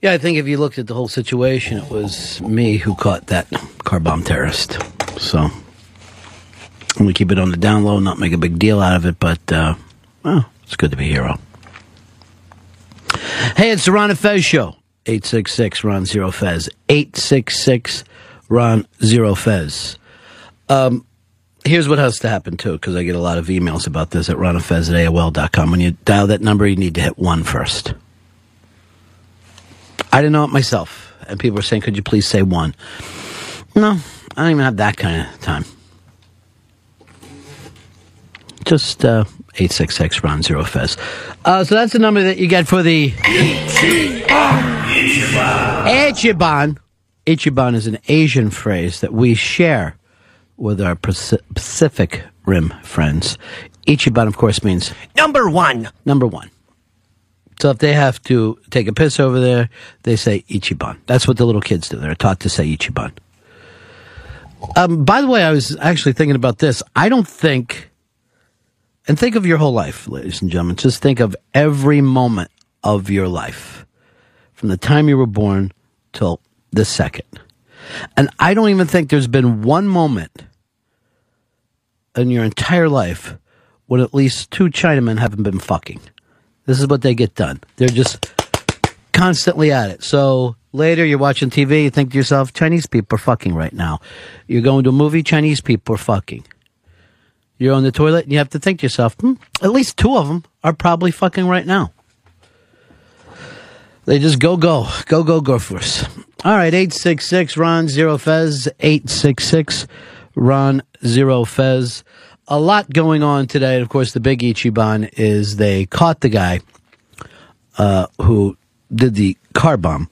Yeah, I think if you looked at the whole situation, it was me who caught that car bomb terrorist. So I'm gonna keep it on the down low, not make a big deal out of it, but uh, well, it's good to be a hero. Hey, it's the Ron and Fez show. 866 Ron Zero Fez. 866 Ron Zero Fez. Um, here's what has to happen too, because I get a lot of emails about this at ronandfez at AOL.com. When you dial that number, you need to hit one first. I didn't know it myself. And people were saying, could you please say one? No, I don't even have that kind of time. Just uh, 866 Ron Zero Fez. Uh, so that's the number that you get for the Ichiban. Ichiban is an Asian phrase that we share with our Paci- Pacific Rim friends. Ichiban, of course, means Number one. number one. So if they have to take a piss over there, they say Ichiban. That's what the little kids do. They're taught to say Ichiban. Um, by the way, I was actually thinking about this. I don't think, and think of your whole life, ladies and gentlemen. Just think of every moment of your life from the time you were born till this second. And I don't even think there's been one moment in your entire life when at least two Chinamen haven't been fucking. This is what they get done. They're just constantly at it. So later you're watching TV, you think to yourself, Chinese people are fucking right now. You're going to a movie, Chinese people are fucking. You're on the toilet and you have to think to yourself, hmm, at least two of them are probably fucking right now. They just go, go, go, go, go us. All right, 866 Ron Zero Fez, 866 Ron Zero Fez. A lot going on today. Of course, the big Ichiban is they caught the guy uh, who did the car bomb.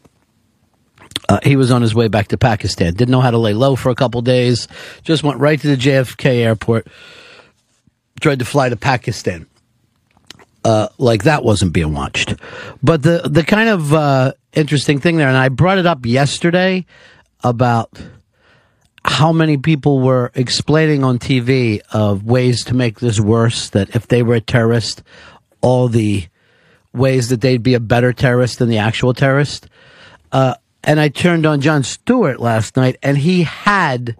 Uh, he was on his way back to Pakistan. Didn't know how to lay low for a couple days. Just went right to the JFK airport. Tried to fly to Pakistan. Uh, like that wasn't being watched. But the the kind of uh, interesting thing there, and I brought it up yesterday about how many people were explaining on TV of ways to make this worse. That if they were a terrorist, all the ways that they'd be a better terrorist than the actual terrorist. Uh, and I turned on Jon Stewart last night, and he had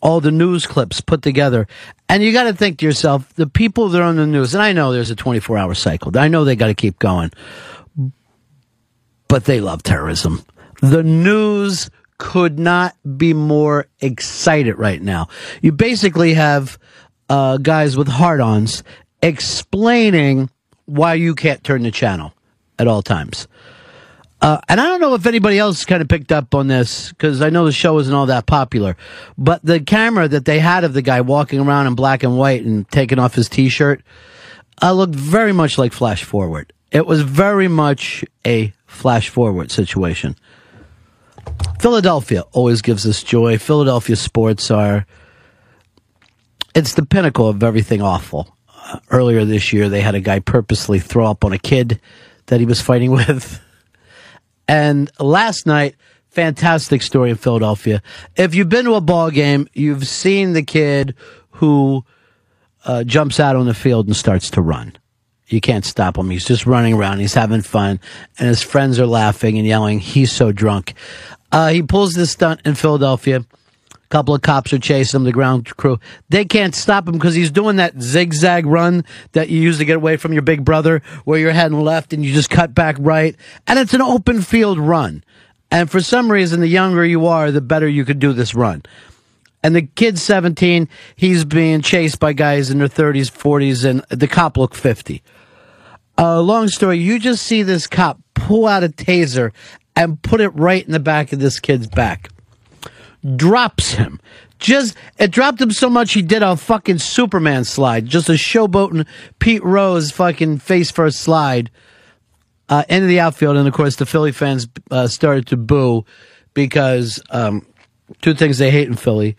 all the news clips put together. And you got to think to yourself, the people that are on the news, and I know there's a 24 hour cycle. I know they got to keep going, but they love terrorism. The news could not be more excited right now. You basically have uh, guys with hard ons explaining why you can't turn the channel at all times. Uh, and I don't know if anybody else kind of picked up on this because I know the show isn't all that popular. But the camera that they had of the guy walking around in black and white and taking off his T-shirt uh, looked very much like Flash Forward. It was very much a Flash Forward situation. Philadelphia always gives us joy. Philadelphia sports are it's the pinnacle of everything awful. Uh, earlier this year, they had a guy purposely throw up on a kid that he was fighting with. And last night, fantastic story in Philadelphia. If you've been to a ball game, you've seen the kid who uh, jumps out on the field and starts to run. You can't stop him. He's just running around. He's having fun, and his friends are laughing and yelling. He's so drunk. Uh, he pulls this stunt in Philadelphia. A couple of cops are chasing him, the ground crew. They can't stop him because he's doing that zigzag run that you use to get away from your big brother, where you're heading left and you just cut back right. And it's an open field run. And for some reason, the younger you are, the better you could do this run. And the kid's 17, he's being chased by guys in their 30s, 40s, and the cop looked 50. Uh, long story, you just see this cop pull out a taser and put it right in the back of this kid's back. Drops him. Just, it dropped him so much he did a fucking Superman slide. Just a showboating Pete Rose fucking face first slide uh, into the outfield. And of course, the Philly fans uh, started to boo because um, two things they hate in Philly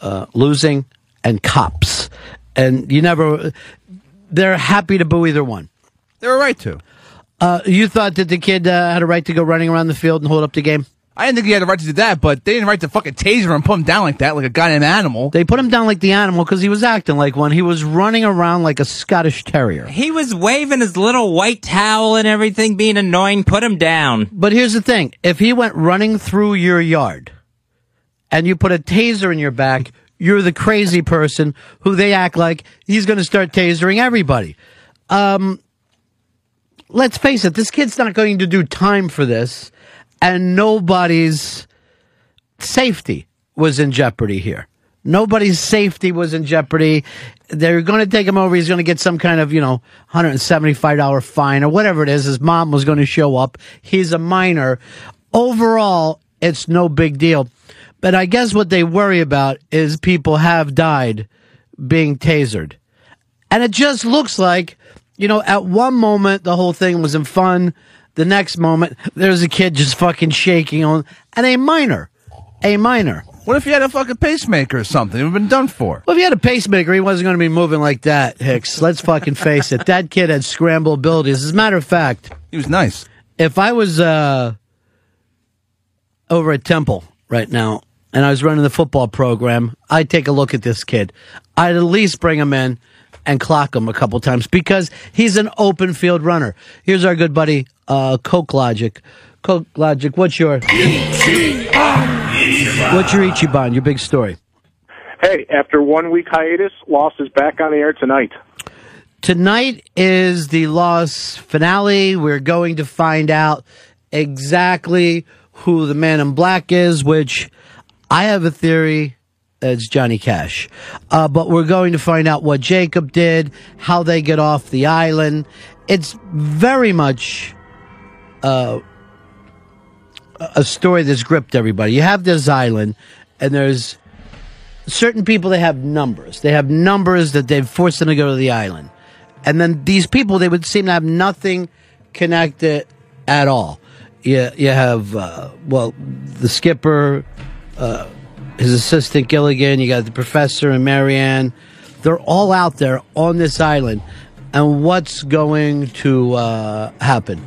uh, losing and cops. And you never, they're happy to boo either one. They're right to. Uh, you thought that the kid uh, had a right to go running around the field and hold up the game? I didn't think he had the right to do that, but they didn't right to fucking taser him and put him down like that, like a goddamn animal. They put him down like the animal because he was acting like one. He was running around like a Scottish terrier. He was waving his little white towel and everything, being annoying. Put him down. But here's the thing: if he went running through your yard, and you put a taser in your back, you're the crazy person who they act like he's going to start tasering everybody. Um, let's face it: this kid's not going to do time for this and nobody's safety was in jeopardy here. Nobody's safety was in jeopardy. They're going to take him over. He's going to get some kind of, you know, $175 fine or whatever it is. His mom was going to show up. He's a minor. Overall, it's no big deal. But I guess what they worry about is people have died being tasered. And it just looks like, you know, at one moment the whole thing was in fun. The next moment, there's a kid just fucking shaking on, and a minor, a minor. What if he had a fucking pacemaker or something? It would have been done for. Well, if he had a pacemaker, he wasn't going to be moving like that, Hicks. Let's fucking face it. That kid had scramble abilities. As a matter of fact, he was nice. If I was uh, over at Temple right now and I was running the football program, I'd take a look at this kid. I'd at least bring him in and clock him a couple times because he's an open field runner. Here's our good buddy, uh, Coke Logic. Coke Logic, what's your what's your Ichiban? Your big story. Hey, after one week hiatus, Lost is back on the air tonight. Tonight is the Lost finale. We're going to find out exactly who the man in black is, which I have a theory it's Johnny Cash. Uh, but we're going to find out what Jacob did, how they get off the island. It's very much uh, a story that's gripped everybody. You have this island, and there's certain people that have numbers. They have numbers that they've forced them to go to the island. And then these people, they would seem to have nothing connected at all. You, you have, uh, well, the skipper, uh, his assistant Gilligan, you got the professor and Mary Ann. They're all out there on this island. And what's going to uh, happen?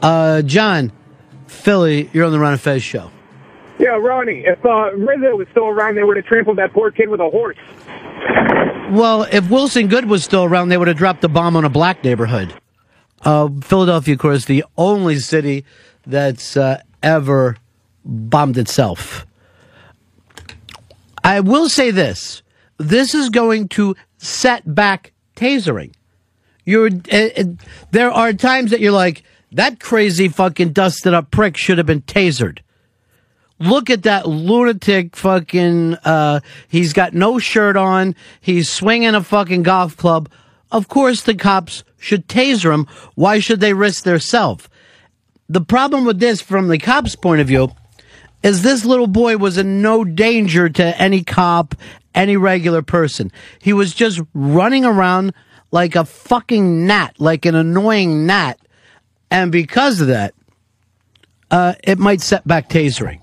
Uh, John, Philly, you're on the Ron and Fez show. Yeah, Ronnie, if uh, Rizzo was still around, they would have trampled that poor kid with a horse. Well, if Wilson Goode was still around, they would have dropped the bomb on a black neighborhood. Uh, Philadelphia, of course, the only city that's uh, ever bombed itself. I will say this. This is going to set back tasering. You're, uh, uh, there are times that you're like, that crazy fucking dusted up prick should have been tasered. Look at that lunatic fucking, uh, he's got no shirt on. He's swinging a fucking golf club. Of course the cops should taser him. Why should they risk their self? The problem with this from the cops' point of view is this little boy was in no danger to any cop, any regular person. He was just running around like a fucking gnat, like an annoying gnat. And because of that, uh, it might set back tasering.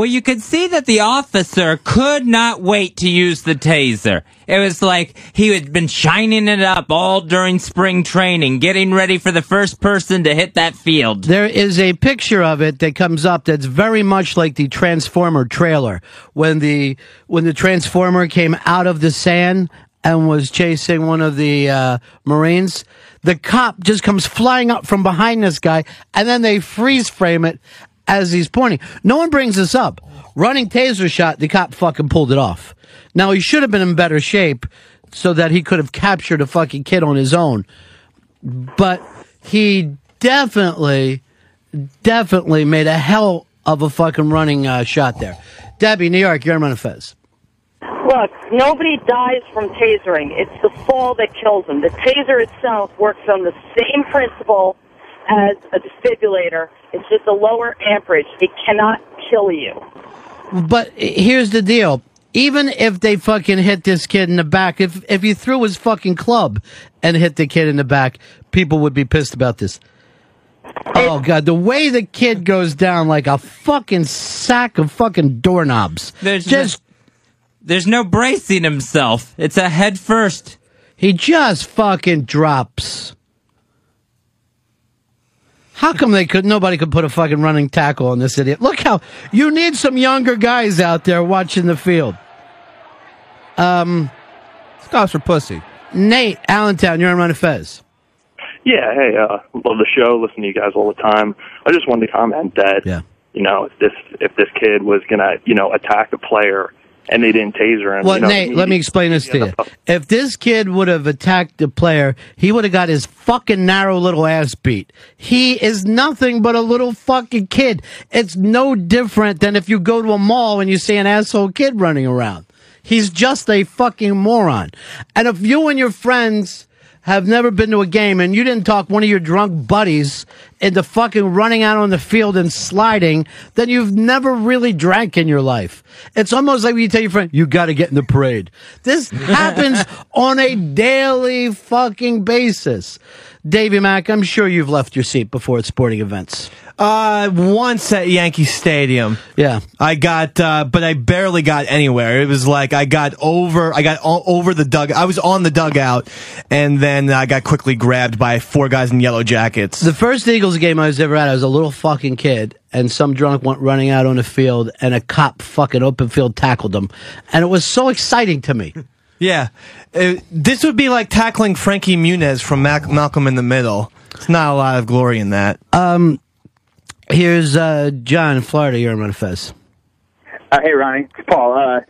Well, you could see that the officer could not wait to use the taser. It was like he had been shining it up all during spring training, getting ready for the first person to hit that field. There is a picture of it that comes up that's very much like the Transformer trailer when the when the Transformer came out of the sand and was chasing one of the uh, Marines. The cop just comes flying up from behind this guy, and then they freeze frame it as he's pointing. No one brings this up. Running taser shot, the cop fucking pulled it off. Now he should have been in better shape so that he could have captured a fucking kid on his own. But he definitely, definitely made a hell of a fucking running uh, shot there. Debbie, New York, you're on Fez. Look, nobody dies from tasering. It's the fall that kills them. The taser itself works on the same principle as a defibrillator. It's just a lower amperage. It cannot kill you. But here's the deal. Even if they fucking hit this kid in the back, if if you threw his fucking club and hit the kid in the back, people would be pissed about this. Oh god, the way the kid goes down like a fucking sack of fucking doorknobs. There's just no, there's no bracing himself. It's a head first. He just fucking drops. How come they could? Nobody could put a fucking running tackle on this idiot. Look how you need some younger guys out there watching the field. Um, Scott's for pussy. Nate Allentown, you're on Ron and Fez. Yeah, hey, uh, love the show. Listen to you guys all the time. I just wanted to comment that, Yeah. you know, if this if this kid was gonna, you know, attack a player and they didn't taser him. Well, you know, Nate, he- let me explain this to you. If this kid would have attacked the player, he would have got his fucking narrow little ass beat. He is nothing but a little fucking kid. It's no different than if you go to a mall and you see an asshole kid running around. He's just a fucking moron. And if you and your friends have never been to a game and you didn't talk one of your drunk buddies into fucking running out on the field and sliding, then you've never really drank in your life. It's almost like when you tell your friend, you gotta get in the parade. This happens on a daily fucking basis. Davy Mack, I'm sure you've left your seat before at sporting events. Uh, once at Yankee Stadium. Yeah. I got, uh, but I barely got anywhere. It was like I got over, I got all over the dug. I was on the dugout, and then I got quickly grabbed by four guys in yellow jackets. The first Eagles game I was ever at, I was a little fucking kid, and some drunk went running out on the field, and a cop fucking open field tackled him. And it was so exciting to me. Yeah, Uh, this would be like tackling Frankie Muniz from Mac- Malcolm in the Middle. It's not a lot of glory in that. Um, here's uh, John in Florida. You're on Ron Fez. Uh, hey, Ronnie. It's Paul. Uh,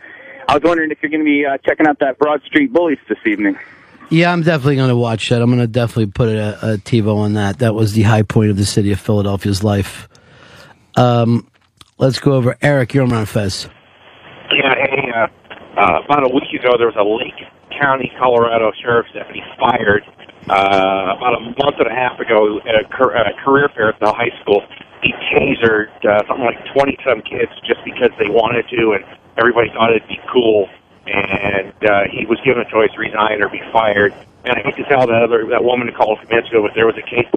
I was wondering if you're going to be uh, checking out that Broad Street Bullies this evening. Yeah, I'm definitely going to watch that. I'm going to definitely put a, a TiVo on that. That was the high point of the city of Philadelphia's life. Um, let's go over Eric. You're on Ron Fez. Yeah, hey, uh, uh, about a week ago, there was a Lake County, Colorado sheriff's deputy fired. Uh, about a month and a half ago, at a, car- at a career fair at the high school, he tasered uh, something like 20 some kids just because they wanted to, and everybody thought it'd be cool. And uh, he was given a choice: resign or be fired. And I hate to tell that other that woman who called a few minutes ago, but there was a case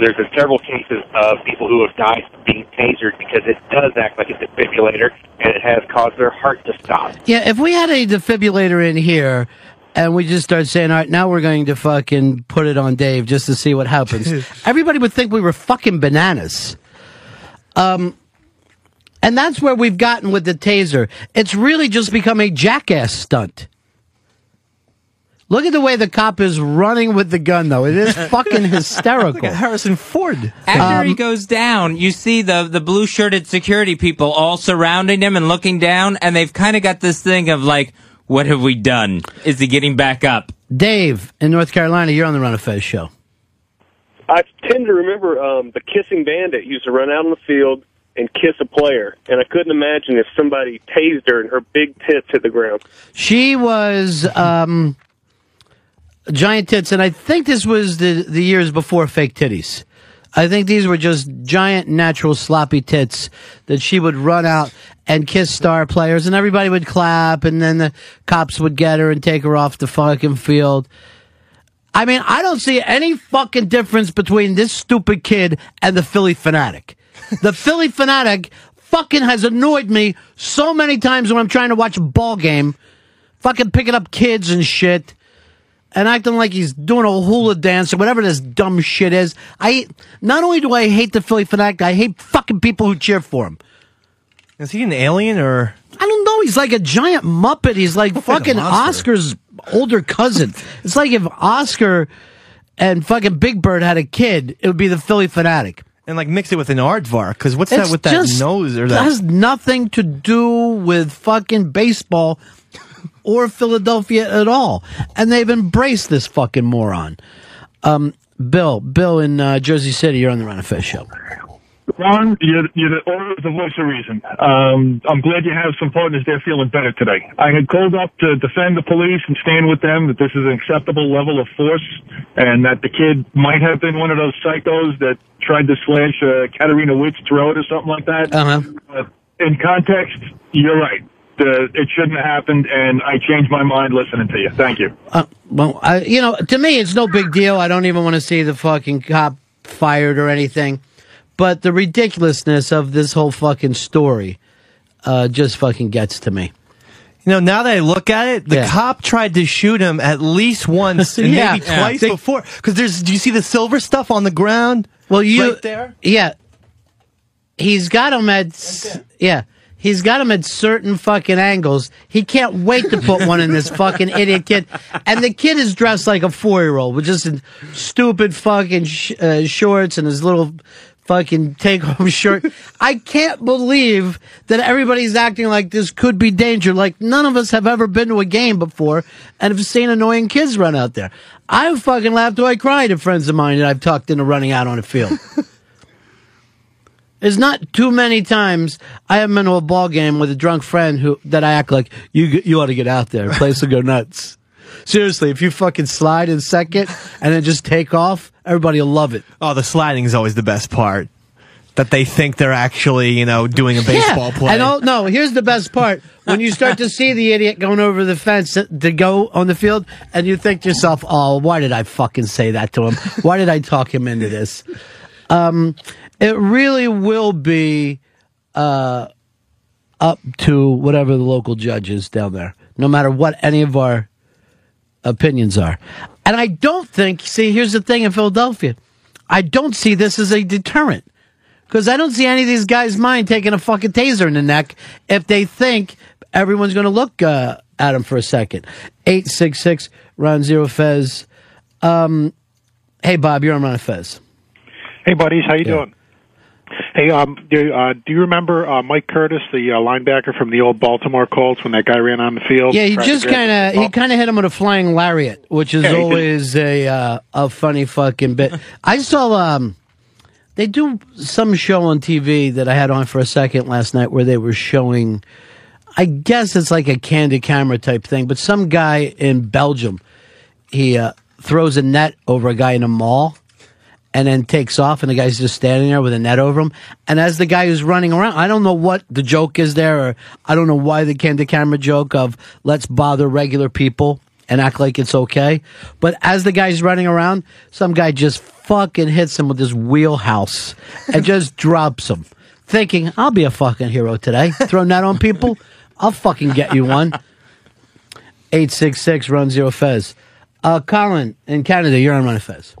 there's been several cases of people who have died from being tasered because it does act like a defibrillator and it has caused their heart to stop. Yeah, if we had a defibrillator in here and we just start saying, all right, now we're going to fucking put it on Dave just to see what happens, everybody would think we were fucking bananas. Um, and that's where we've gotten with the taser. It's really just become a jackass stunt. Look at the way the cop is running with the gun, though. It is fucking hysterical. Look at Harrison Ford. After he Um, goes down, you see the the blue shirted security people all surrounding him and looking down, and they've kind of got this thing of like, "What have we done? Is he getting back up?" Dave in North Carolina, you're on the Ron and Fez show. I tend to remember um, the kissing bandit used to run out on the field and kiss a player, and I couldn't imagine if somebody tased her and her big tits hit the ground. She was um, giant tits, and I think this was the the years before fake titties. I think these were just giant, natural, sloppy tits that she would run out and kiss star players, and everybody would clap, and then the cops would get her and take her off the fucking field. I mean, I don't see any fucking difference between this stupid kid and the Phillie Phanatic. The Phillie Phanatic fucking has annoyed me so many times when I'm trying to watch a ball game, fucking picking up kids and shit, and acting like he's doing a hula dance or whatever this dumb shit is. I not only do I hate the Phillie Phanatic, I hate fucking people who cheer for him. Is he an alien or? I don't know. He's like a giant muppet. He's like fucking. Oscar's older cousin. it's like if Oscar and fucking Big Bird had a kid, it would be the Phillie Phanatic. And like mix it with an aardvark, because what's It's that with that just- nose or that? has nothing to do with fucking baseball or Philadelphia at all. And they've embraced this fucking moron. Um, Bill, Bill in uh, Jersey City, you're on the Run of Fish show. Ron, you're, you're always the voice of reason. Um, I'm glad you have some partners there feeling better today. I had called up to defend the police and stand with them that this is an acceptable level of force and that the kid might have been one of those psychos that tried to slash uh, Katarina Witt's throat or something like that. Uh-huh. But in context, you're right. The, it shouldn't have happened, and I changed my mind listening to you. Thank you. Uh, well, I, you know, to me, it's no big deal. I don't even want to see the fucking cop fired or anything. But the ridiculousness of this whole fucking story uh, just fucking gets to me. You know, now that I look at it, the Yeah. cop tried to shoot him at least once and Yeah. maybe Yeah. twice They- before. Because there's, do you see the silver stuff on the ground? Well, you right there. Yeah, he's got him at yeah. He's got him at certain fucking angles. He can't wait to put one in this fucking idiot kid. And the kid is dressed like a four year old with just stupid fucking sh- uh, shorts and his little fucking take home shirt. I can't believe that everybody's acting like this could be danger. Like none of us have ever been to a game before and have seen annoying kids run out there. I fucking laughed till I cried at friends of mine that I've talked into running out on a field. There's not too many times I have been to a ball game with a drunk friend who that I act like you you ought to get out there. Place will go nuts. Seriously, if you fucking slide in second and then just take off, everybody will love it. Oh, the sliding is always the best part. That they think they're actually, you know, doing a baseball yeah. play. And all, no, here's the best part: when you start to see the idiot going over the fence to to go on the field, and you think to yourself, "Oh, why did I fucking say that to him? Why did I talk him into this?" Um, it really will be uh, up to whatever the local judge is down there, no matter what any of our opinions are. And I don't think. See, here's the thing in Philadelphia: I don't see this as a deterrent. Because I don't see any of these guys mind taking a fucking taser in the neck if they think everyone's going to look uh, at them for a second. 866 Ron Zero Fez. Um, hey, Bob, you're on Ron Fez. Hey, buddies, how you doing? Hey, um, do, uh, do you remember uh, Mike Curtis, the uh, linebacker from the old Baltimore Colts, when that guy ran on the field? Yeah, he just kind of he kind of hit him with a flying lariat, which is Yeah, always a uh, a funny fucking bit. I saw um they do some show on TV that I had on for a second last night where they were showing I guess it's like a candid camera type thing, but some guy in Belgium he uh, throws a net over a guy in a mall and then takes off and the guy's just standing there with a net over him. And as the guy who's running around i don't know what the joke is there or i don't know why the candid camera joke of let's bother regular people and act like it's okay. But as the guy's running around some guy just fucking hits him with his wheelhouse and just drops him thinking i'll be a fucking hero today. Throw net on people i'll fucking get you one. 866 run zero fez. Uh colin in canada you're on Ron Fez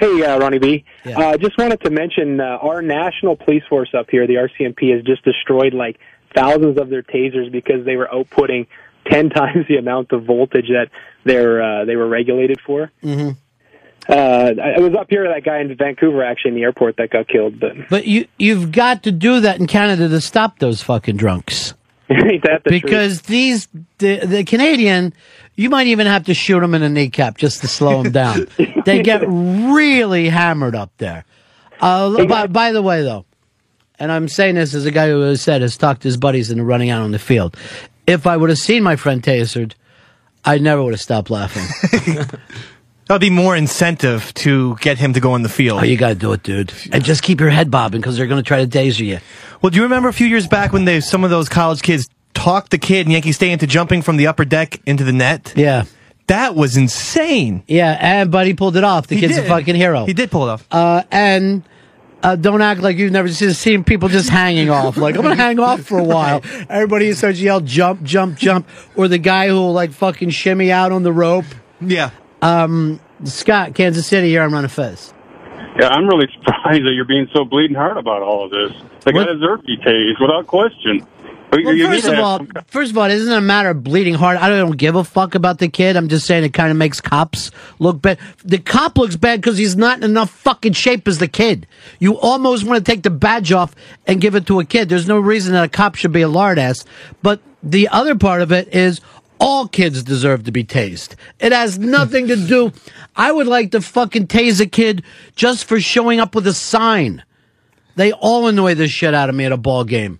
Hey, uh, Ronnie B. Uh, just wanted to mention uh, our national police force up here, the RCMP, has just destroyed like thousands of their tasers because they were outputting ten times the amount of voltage that they're uh, they were regulated for. mm-hmm. Uh, I I was up here with that guy in Vancouver, actually, in the airport that got killed. But But you you've got to do that in Canada to stop those fucking drunks. Ain't that the because these the, the Canadian, you might even have to shoot them in the kneecap just to slow them down. they get really hammered up there. Uh, by, by the way, though, and I'm saying this as a guy who has said has talked to his buddies into running out on the field. If I would have seen my friend tasered, I never would have stopped laughing. That'd be more incentive to get him to go on the field. Oh, you got to do it, dude. And just keep your head bobbing because they're going to try to taser you. Well, do you remember a few years back when they, some of those college kids talked the kid in Yankee Stadium into jumping from the upper deck into the net? Yeah. That was insane. Yeah, and but he pulled it off. The He kid's a fucking hero. He did pull it off. Uh, and uh, don't act like you've never seen, seen people just hanging off. Like I'm gonna hang off for a while. Everybody starts to yell, "Jump, jump, jump!" Or the guy who will like fucking shimmy out on the rope. Yeah. Um, Scott, Kansas City, here I'm running Fez. Yeah, I'm really surprised that you're being so bleeding hard about all of this. The guy deserves to be tased without question. Well, you first of all, some first of all, it isn't a matter of bleeding heart. I don't give a fuck about the kid. I'm just saying it kind of makes cops look bad. The cop looks bad because he's not in enough fucking shape as the kid. You almost want to take the badge off and give it to a kid. There's no reason that a cop should be a lard ass. But the other part of it is all kids deserve to be tased. It has nothing to do. I would like to fucking tase a kid just for showing up with a sign. They all annoy the shit out of me at a ball game.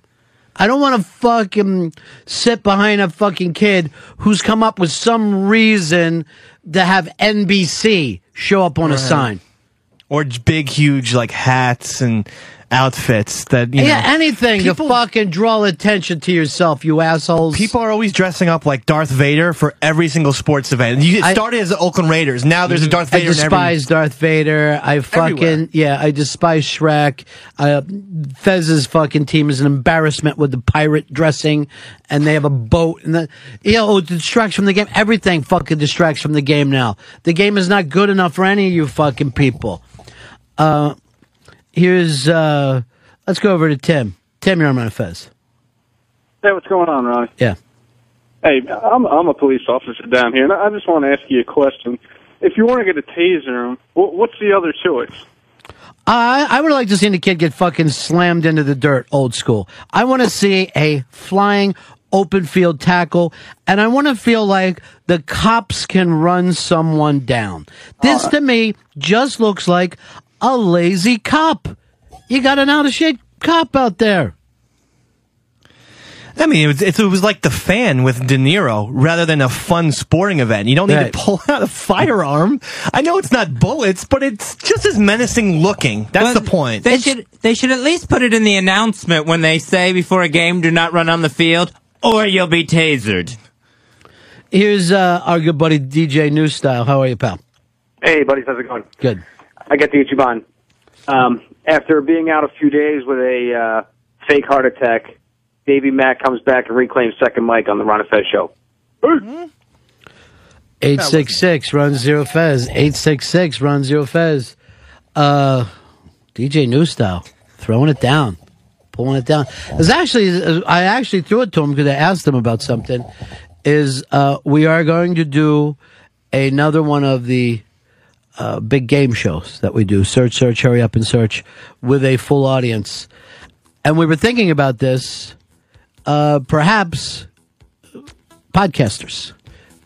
I don't want to fucking sit behind a fucking kid who's come up with some reason to have NBC show up on a sign. Or big, huge like hats and outfits that you yeah, know. anything to fucking draw attention to yourself, you assholes. People are always dressing up like Darth Vader for every single sports event. You it I- started as the Oakland Raiders. Now there's a Darth I Vader. every- despise Darth Vader. I fucking Everywhere. yeah. I despise Shrek. Uh, Fez's fucking team is an embarrassment with the pirate dressing, and they have a boat. And the, you know, it distracts from the game. Everything fucking distracts from the game now. The game is not good enough for any of you fucking people. Uh, here's uh, let's go over to Tim. Tim, you're on my Fez. Hey, what's going on, Ronnie? Yeah. Hey, I'm I'm a police officer down here, and I just want to ask you a question. If you want to get a taser, what's the other choice? I I would like to see the kid get fucking slammed into the dirt, old school. I want to see a flying open field tackle, and I want to feel like the cops can run someone down. This to me just looks like a lazy cop. You got an out of shape cop out there. I mean, it was, it was like the fan with De Niro rather than a fun sporting event. You don't need Right. to pull out a firearm. I know it's not bullets, but it's just as menacing looking. That's the point. They should they should at least put it in the announcement when they say before a game, do not run on the field or you'll be tasered. Here's uh, our good buddy DJ New Style. How are you, pal? Hey, buddies, how's it going? Good. I got the Ichiban. Um, after being out a few days with a uh, fake heart attack, Davey Mack comes back and reclaims second mic on the Ron Fez show. Six six Ron zero Fez. Eight six six Ron zero Fez. Uh, DJ New Style throwing it down, pulling it down. It's actually I actually threw it to him because I asked him about something. Is uh, we are going to do another one of the uh, big game shows that we do. Search, search, hurry up and search with a full audience. And we were thinking about this. Uh, perhaps podcasters.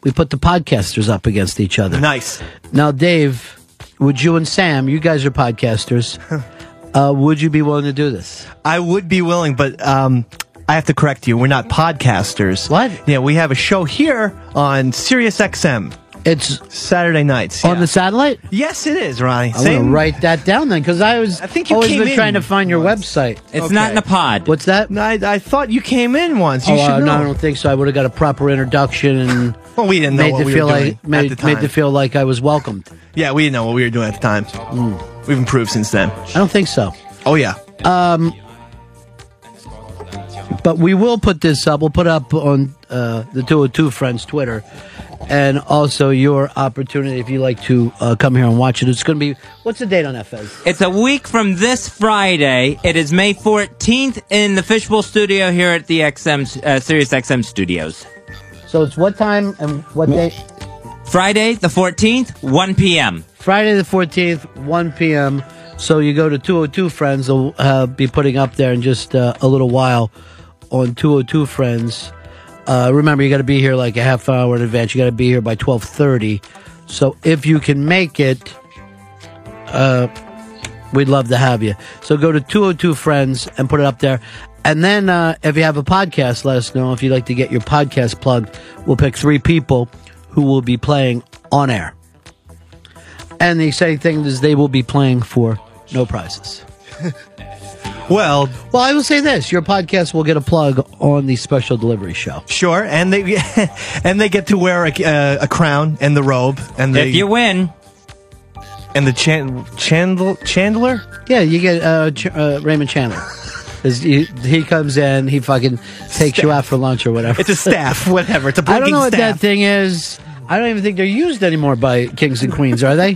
We put the podcasters up against each other. Nice. Now, Dave, would you and Sam, you guys are podcasters, uh, would you be willing to do this? I would be willing, but um, I have to correct you. We're not podcasters. What? Yeah, we have a show here on Sirius XM. It's Saturday nights on the satellite. Yes, it is, Ronnie. I'm going to write that down then because I was. I think you always came been in trying to find your website. It's not in a pod. What's that? I, I thought you came in once. You oh, should uh, know. no, I don't think so. I would have got a proper introduction and Well, we didn't know made what to we feel were like doing made, at the time. made to feel like I was welcomed. Yeah, we didn't know what we were doing at the time. We've improved since then. I don't think so. Oh yeah. But we will put this up. We'll put up on uh, the 202 Friends Twitter. And also your opportunity if you like to uh, come here and watch it. It's going to be, what's the date on that, Fez? It's a week from this Friday. It is May 14th in the Fishbowl Studio here at the XM uh, Sirius XM Studios. So it's what time and what day? Friday the 14th, 1 p.m. Friday the 14th, 1 p.m. So you go to 202 Friends. They'll uh, be putting up there in just uh, a little while on 202 Friends. Uh, remember, you got to be here like a half hour in advance. You got to be here by 12:30. So if you can make it, uh, we'd love to have you. So go to 202 Friends and put it up there. And then uh, if you have a podcast, let us know. If you'd like to get your podcast plugged, we'll pick three people who will be playing on air. And the exciting thing is they will be playing for no prizes. Well, well, I will say this: your podcast will get a plug on the special delivery show. Sure, and they and they get to wear a, uh, a crown and the robe and the If you win, and the chan- chandler chandler. Yeah, you get uh, Ch- uh, Raymond Chandler. He, he comes in, he fucking takes you out for lunch or whatever. It's a staff, whatever. It's a I don't blinking know what that thing is. I don't even think they're used anymore by kings and queens, are they?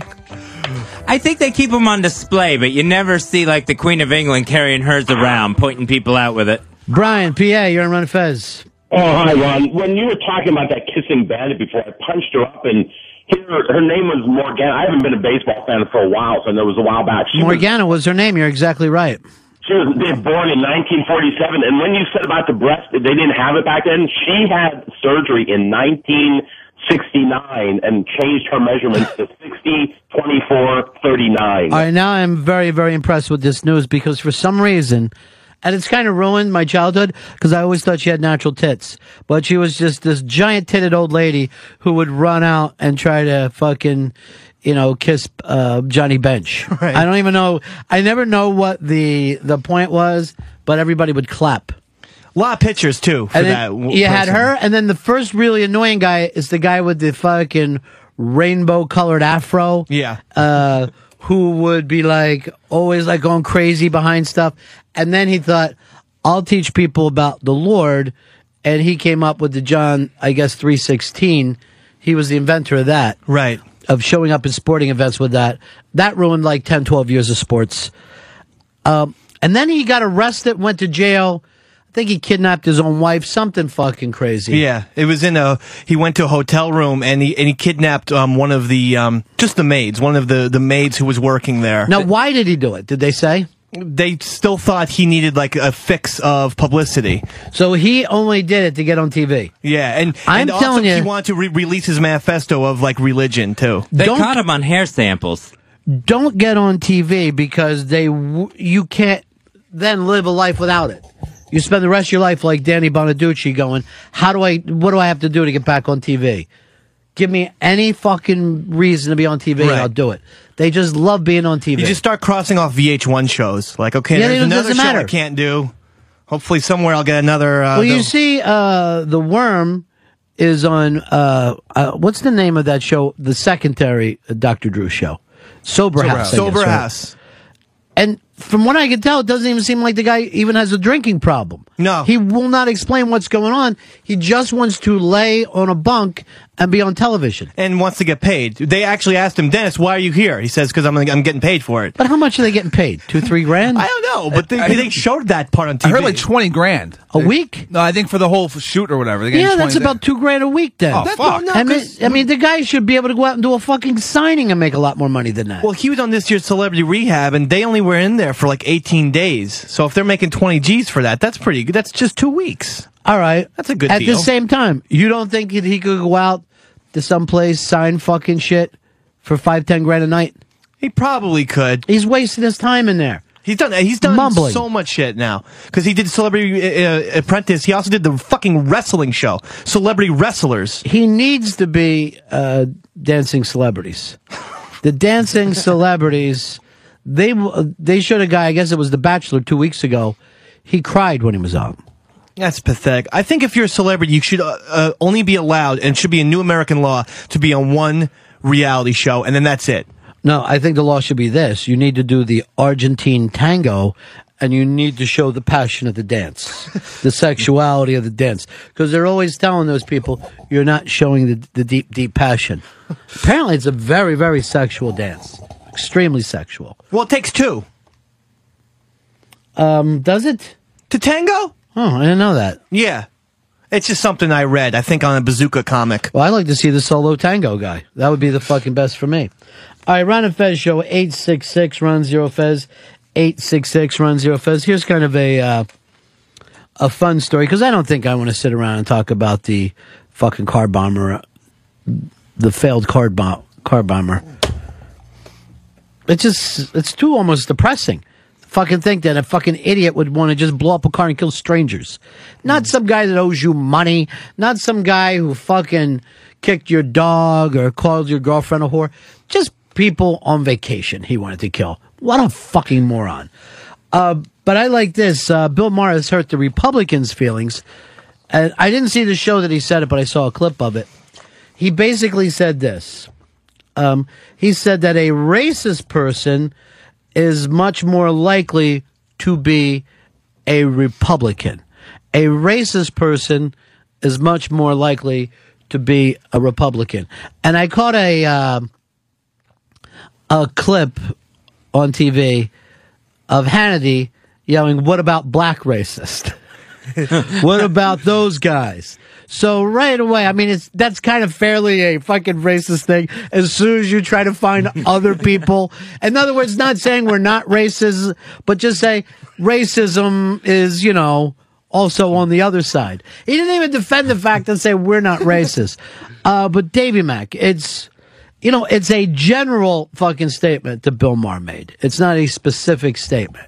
I think they keep them on display, but you never see like the Queen of England carrying hers around, pointing people out with it. Brian, PA, you're on Ron Fez. Oh, hi, Ron. When you were talking about that kissing bandit before, I punched her up, and her, her name was Morganna. I haven't been a baseball fan for a while, so it was a while back. She Morganna was her name. You're exactly right. she was born in 1947, and when you said about the breast, they didn't have it back then. She had surgery in 1969 and changed her measurements to 60, 24, 39. All right, now I'm very, very impressed with this news because for some reason, and it's kind of ruined my childhood because I always thought she had natural tits, but she was just this giant titted old lady who would run out and try to fucking, you know, kiss uh, Johnny Bench. I don't even know. I never know what the the point was, but everybody would clap. A lot of pictures too for And that. w- you had her, and then the first really annoying guy is the guy with the fucking rainbow colored afro. Yeah. Uh, who would be like always like going crazy behind stuff. And then he thought, I'll teach people about the Lord. And he came up with the John, I guess, 316. He was the inventor of that. Right. Of showing up in sporting events with that. That ruined like 10, 12 years of sports. Um, and then he got arrested, went to jail. I think he kidnapped his own wife, something fucking crazy. Yeah, it was in a. He went to a hotel room and he and he kidnapped um, one of the um, just the maids, one of the the maids who was working there. Now, why did he do it? Did they say? They still thought he needed like a fix of publicity. So he only did it to get on TV. Yeah, and I'm and also telling he wanted to re- release his manifesto of like religion too. They Don't- caught him on hair samples. Don't get on TV because they w- you can't then live a life without it. You spend the rest of your life like Danny Bonaduce going, how do I, what do I have to do to get back on TV? Give me any fucking reason to be on TV and I'll do it. They just love being on TV. You just start crossing off VH1 shows. Like, okay, Yeah, there's another show matter. I can't do. Hopefully, somewhere I'll get another. Uh, well, you see, uh, the worm is on. Uh, uh, what's the name of that show? The secondary uh, Dr. Drew show, Sober, Sober House. House. I guess, Sober right? House. And from what I can tell, it doesn't even seem like the guy even has a drinking problem. No. He will not explain what's going on. He just wants to lay on a bunk and be on television. and wants to get paid. They actually asked him, Dennis, why are you here? He says, because I'm, I'm getting paid for it. But how much are they getting paid? Two, three grand? I don't know, but they, they showed that part on TV. I heard like twenty grand a week? No, I think for the whole shoot or whatever. They're Yeah, 20 that's about two grand a week then. Oh, fuck. I mean, I mean, the guy should be able to go out and do a fucking signing and make a lot more money than that. Well, he was on this year's Celebrity Rehab, and they only were in there for like 18 days. So if they're making 20 G's for that, that's pretty good. That's just two weeks. All right. That's a good At deal. the same time, you don't think that he could go out to someplace, sign fucking shit for five, ten grand a night? He probably could. He's wasting his time in there. He's done. He's done Mumbling. so much shit now because he did Celebrity uh, Apprentice. He also did the fucking wrestling show, Celebrity Wrestlers. He needs to be uh, dancing celebrities. The dancing celebrities, they they showed a guy. I guess it was The Bachelor two weeks ago. He cried when he was on. That's pathetic. I think if you're a celebrity, you should uh, uh, only be allowed, and should be a new American law, to be on one reality show, and then that's it. No, I think the law should be this: you need to do the Argentine tango, and you need to show the passion of the dance, the sexuality of the dance, because they're always telling those people you're not showing the, the deep, deep passion. Apparently, it's a very, very sexual dance, extremely sexual. Well, it takes two. Um, does it to tango? Oh, I didn't know that. Yeah, it's just something I read. I think on a Bazooka comic. Well, I'd like to see the solo tango guy. That would be the fucking best for me. All right, Ron and Fez show eight six six Ron Zero Fez eight six six Ron Zero Fez. Here's kind of a uh, a fun story because I don't think I want to sit around and talk about the fucking car bomber, the failed car bomb car bomber. It's just it's too almost depressing. Fucking think that a fucking idiot would want to just blow up a car and kill strangers. Not some guy that owes you money. Not some guy who fucking kicked your dog or called your girlfriend a whore. Just people on vacation he wanted to kill. What a fucking moron. Uh, but I like this. Uh, Bill Maher has hurt the Republicans' feelings. And I didn't see the show that he said it, but I saw a clip of it. He basically said this. Um, he said that a racist person is much more likely to be a Republican. A racist person is much more likely to be a Republican. And I caught a um a clip on TV of Hannity yelling, "What about black racist? what about those guys?" So right away, I mean, it's that's kind of fairly a fucking racist thing. As soon as you try to find other people, in other words, not saying we're not racist, but just say racism is, you know, also on the other side. He didn't even defend the fact and say we're not racist. Uh, but Davy Mack, it's, you know, it's a general fucking statement that Bill Maher made. It's not a specific statement.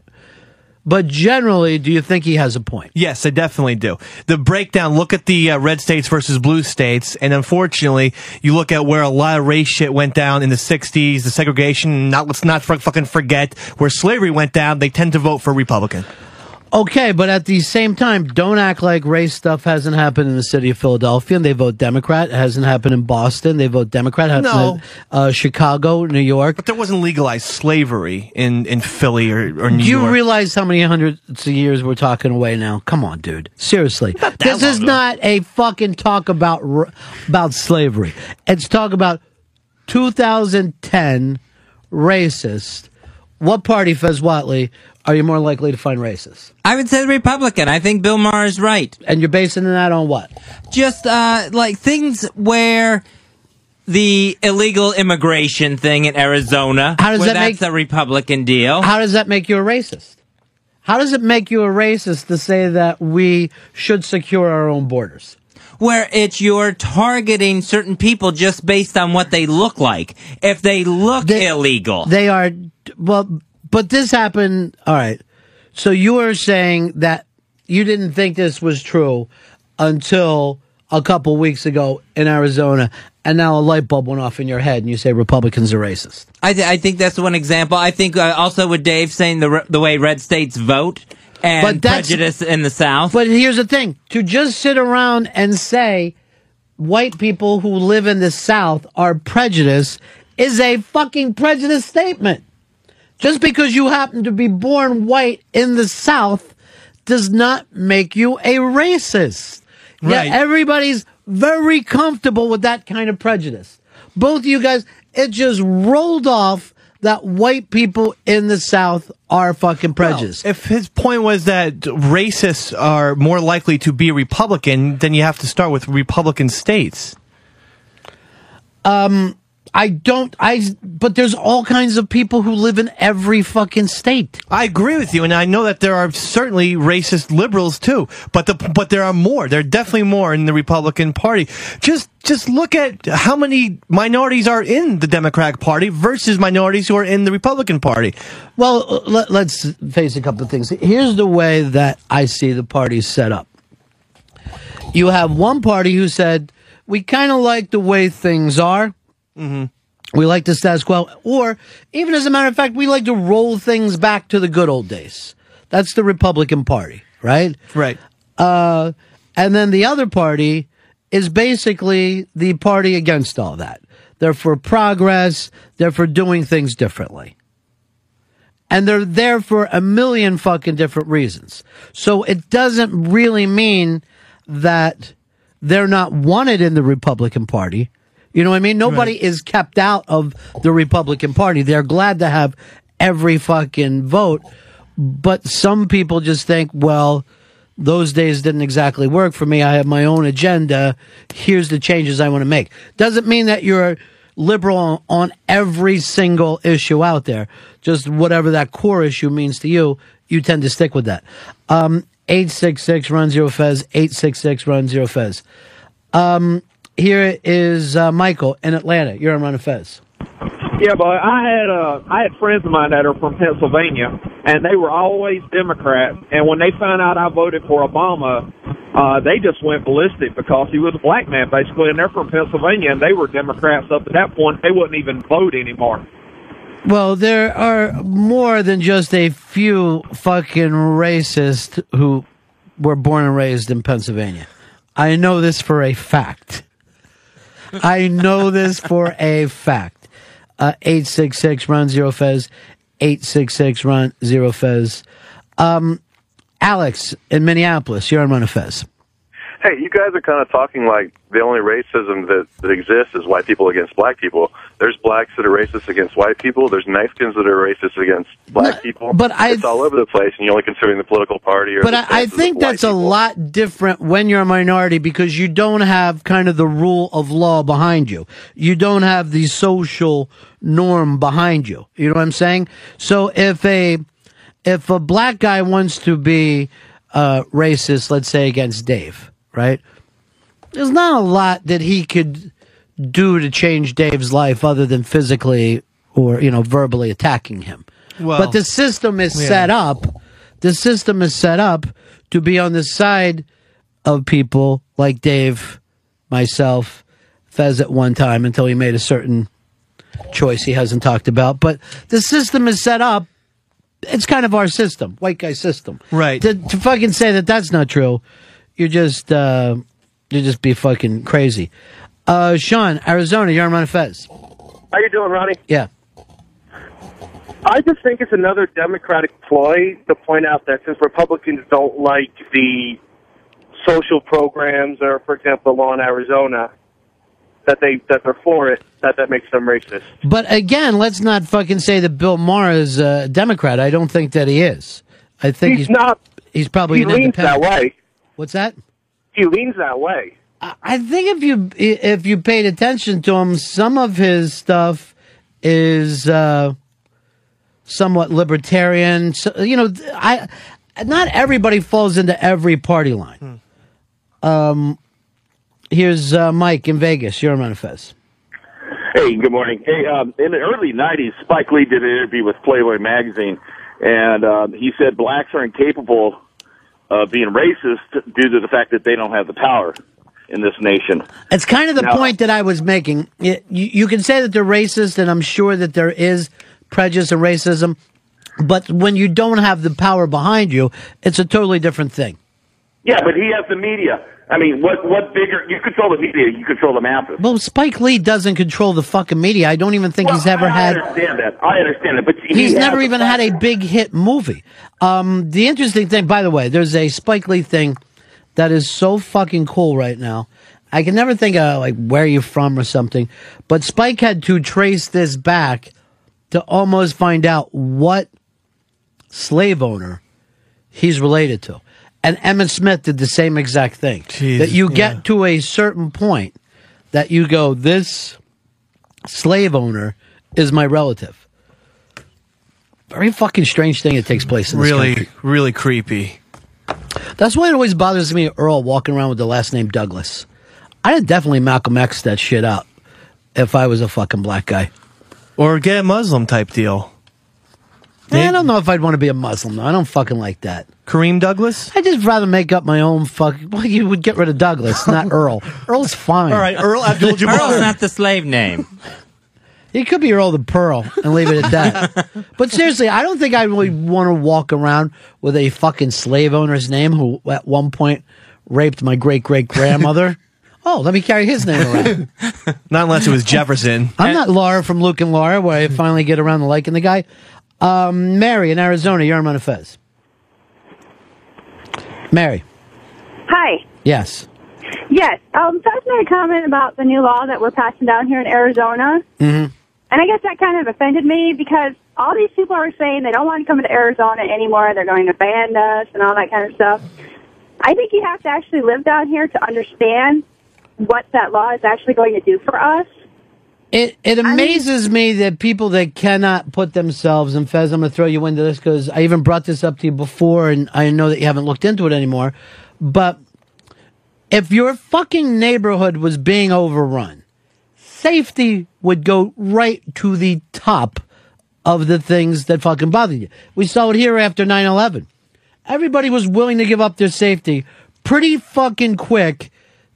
But generally, do you think he has a point? Yes, I definitely do. The breakdown, look at the uh, red states versus blue states, and unfortunately, you look at where a lot of race shit went down in the 60s, the segregation, not, let's not fucking forget where slavery went down, they tend to vote for Republican. Okay, but at the same time, don't act like race stuff hasn't happened in the city of Philadelphia and they vote Democrat. It hasn't happened in Boston. They vote Democrat. It hasn't No. happened uh, Chicago, New York. But there wasn't legalized slavery in, in Philly or, or New York. Do you York. realize how many hundreds of years we're talking away now? Come on, dude. Seriously. This is long ago. not a fucking talk about about slavery. It's talk about 2010 racist. What party, Fez Whatley, are you more likely to find racist? I would say Republican. I think Bill Maher is right. And you're basing that on what? Just uh, like things where the illegal immigration thing in Arizona. How does where that make- that's a Republican deal? How does that make you a racist? How does it make you a racist to say that we should secure our own borders? Where it's you're targeting certain people just based on what they look like. If they look illegal, They are well, but this happened. All right. So you are saying that you didn't think this was true until a couple weeks ago in Arizona, and now a light bulb went off in your head, and you say Republicans are racist. I, th- I think that's one example. I think uh, also with Dave saying the re- the way red states vote and But prejudice in the South. But here's the thing: to just sit around and say white people who live in the South are prejudiced is a fucking prejudice statement. Just because you happen to be born white in the South does not make you a racist. Right. Yeah, everybody's very comfortable with that kind of prejudice. Both of you guys, it just rolled off that white people in the South are fucking prejudiced. If his point was that racists are more likely to be Republican, then you have to start with Republican states. Um, I don't. I. But there's all kinds of people who live in every fucking state. I agree with you, and I know that there are certainly racist liberals too. But the but there are more. There are definitely more in the Republican Party. Just just look at how many minorities are in the Democratic Party versus minorities who are in the Republican Party. Well, uh, let, let's face a couple of things. Here's the way that I see the party set up. You have one party who said we kind of like the way things are. Mm-hmm. We like the status quo, or even as a matter of fact, we like to roll things back to the good old days. That's the Republican Party, right? Right. Uh, and then the other party is basically the party against all that. They're for progress. They're for doing things differently. And they're there for a million fucking different reasons. So it doesn't really mean that they're not wanted in the Republican Party. You know what I mean? Nobody is kept out of the Republican Party. They're glad to have every fucking vote. But some people just think, well, those days didn't exactly work for me. I have my own agenda. Here's the changes I want to make. Doesn't mean that you're liberal on, on every single issue out there. Just whatever that core issue means to you, you tend to stick with that. Um, 866 Ron zero Fez, 866 Ron zero Fez. Um, here is uh, Michael in Atlanta. You're on Ron and Fez. Yeah, but I had uh, I had friends of mine that are from Pennsylvania, and they were always Democrats. And when they found out I voted for Obama, uh, they just went ballistic because he was a black man, basically, and they're from Pennsylvania, and they were Democrats up to that point. They wouldn't even vote anymore. Well, there are more than just a few fucking racists who were born and raised in Pennsylvania. I know this for a fact. I know this for a fact. Uh, 866 Ron zero Fez. 866 Ron zero Fez. Um, Alex in Minneapolis, you're on Ron and Fez. Hey, you guys are kind of talking like the only racism that, that exists is white people against black people. There's blacks that are racist against white people. There's Mexicans that are racist against black people. but I- it's all over the place, and you're only considering the political party. Or But I, I think that's a lot different when you're a minority because you don't have kind of the rule of law behind you. You don't have the social norm behind you. You know what I'm saying? So if a if a black guy wants to be uh, racist, let's say against Dave, right? There's not a lot that he could do to change Dave's life other than physically or you know verbally attacking him. Well, but the system is yeah. set up the system is set up to be on the side of people like Dave, myself, Fez at one time until he made a certain choice he hasn't talked about. But the system is set up. It's kind of our system, white guy system. Right. To, to fucking say that that's not true, you're just uh, you just be fucking crazy. Uh, Sean, Arizona, you're on Ron Fez. How you doing, Ronnie? Yeah. I just think it's another Democratic ploy to point out that since Republicans don't like the social programs or, for example, the law in Arizona, that they that they're for it, that that makes them racist. But again, let's not fucking say that Bill Maher is a Democrat. I don't think that he is. I think He's he's, not. He's probably he an leans that way. What's that? He leans that way. I- I think if you if you paid attention to him, some of his stuff is uh, somewhat libertarian. So, you know, I not everybody falls into every party line. Um, here's uh, Mike in Vegas. You're on Manifest. Hey, good morning. Hey, um, in the early '90s, Spike Lee did an interview with Playboy magazine, and um, he said blacks are incapable of being racist due to the fact that they don't have the power in this nation. It's kind of the Now- point that I was making. You, you can say that they're racist, and I'm sure that there is prejudice and racism, but when you don't have the power behind you, it's a totally different thing. Yeah, but he has the media. I mean, what what bigger? You control the media. You control the masses. Well, Spike Lee doesn't control the fucking media. I don't even think he's ever I had. I understand that. I understand it, but he He's never even had a big hit movie. Um, the interesting thing, by the way, there's a Spike Lee thing that is so fucking cool right now. I can never think of like where you're from or something, but Spike had to trace this back to almost find out what slave owner he's related to. And Emmitt Smith did the same exact thing. that you get to a certain point that you go, this slave owner is my relative. Very fucking strange thing that takes place in this Really, country. really creepy. That's why it always bothers me, Earl walking around with the last name Douglas. I'd definitely Malcolm X that shit out if I was a fucking black guy. Or get a Muslim type deal. I don't know if I'd want to be a Muslim. though. I don't fucking like that. Kareem Douglas? I'd just rather make up my own fuck. Well, you would get rid of Douglas, not Earl. Earl's fine. All right, Earl Abdul-Jabbar. Earl's not the slave name. He could be Earl the Pearl and leave it at that. but seriously, I don't think I really want to walk around with a fucking slave owner's name who at one point raped my great great grandmother. oh, let me carry his name around. Not unless it was Jefferson. I'm not Laura from Luke and Laura, where I finally get around to liking the guy. Um, Mary in Arizona, you're on Fez. Mary, Hi. yes. Yes. Um, Seth made a comment about the new law that we're passing down here in Arizona. Mm-hmm. And I guess that kind of offended me because all these people are saying they don't want to come to Arizona anymore. They're going to ban us and all that kind of stuff. I think you have to actually live down here to understand what that law is actually going to do for us. It it amazes me that people that cannot put themselves and Fez, I'm going to throw you into this because I even brought this up to you before, and I know that you haven't looked into it anymore. But if your fucking neighborhood was being overrun, safety would go right to the top of the things that fucking bother you. We saw it here after 9 11. Everybody was willing to give up their safety pretty fucking quick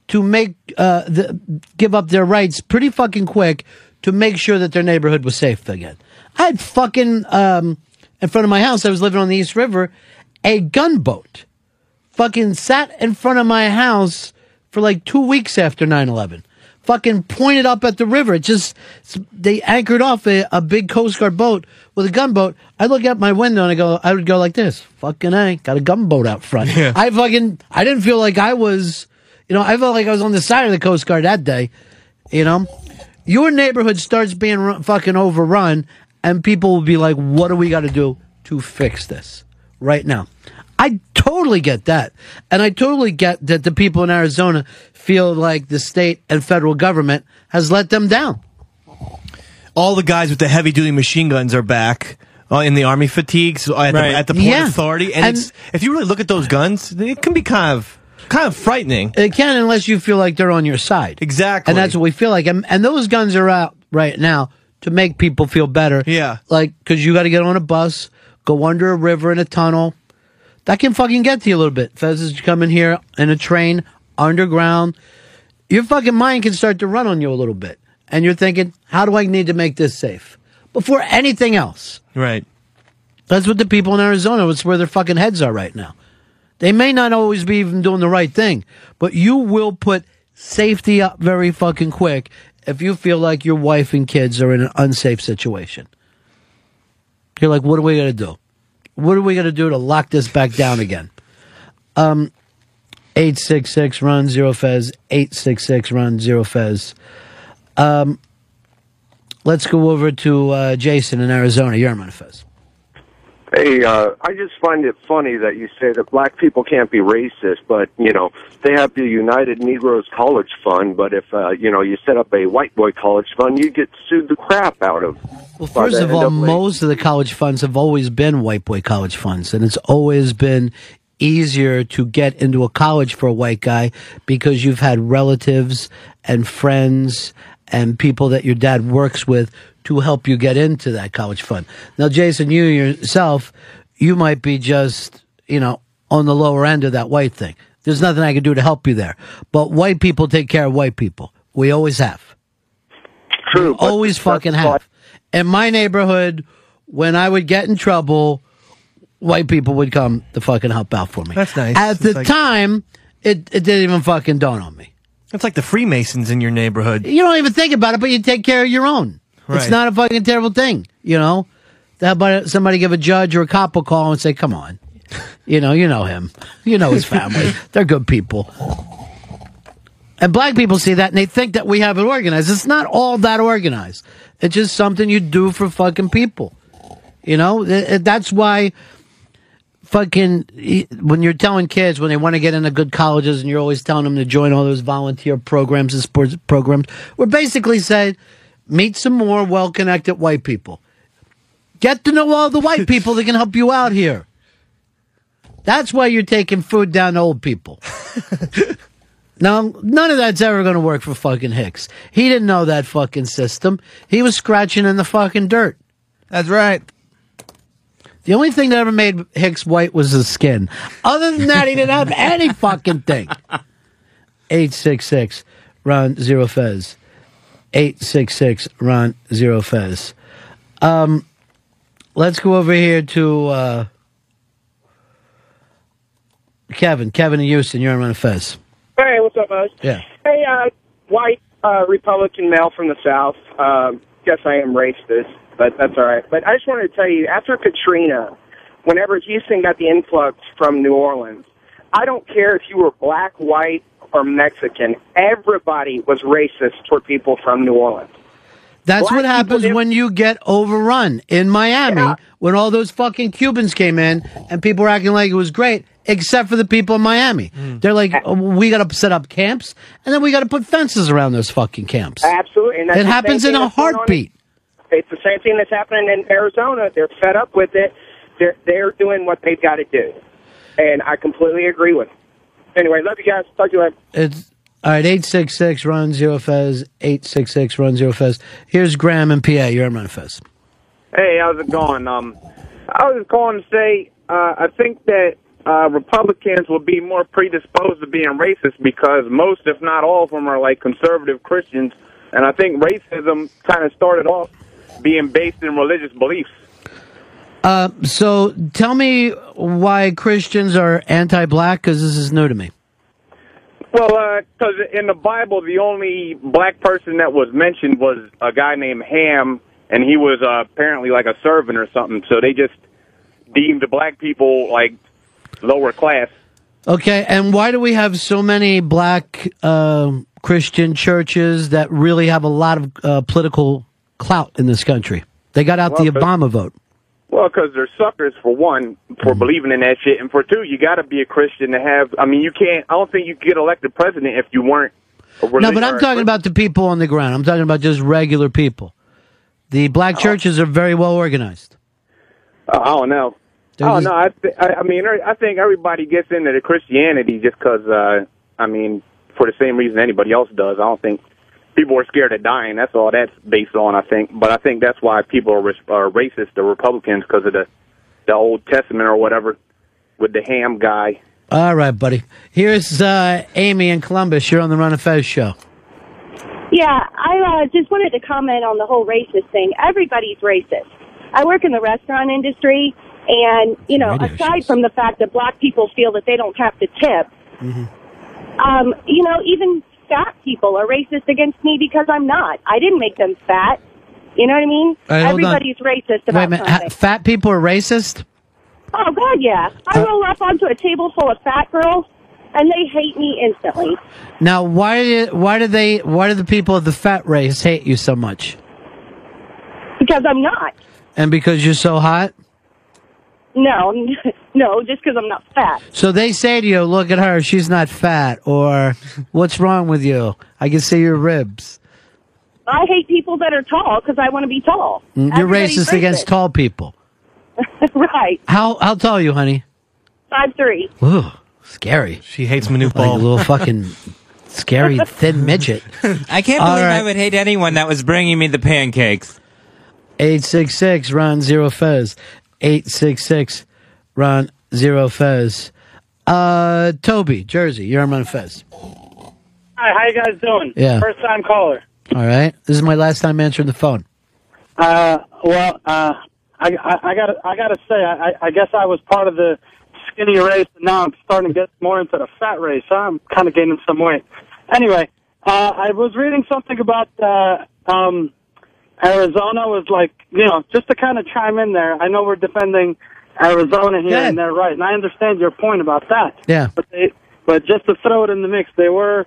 to make uh, the, give up their rights pretty fucking quick to make sure that their neighborhood was safe again. I had fucking um, in front of my house. I was living on the East River. A gunboat fucking sat in front of my house for like two weeks after 9-11 fucking pointed up at the river it just they anchored off a, a big coast guard boat with a gunboat i look out my window and i go i would go like this fucking I got a gunboat out front i fucking i didn't feel like i was you know i felt like i was on the side of the coast guard that day you know your neighborhood starts being ru- fucking overrun and people will be like what do we got to do to fix this right now I totally get that. And I totally get that the people in Arizona feel like the state and federal government has let them down. All the guys with the heavy duty machine guns are back. Uh, in the army fatigues at, Right. the, at the Port Yeah. Authority, and, And- it's, if you really look at those guns, it can be kind of kind of frightening. It can unless you feel like they're on your side. Exactly. And that's what we feel like. And, and those guns are out right now to make people feel better. Yeah. Like, cause you got to get on a bus, go under a river in a tunnel, That can fucking get to you a little bit. Fez is coming here in a train underground. Your fucking mind can start to run on you a little bit. And you're thinking, how do I need to make this safe? Before anything else. Right. That's what the people in Arizona, it's where their fucking heads are right now. They may not always be even doing the right thing, but you will put safety up very fucking quick if you feel like your wife and kids are in an unsafe situation. You're like, what are we going to do? What are we going to do to lock this back down again? Um, 866 Ron zero Fez, 866 Ron zero Fez. Um, let's go over to uh, Jason in Arizona. You're on Fez. Hey, uh, I just find it funny that you say that black people can't be racist, but you know they have the United Negroes College Fund. But if uh, you know you set up a white boy college fund, you get sued the crap out of. Well, first of all, most of the college funds have always been white boy college funds, and it's always been easier to get into a college for a white guy because you've had relatives and friends and people that your dad works with to help you get into that college fund. Now, Jason, you yourself, you might be just, you know, on the lower end of that white thing. There's nothing I can do to help you there. But white people take care of white people. We always have. True. We always fucking have. In my neighborhood, when I would get in trouble, white people would come to fucking help out for me. That's nice. At the like- time, it, it didn't even fucking dawn on me. It's like the Freemasons in your neighborhood. You don't even think about it, but you take care of your own. It's not a fucking terrible thing, you know? About somebody give a judge or a cop a call and say, come on. You know, you know him. You know his family. They're good people. And black people see that and they think that we have it organized. It's not all that organized. It's just something you do for fucking people. You know, Th- th- that's why fucking when you're telling kids when they want to get into good colleges and you're always telling them to join all those volunteer programs and sports programs, we're basically saying meet some more well-connected white people. Get to know all the white people that can help you out here. That's why you're taking food down to old people. Now, none of that's ever going to work for fucking Hicks. He didn't know that fucking system. He was scratching in the fucking dirt. That's right. The only thing that ever made Hicks white was his skin. Other than that, he didn't have any fucking thing. 866 Ron Zero Fez. 866 Ron Zero Fez. Um, let's go over here to uh, Kevin. Kevin in Houston, you're on Ron Fez. Hey, what's up, guys? Yeah. Hey, uh, white uh, Republican male from the South. Um, guess I am racist, but that's all right. But I just wanted to tell you, after Katrina, whenever Houston got the influx from New Orleans, I don't care if you were black, white, or Mexican. Everybody was racist toward people from New Orleans. That's Black what happens people- when you get overrun. In Miami, when all those fucking Cubans came in and people were acting like it was great, except for the people in Miami. Mm. They're like, oh, we got to set up camps and then we got to put fences around those fucking camps. Absolutely, and that's It happens in a that's going heartbeat. It's the same thing that's happening in Arizona. They're fed up with it. They're they're doing what they've got to do, and I completely agree with. Them. Anyway, love you guys. Talk to you later. It's all right. Eight six six Ron zero Fez. Eight six six Ron zero Fez. Here's Graham and PA. You're on Ron Fez. Hey, how's it going? Um, I was calling to say uh, I think that uh, Republicans will be more predisposed to being racist because most, if not all, of them are like conservative Christians, and I think racism kind of started off being based in religious beliefs. Uh, so tell me why Christians are anti-black because this is new to me. Well, because in the Bible, the only black person that was mentioned was a guy named Ham, and he was uh, apparently like a servant or something. So they just deemed the black people like lower class. Okay, and why do we have so many black um Christian churches that really have a lot of uh, political clout in this country? They got out the Well, but- Obama vote. Well, because they're suckers for one for believing in that shit, and for two, you got to be a Christian to have. I mean, you can't. I don't think you could get elected president if you weren't. A No, but I'm talking about the people on the ground. I'm talking about just regular people. The Oh. black churches are very well organized. Uh, I don't know. They're just- know. I, th- I, I mean, I think everybody gets into the Christianity just because. Uh, I mean, for the same reason anybody else does. I don't think people are scared of dying. That's all that's based on. I think, but I think that's why people are, ris- are racist. The Republicans because of the the Old Testament or whatever. with the ham guy. All right, buddy. Here's uh, Amy in Columbus. You're on the Ron and Fez show. Yeah, I uh, just wanted to comment on the whole racist thing. Everybody's racist. I work in the restaurant industry, and you know, aside from the fact that black people feel that they don't have to tip, um, you know, even fat people are racist against me because I'm not. I didn't make them fat. You know what I mean? Right, hold on. Everybody's racist Wait about minute. something. Fat people are racist? Oh God, yeah. I roll up onto a table full of fat girls, and they hate me instantly. Now, why did why do they why do the people of the fat race hate you so much? Because I'm not. And because you're so hot? No, no, just because I'm not fat. So they say to you, "Look at her; she's not fat," or "What's wrong with you? I can see your ribs." I hate people that are tall because I want to be tall. Mm, You're Everybody's racist against tall people. right. How how tall are you, honey? Five three. Ooh, scary. She hates Manute Like a Ball. little fucking scary thin midget. I can't All believe I would hate anyone that was bringing me the pancakes. 866 Ron Zero Fez. 866 Ron Zero Fez. Uh, Toby, Jersey, you're on Fez. Hi, how you guys doing? Yeah. First time caller. All right. This is my last time answering the phone. Uh, well, uh, I, I, I gotta, I gotta say, I, I guess I was part of the skinny race, and now I'm starting to get more into the fat race. So I'm kind of gaining some weight. Anyway, uh, I was reading something about, uh, um, Arizona was like, you know, just to kind of chime in there. I know we're defending Arizona here, and they're right, and I understand your point about that. Yeah. But they, but just to throw it in the mix, they were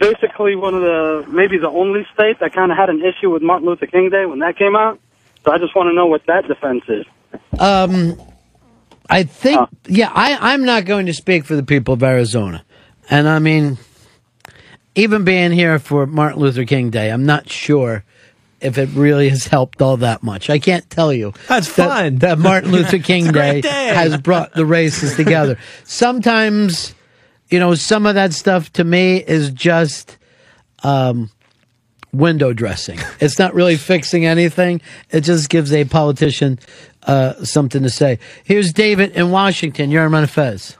basically one of the maybe the only state that kind of had an issue with Martin Luther King Day when that came out. So I just want to know what that defense is. Um, I think, yeah, I, I'm not going to speak for the people of Arizona. And I mean, even being here for Martin Luther King Day, I'm not sure if it really has helped all that much. I can't tell you. That's that, fun. That Martin Luther King Day, day. has brought the races together. Sometimes, you know, some of that stuff to me is just, um, window dressing. It's not really fixing anything. It just gives a politician uh, something to say. Here's David in Washington. You're on Ron Fez.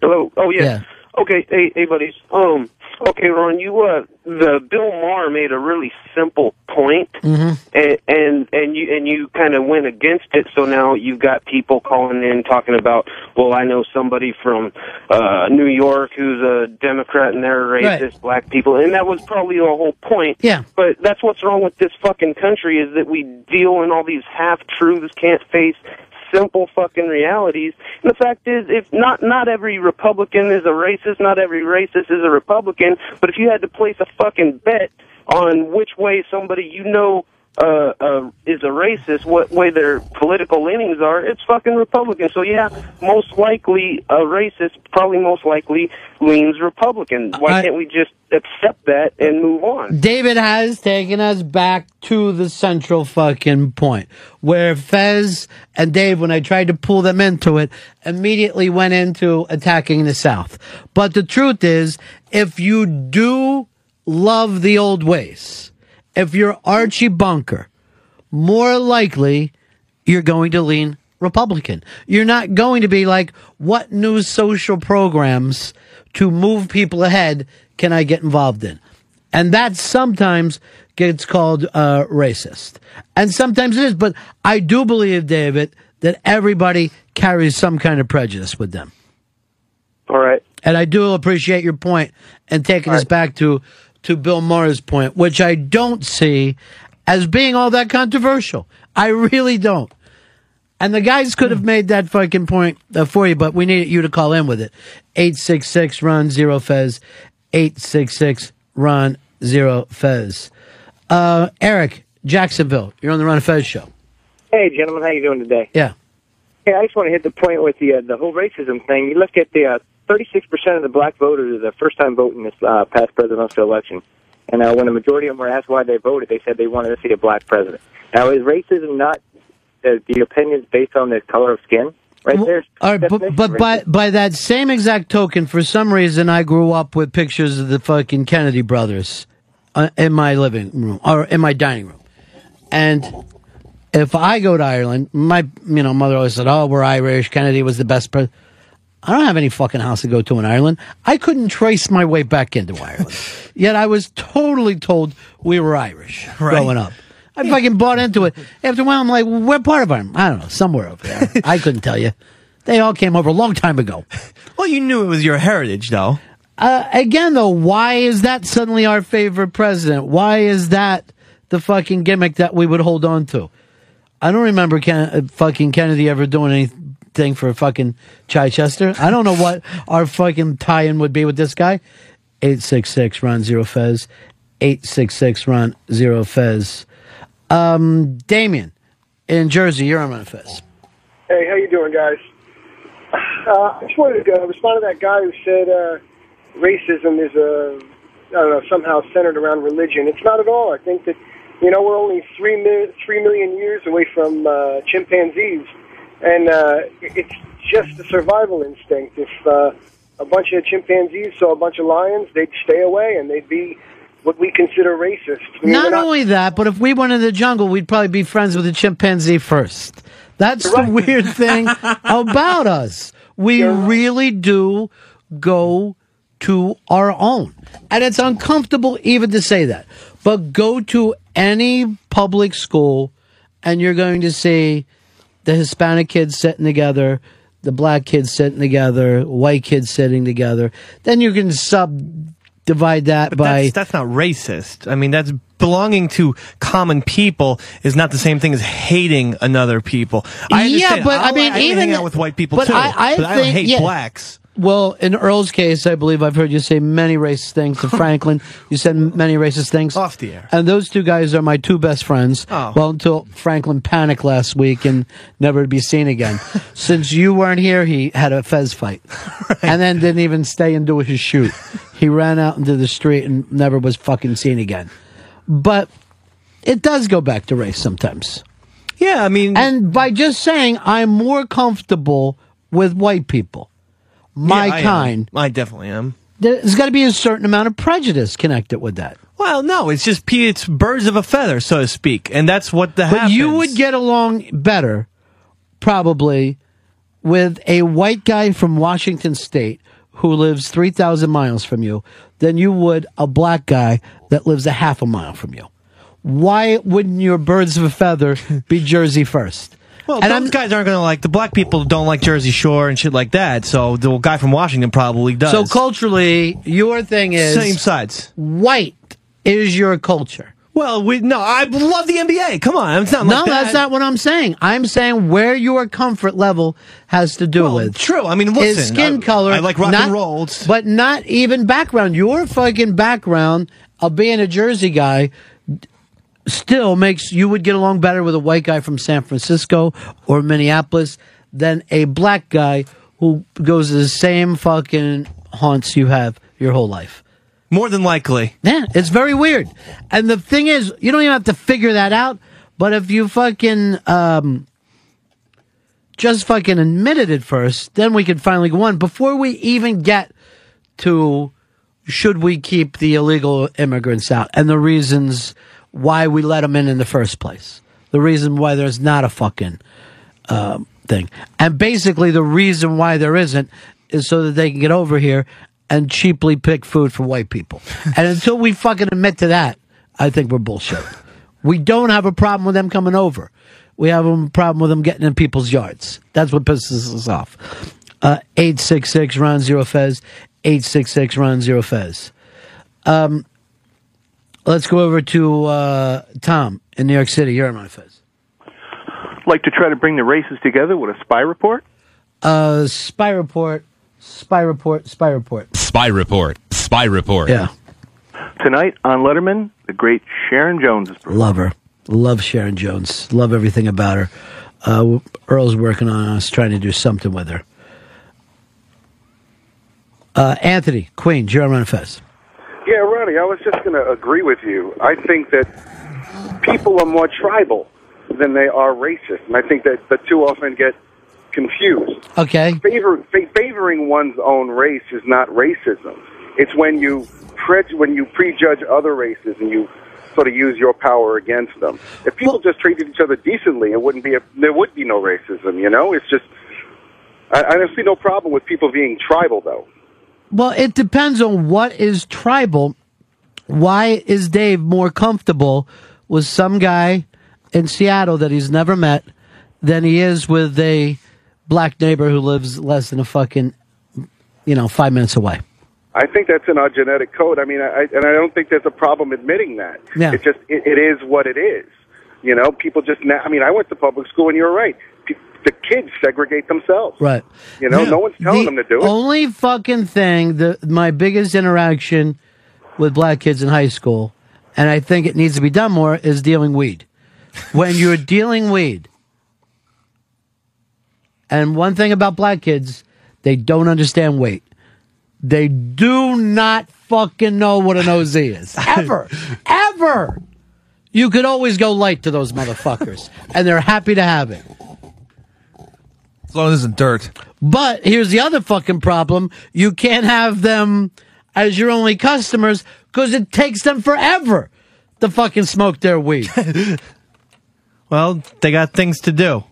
Hello. Oh yeah. Yeah. Okay. Hey, hey, buddies. Um. Okay, Ron. You uh, the Bill Maher made a really simple point, Mm-hmm. and and and you and you kind of went against it. So now you've got people calling in talking about, well, I know somebody from uh New York who's a Democrat and they're racist, Right. black people, and that was probably the whole point. Yeah. But that's what's wrong with this fucking country is that we deal in all these half truths, can't face simple fucking realities. And the fact is, if not not every Republican is a racist, not every racist is a Republican. But if you had to place a fucking bet on which way somebody you know uh, uh, is a racist, what way their political leanings are, it's fucking Republican. So yeah, most likely a racist, probably most likely leans Republican. Why I- can't we just accept that and move on? David has taken us back to the central fucking point where Fez and Dave, when I tried to pull them into it, immediately went into attacking the South. But the truth is, if you do love the old ways, if you're Archie Bunker, more likely you're going to lean Republican. You're not going to be like, what new social programs to move people ahead can I get involved in? And that sometimes gets called uh, racist. And sometimes it is. But I do believe, David, that everybody carries some kind of prejudice with them. All right. And I do appreciate your point and taking us back to, to Bill Maher's point, which I don't see as being all that controversial. I really don't. And the guys could have made that fucking point uh, for you, but we need you to call in with it. 866 Ron Zero Fez. 866 Ron Zero Fez. Uh, Eric, Jacksonville, you're on the Ron Fez show. Hey, gentlemen, how you doing today? Yeah. Hey, I just want to hit the point with the uh, the whole racism thing. You look at the uh, 36% of the black voters are the first time voting this uh, past presidential election. And uh, when the majority of them were asked why they voted, they said they wanted to see a black president. Now, is racism not the, the opinions based on the color of skin? Right there. All right, but, but by by that same exact token, for some reason, I grew up with pictures of the fucking Kennedy brothers uh, in my living room or in my dining room, and if I go to Ireland, my you know mother always said, "Oh, we're Irish. Kennedy was the best president." I don't have any fucking house to go to in Ireland. I couldn't trace my way back into Ireland. Yet I was totally told we were Irish growing up. I fucking bought into it. After a while, I'm like, well, we're part of Ireland. I don't know, somewhere over there. I couldn't tell you. They all came over a long time ago. Well, you knew it was your heritage, though. Uh, again, though, why is that suddenly our favorite president? Why is that the fucking gimmick that we would hold on to? I don't remember Ken- uh, fucking Kennedy ever doing anything for fucking Chichester. I don't know what our fucking tie-in would be with this guy. 866 Ron Zero Fez. 866 Ron Zero Fez. Um, Damien in Jersey, you're on Ron Fez. Hey, how you doing, guys? Uh, I just wanted to uh, respond to that guy who said uh, racism is uh, I don't know somehow centered around religion. It's not at all. I think that you know we're only three mi- three million years away from uh, chimpanzees, and uh, it's just a survival instinct. If uh, a bunch of chimpanzees saw a bunch of lions, they'd stay away, and they'd be what we consider racist. I mean, Not not- only that, but if we went into the jungle, we'd probably be friends with a chimpanzee first. That's the weird thing about us. We really do go to our own. And it's uncomfortable even to say that. But go to any public school and you're going to see the Hispanic kids sitting together, the black kids sitting together, white kids sitting together. Then you can subdivide that But by that's, that's not racist. I mean, that's belonging to common people is not the same thing as hating another people. I yeah, but I I'll- mean, I even hang out with white people but too. I, I but I think, don't hate yeah. blacks. Well, in Earl's case, I believe I've heard you say many racist things to Franklin. You said many racist things off the air, and those two guys are my two best friends. Oh. Well, until Franklin panicked last week and never to be seen again. Since you weren't here, he had a fez fight, and then didn't even stay and do his shoot. He ran out into the street and never was fucking seen again. But it does go back to race sometimes. Yeah, I mean, and by just saying I'm more comfortable with white people, my Yeah, I am. kind, I definitely am. there's got to be a certain amount of prejudice connected with that. Well, no, it's just it's birds of a feather, so to speak, and that's what the But happens. you would get along better, probably, with a white guy from Washington State who lives 3,000 miles from you than you would a black guy that lives a half a mile from you. Why wouldn't your birds of a feather be Jersey first? Well, And those I'm- guys aren't going to like the black people don't like Jersey Shore and shit like that. So the guy from Washington probably does. So culturally, your thing is Same sides. White is your culture. Well, we no, I love the NBA. Come on, it's not like no, that. that's not what I'm saying. I'm saying where your comfort level has to do with. True. I mean, is skin I- color. I like rock not, and rolls. but not even background. Your fucking background of being a Jersey guy still makes you would get along better with a white guy from San Francisco or Minneapolis than a black guy who goes to the same fucking haunts you have your whole life. More than likely. Yeah, it's very weird. And the thing is, you don't even have to figure that out. But if you fucking um, just fucking admitted it at first, then we could finally go on. Before we even get to should we keep the illegal immigrants out and the reasons why we let them in in the first place, the reason why there's not a fucking um, thing, and basically the reason why there isn't is so that they can get over here and cheaply pick food for white people. and until we fucking admit to that, I think we're bullshit. We don't have a problem with them coming over. We have a problem with them getting in people's yards. That's what pisses us off. Uh, 866 Ron Zero Fez. 866 Ron Zero Fez. Um, let's go over to uh, Tom in New York City. You're on Ron Fez. like to try to bring the races together with a spy report? Uh, spy report, spy report, spy report. Spy report. Spy report. Yeah. Tonight on Letterman, the great Sharon Jones is Love her. Love Sharon Jones. Love everything about her. Uh, Earl's working on us trying to do something with her. Uh, Anthony, Queen, you're on Ron Fez. Yeah, Ronnie, I was just going to agree with you. I think that people are more tribal than they are racist, and I think that the two often get confused. Okay. Favor, fa- favoring one's own race is not racism. It's when you pre- when you prejudge other races and you sort of use your power against them. If people just treated each other decently, it wouldn't be a, there would be no racism. You know, it's just I, I don't see no problem with people being tribal though. Well, it depends on what is tribal. Why is Dave more comfortable with some guy in Seattle that he's never met than he is with a black neighbor who lives less than a fucking, you know, five minutes away? I think that's in our genetic code. I mean, I, and I don't think there's a problem admitting that. Yeah. It's just it, it is what it is. You know, people just. Na- I mean, I went to public school, and you're right. The kids segregate themselves. Right. You know, Yeah. no one's telling The them to do it. Only fucking thing, the my biggest interaction with black kids in high school, and I think it needs to be done more, is dealing weed. When you're dealing weed, and one thing about black kids, they don't understand weight. They do not fucking know what an OZ is. Ever. Ever. You could always go light to those motherfuckers, and they're happy to have it. As long as it's in dirt. But here's the other fucking problem. You can't have them as your only customers because it takes them forever to fucking smoke their weed. well, they got things to do.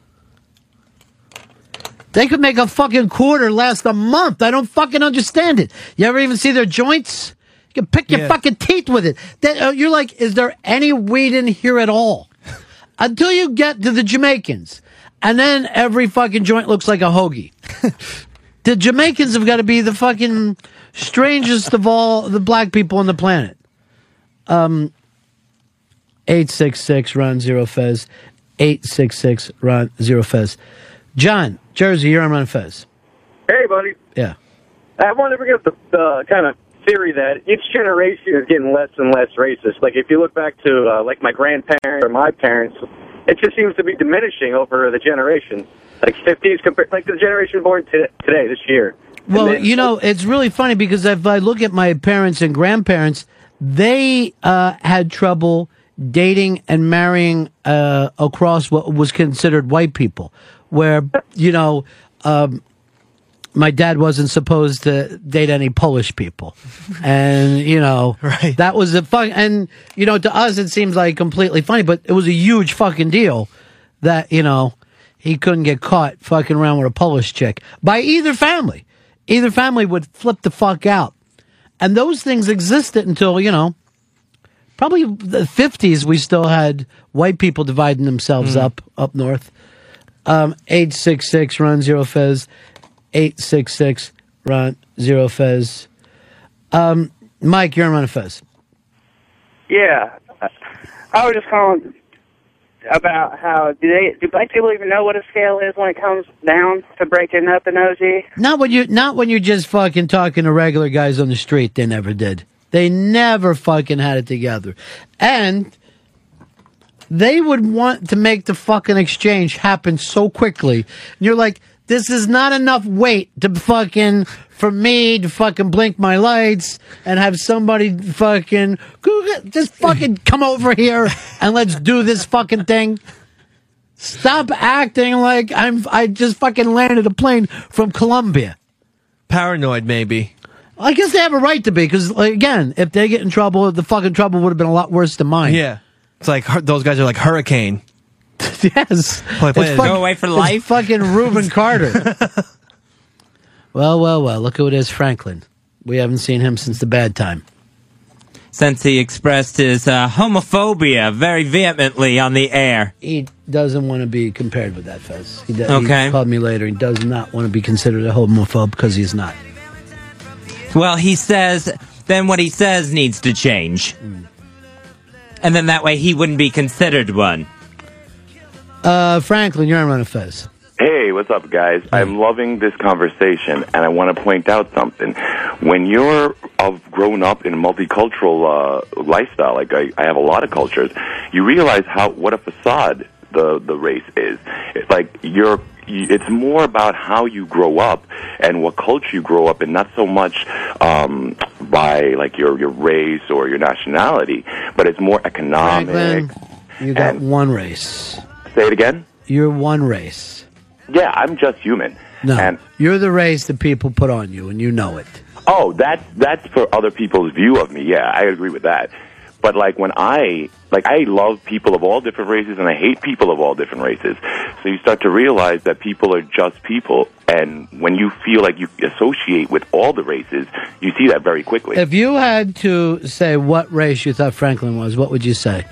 They could make a fucking quarter last a month. I don't fucking understand it. You ever even see their joints? You can pick your Yeah. fucking teeth with it. That, uh, you're like, is there any weed in here at all? Until you get to the Jamaicans. And then every fucking joint looks like a hoagie. the Jamaicans have got to be the fucking strangest of all the black people on the planet. Um, 866 Ron Zero Fez. 866 Ron Zero Fez. John, Jersey, you're on Ron Fez. Hey, buddy. Yeah. I wanted to bring up the, the kind of theory that each generation is getting less and less racist. Like, if you look back to, uh, like, my grandparents or my parents, it just seems to be diminishing over the generation. Like, 50s compared, like, the generation born t- today, this year. Well, you know, it's really funny because if I look at my parents and grandparents, they uh, had trouble dating and marrying uh, across what was considered white people, where, you know, um, my dad wasn't supposed to date any Polish people. And, you know, right. that was a fun. And, you know, to us, it seems like completely funny, but it was a huge fucking deal that, you know, he couldn't get caught fucking around with a Polish chick by either family. Either family would flip the fuck out. And those things existed until, you know, probably the 50s, we still had white people dividing themselves up up north. Um, 866 Ron Zero Fez. 866 Ron Zero Fez. Um, Mike, you're on Ron Fez. Yeah, I was just calling about how do they do black people even know what a scale is when it comes down to breaking up an OG? Not when you not when you're just fucking talking to regular guys on the street. They never did. They never fucking had it together. And they would want to make the fucking exchange happen so quickly. And you're like, this is not enough weight to fucking for me to fucking blink my lights and have somebody fucking just fucking come over here and let's do this fucking thing. Stop acting like I'm I just fucking landed a plane from Colombia. Paranoid, maybe. I guess they have a right to be because, again, if they get in trouble, the fucking trouble would have been a lot worse than mine. Yeah. It's like those guys are like Hurricane. yes. Play- play It's it. fuck- Go away for it's life. fucking Rubin Carter. well, well, well. Look who it is, Franklin. We haven't seen him since the bad time. Since he expressed his uh, homophobia very vehemently on the air. He doesn't want to be compared with that, Fez. He, do- Okay. he called me later. He does not want to be considered a homophobe because he's not. Well, he says then what he says needs to change. And then that way he wouldn't be considered one. Uh, Franklin, you're on Ron Fez. Hey, what's up, guys? I'm loving this conversation, and I want to point out something. When you're of grown up in a multicultural uh, lifestyle, like I, I have a lot of cultures, you realize how what a facade the the race is. It's like you're. It's more about how you grow up and what culture you grow up in, not so much um, by like your your race or your nationality, but it's more economic. Franklin, you got one race. Say it again. You're one race. Yeah, I'm just human. No, And you're the race that people put on you, and you know it. Oh, that's that's for other people's view of me. Yeah, I agree with that. But like when I like I love people of all different races and I hate people of all different races. So you start to realize that people are just people and when you feel like you associate with all the races, you see that very quickly. If you had to say what race you thought Franklin was, what would you say,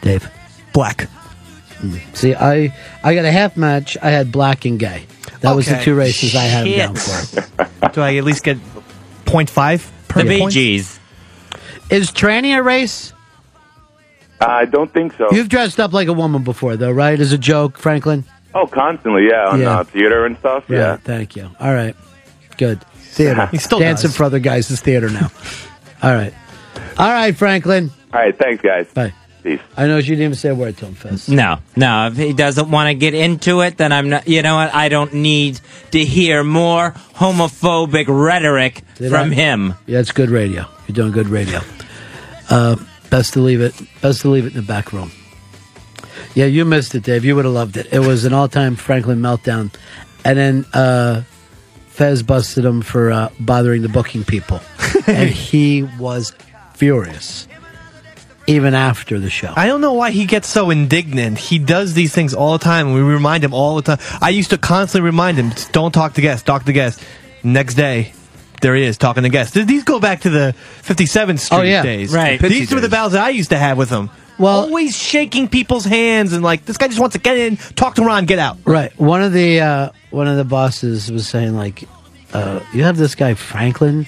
Dave? Black. See, I I got a half match. I had black and gay. That was the two races I had him down for. Do I at least get 0.5 per The Bee point? Gees. Is tranny a race? I don't think so. You've dressed up like a woman before, though, right? As a joke, Franklin. Oh, constantly, yeah, on Yeah. Uh, theater and stuff. Right, Yeah. Thank you. All right. Good. Theater. He still Dancing does. for other guys is theater now. All right. All right, Franklin. All right, thanks, guys. Bye. Peace. I know she didn't even say a word to him, Fez. No, no. If he doesn't want to get into it, then I'm not. You know what? I don't need to hear more homophobic rhetoric Did from I? him. Yeah, it's good radio. You're doing good radio. Uh, best to leave it. Best to leave it in the back room. Yeah, you missed it, Dave. You would have loved it. It was an all-time Franklin meltdown, and then uh, Fez busted him for uh, bothering the booking people, and he was furious, even after the show. I don't know why he gets so indignant. He does these things all the time, we remind him all the time. I used to constantly remind him, "Don't talk to guests. Talk to guests." Next day, there he is talking to guests. These go back to the 57th Street Oh, yeah. days. Right. These were the battles that I used to have with him. Well, always shaking people's hands and like this guy just wants to get in, talk to Ron, get out. Right. One of the uh, one of the bosses was saying like, uh, "You have this guy Franklin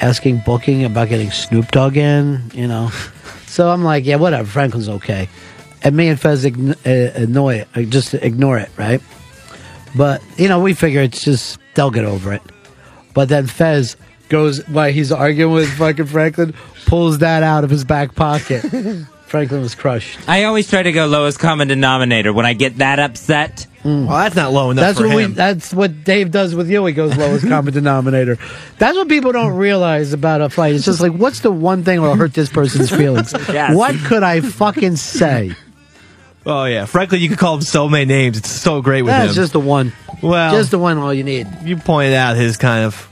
asking booking about getting Snoop Dogg in," you know. so I'm like, "Yeah, whatever. Franklin's okay." And me and Fez ign- uh, annoy it, uh, just ignore it, right? But you know, we figure it's just they'll get over it. But then Fez goes while he's arguing with fucking Franklin, pulls that out of his back pocket. Franklin was crushed. I always try to go lowest common denominator when I get that upset. Mm. Well, that's not low enough That's for what we. That's what Dave does with you. He goes lowest common denominator. That's what people don't realize about a fight. It's just like, what's the one thing that'll hurt this person's feelings? Yes. What could I fucking say? Oh yeah, frankly, you could call him so many names. It's so great with That's him. just the one. Well, just the one. All you need. You pointed out his kind of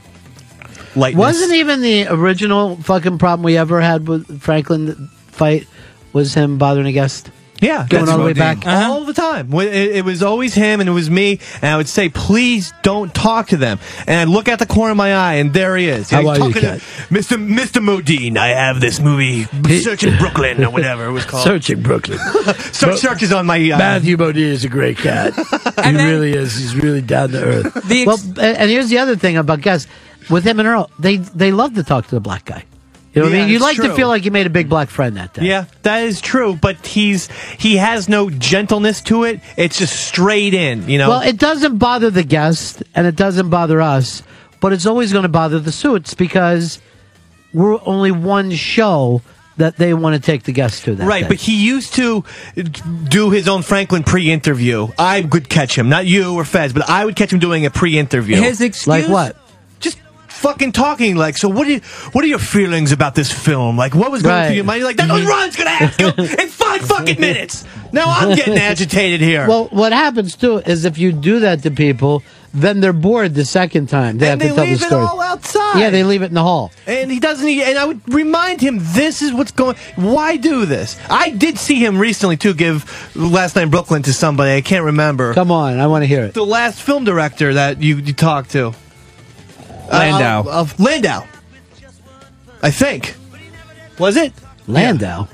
lightness. Wasn't even the original fucking problem we ever had with Franklin fight was him bothering a guest. Yeah, going that's all the way Modine. back. all the time. It, it was always him and it was me, and I would say, "Please don't talk to them." And I'd look at the corner of my eye, and there he is. How are you, talking to Mr. Mr. Modine. I have this movie, Searching Brooklyn, or whatever it was called. Searching Brooklyn. So, Search is on my uh, Matthew Modine is a great cat. he really is. He's really down to earth. well, and and here's the other thing about guys with him and Earl. They they love to talk to the black guy. You know what Yeah, I mean? You it's like to feel like you made a big black friend that day. Yeah, that is true, but he's he has no gentleness to it. It's just straight in, you know. Well, it doesn't bother the guest and it doesn't bother us, but it's always going to bother the suits because we're only one show that they want to take the guests to. That right, day. but he used to do his own Franklin pre-interview. I would catch him, not you or Fez, but I would catch him doing a pre-interview. His excuse- Like what? Fucking talking like. So, what are you, what are your feelings about this film? Like, what was going Right. through your mind? You're like, that's what mm-hmm. Ron's gonna ask you in five fucking minutes. Now I'm getting agitated here. Well, what happens too is if you do that to people, then they're bored the second time. They And have they to tell leave the it story. all outside. Yeah, they leave it in the hall. And he doesn't. And I would remind him, this is what's going. Why do this? I did see him recently too. Give last night in Brooklyn to somebody. I can't remember. Come on, I want to hear it. The last film director that you, you talked to, Landau. Uh, of Landau. I think. Was it Landau?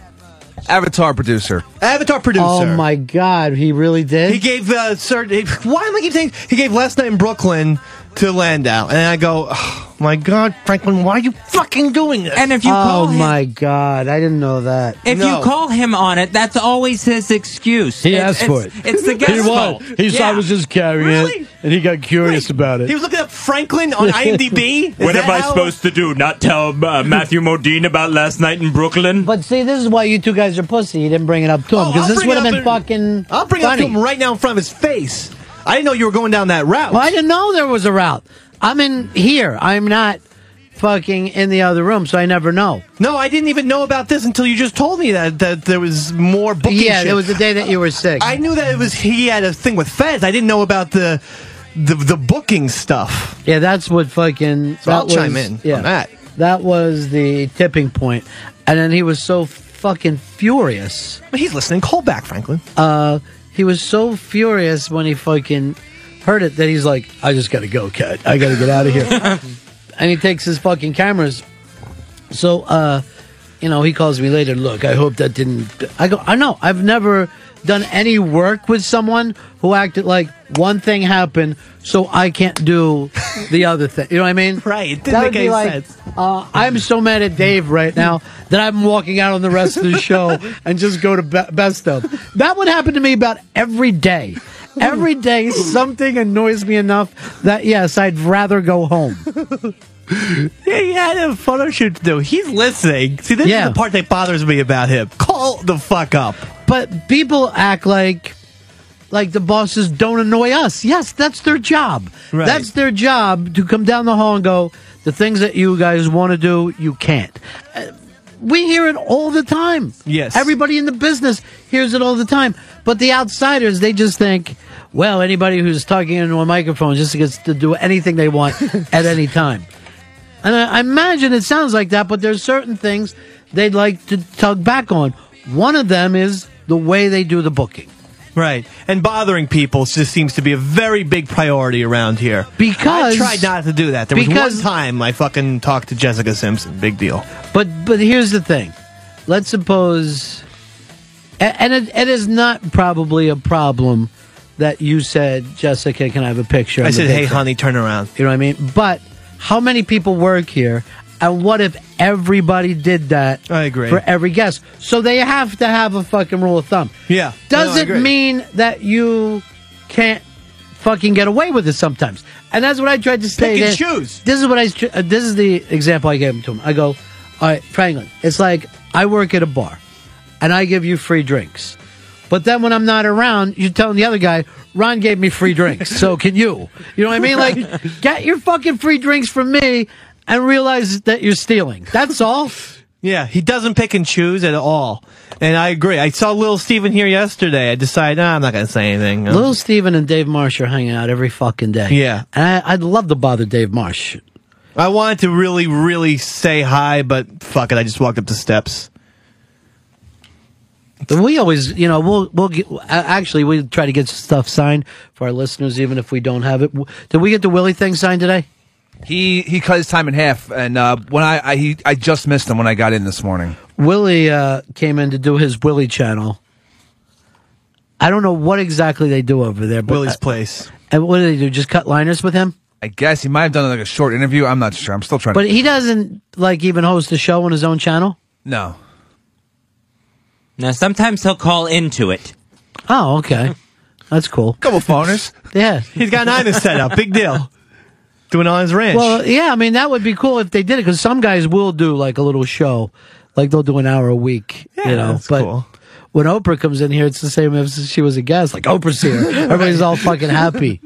Avatar producer. Avatar producer. Oh my God, he really did. He gave uh, certain. Why am I keep saying he gave last night in Brooklyn to Landau? And I go, oh my God, Franklin, why are you fucking doing this? And if you oh call him, my God, I didn't know that. if No. you call him on it, that's always his excuse. He It's- asked for it. It's the guest He won. fault. He saw I Yeah. was just carrying Really? it, and he got curious about it. He was looking up Franklin on IMDb. Is What that am I how- supposed to do? Not tell uh, Matthew Modine about last night in Brooklyn? But see, this is why you two guys are pussy. You didn't bring it up to him Oh, because I'll this bring would have it been up fucking. I'll bring it up funny. to him right now in front of his face. I didn't know you were going down that route. Well, I didn't know there was a route. I'm in here. I'm not fucking in the other room, so I never know. No, I didn't even know about this until you just told me that that there was more booking. Yeah, shit. it was the day that you were sick. I knew that it was he had a thing with Fez. I didn't know about the the, the booking stuff. Yeah, that's what fucking. So that I'll chime in Yeah, on that. That was the tipping point, and then he was so fucking furious. He's listening. Call back, Franklin. Uh, he was so furious when he fucking heard it that he's like, I just gotta go, cat. I gotta get out of here. and he takes his fucking cameras. So, uh, you know, he calls me later. Look, I hope that didn't. I go. I know. I've never done any work with someone who acted like one thing happened, so I can't do the other thing. You know what I mean? Right. It didn't That make would be any like, sense. Uh, I'm so mad at Dave right now that I'm walking out on the rest of the show and just go to be- best of. That would happen to me about every day. Every day, something annoys me enough that yes, I'd rather go home. Yeah, he had a photo shoot to do. He's listening. See, this Yeah. is the part that bothers me about him. Call the fuck up. But people act like like the bosses don't annoy us. Yes, that's their job. Right. That's their job to come down the hall and go, the things that you guys want to do, you can't. Uh, we hear it all the time. Yes. Everybody in the business hears it all the time. But the outsiders, they just think, well, anybody who's talking into a microphone just gets to do anything they want at any time. And I, I imagine it sounds like that, but there's certain things they'd like to tug back on. One of them is the way they do the booking. Right. And bothering people just seems to be a very big priority around here. Because- I tried not to do that. There was one time I fucking talked to Jessica Simpson. Big deal. But but here's the thing. Let's suppose, and it, it is not probably a problem that you said, Jessica, can I have a picture? I said, big hey, honey, turn around. You know what I mean? But how many people work here? And what if everybody did that I agree. for every guest? So they have to have a fucking rule of thumb. Yeah. Does No, it mean that you can't fucking get away with it sometimes? And that's what I tried to say. Pick and choose. This is what I. Uh, this is the example I gave him to him. I go, all right, Franklin. It's like I work at a bar, and I give you free drinks. But then when I'm not around, you're telling the other guy, Ron gave me free drinks, so can you? You know what I mean? Like, get your fucking free drinks from me and realize that you're stealing. That's all. Yeah, he doesn't pick and choose at all. And I agree. I saw Little Steven here yesterday. I decided, nah, I'm not going to say anything. Little Steven and Dave Marsh are hanging out every fucking day. Yeah. And I, I'd love to bother Dave Marsh. I wanted to really, really say hi, but fuck it. I just walked up the steps. We always, you know, we'll we'll get. Actually, we try to get stuff signed for our listeners, even if we don't have it. Did we get the Willie thing signed today? He he cut his time in half, and uh, when I I, he, I just missed him when I got in this morning. Willie uh, came in to do his Willie channel. I don't know what exactly they do over there. But Willie's place. And what do they do? Just cut liners with him? I guess he might have done like a short interview. I'm not sure. I'm still trying. But to... he doesn't like even host a show on his own channel. no. Now, sometimes he'll call into it. Oh, okay, that's cool. Couple phoners. Yeah, He's got an IMA set up. Big deal. Doing his ranch. Well, yeah, I mean that would be cool if they did it because some guys will do like a little show, like they'll do an hour a week. Yeah, you know, that's but cool. when Oprah comes in here, it's the same as if she was a guest. Like Oprah's here, everybody's all fucking happy.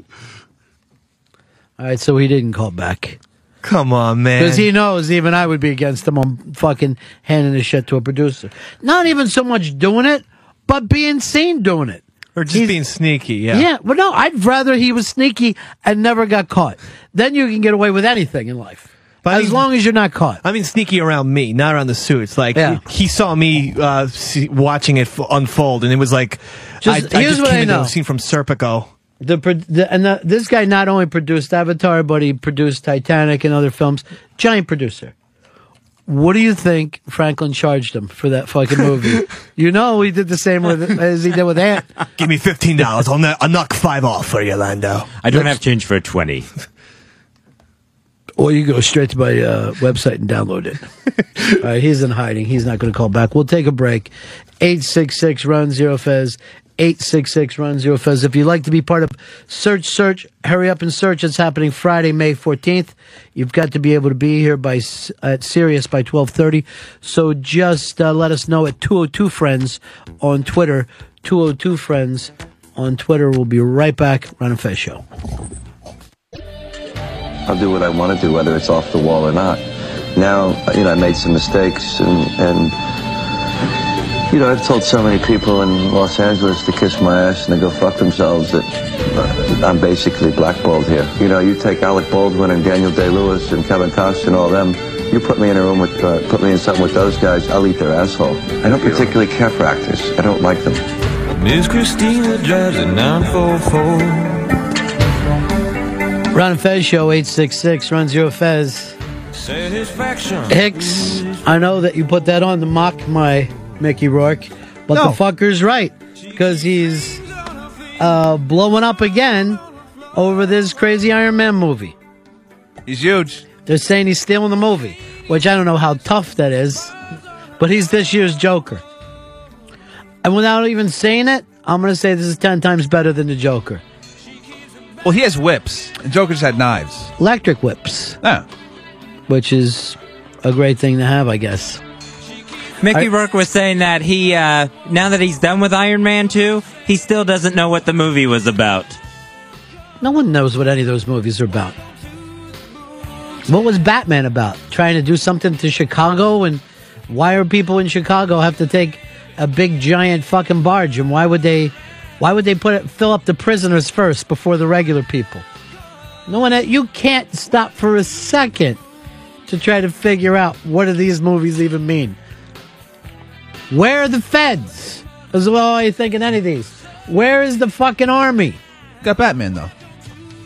All right, so he didn't call back Come on, man. because he knows even I would be against him on fucking handing his shit to a producer. Not even so much doing it, but being seen doing it. Or just being sneaky, yeah. Yeah, well, no, I'd rather he was sneaky and never got caught. Then you can get away with anything in life, as long as you're not caught. I mean, sneaky around me, not around the suits. Like Yeah. he, saw me uh, see, watching it f- unfold, and it was like, Just- I, I here's just what came I into a scene from Serpico. The, the and the, this guy not only produced Avatar, but he produced Titanic and other films. Giant producer. What do you think Franklin charged him for that fucking movie? you know, he did the same with as he did with Ant. Give me fifteen dollars. I'll, kn- I'll knock five off for you, Landau. I don't have change for a 20. Or you go straight to my uh, website and download it. All right, he's in hiding. He's not going to call back. We'll take a break. 866 Ron Zero Fez. 866 Ron Zero Fez. If you'd like to be part of Search Search, hurry up and search. It's happening Friday, May 14th. You've got to be able to be here by at Sirius by 1230. So just uh, let us know at 202 Friends on Twitter. 202 Friends on Twitter. We'll be right back. Ron and Fez Show. I'll do what I want to do, whether it's off the wall or not. Now, you know, I made some mistakes, and, and you know, I've told so many people in Los Angeles to kiss my ass and to go fuck themselves that uh, I'm basically blackballed here. You know, you take Alec Baldwin and Daniel Day-Lewis and Kevin Costner and all them, you You put me in a room with, uh, put me in something with those guys, I'll eat their asshole. I don't particularly care for actors. I don't like them. Miss Christina drives a 944. Ron and Fez show eight six six Ron Zero Fez. Satisfaction. Hicks, I know that you put that on to mock my Mickey Rourke, but No. the fucker's right because he's uh, blowing up again over this crazy Iron Man movie. He's huge. They're saying he's stealing the movie, which I don't know how tough that is, but he's this year's Joker. And without even saying it, I'm going to say this is 10 times better than the Joker. Well, he has whips, and Joker's had knives. Electric whips. Yeah. Which is a great thing to have, I guess. Mickey Rourke was saying that he, uh, now that he's done with Iron Man 2, he still doesn't know what the movie was about. No one knows what any of those movies are about. What was Batman about? Trying to do something to Chicago? And why are people in Chicago have to take a big giant fucking barge? And why would they, why would they put it, fill up the prisoners first before the regular people? No one, you can't stop for a second to try to figure out what do these movies even mean. Where are the feds? As well, I think in any of these. Where is the fucking army? Got Batman though.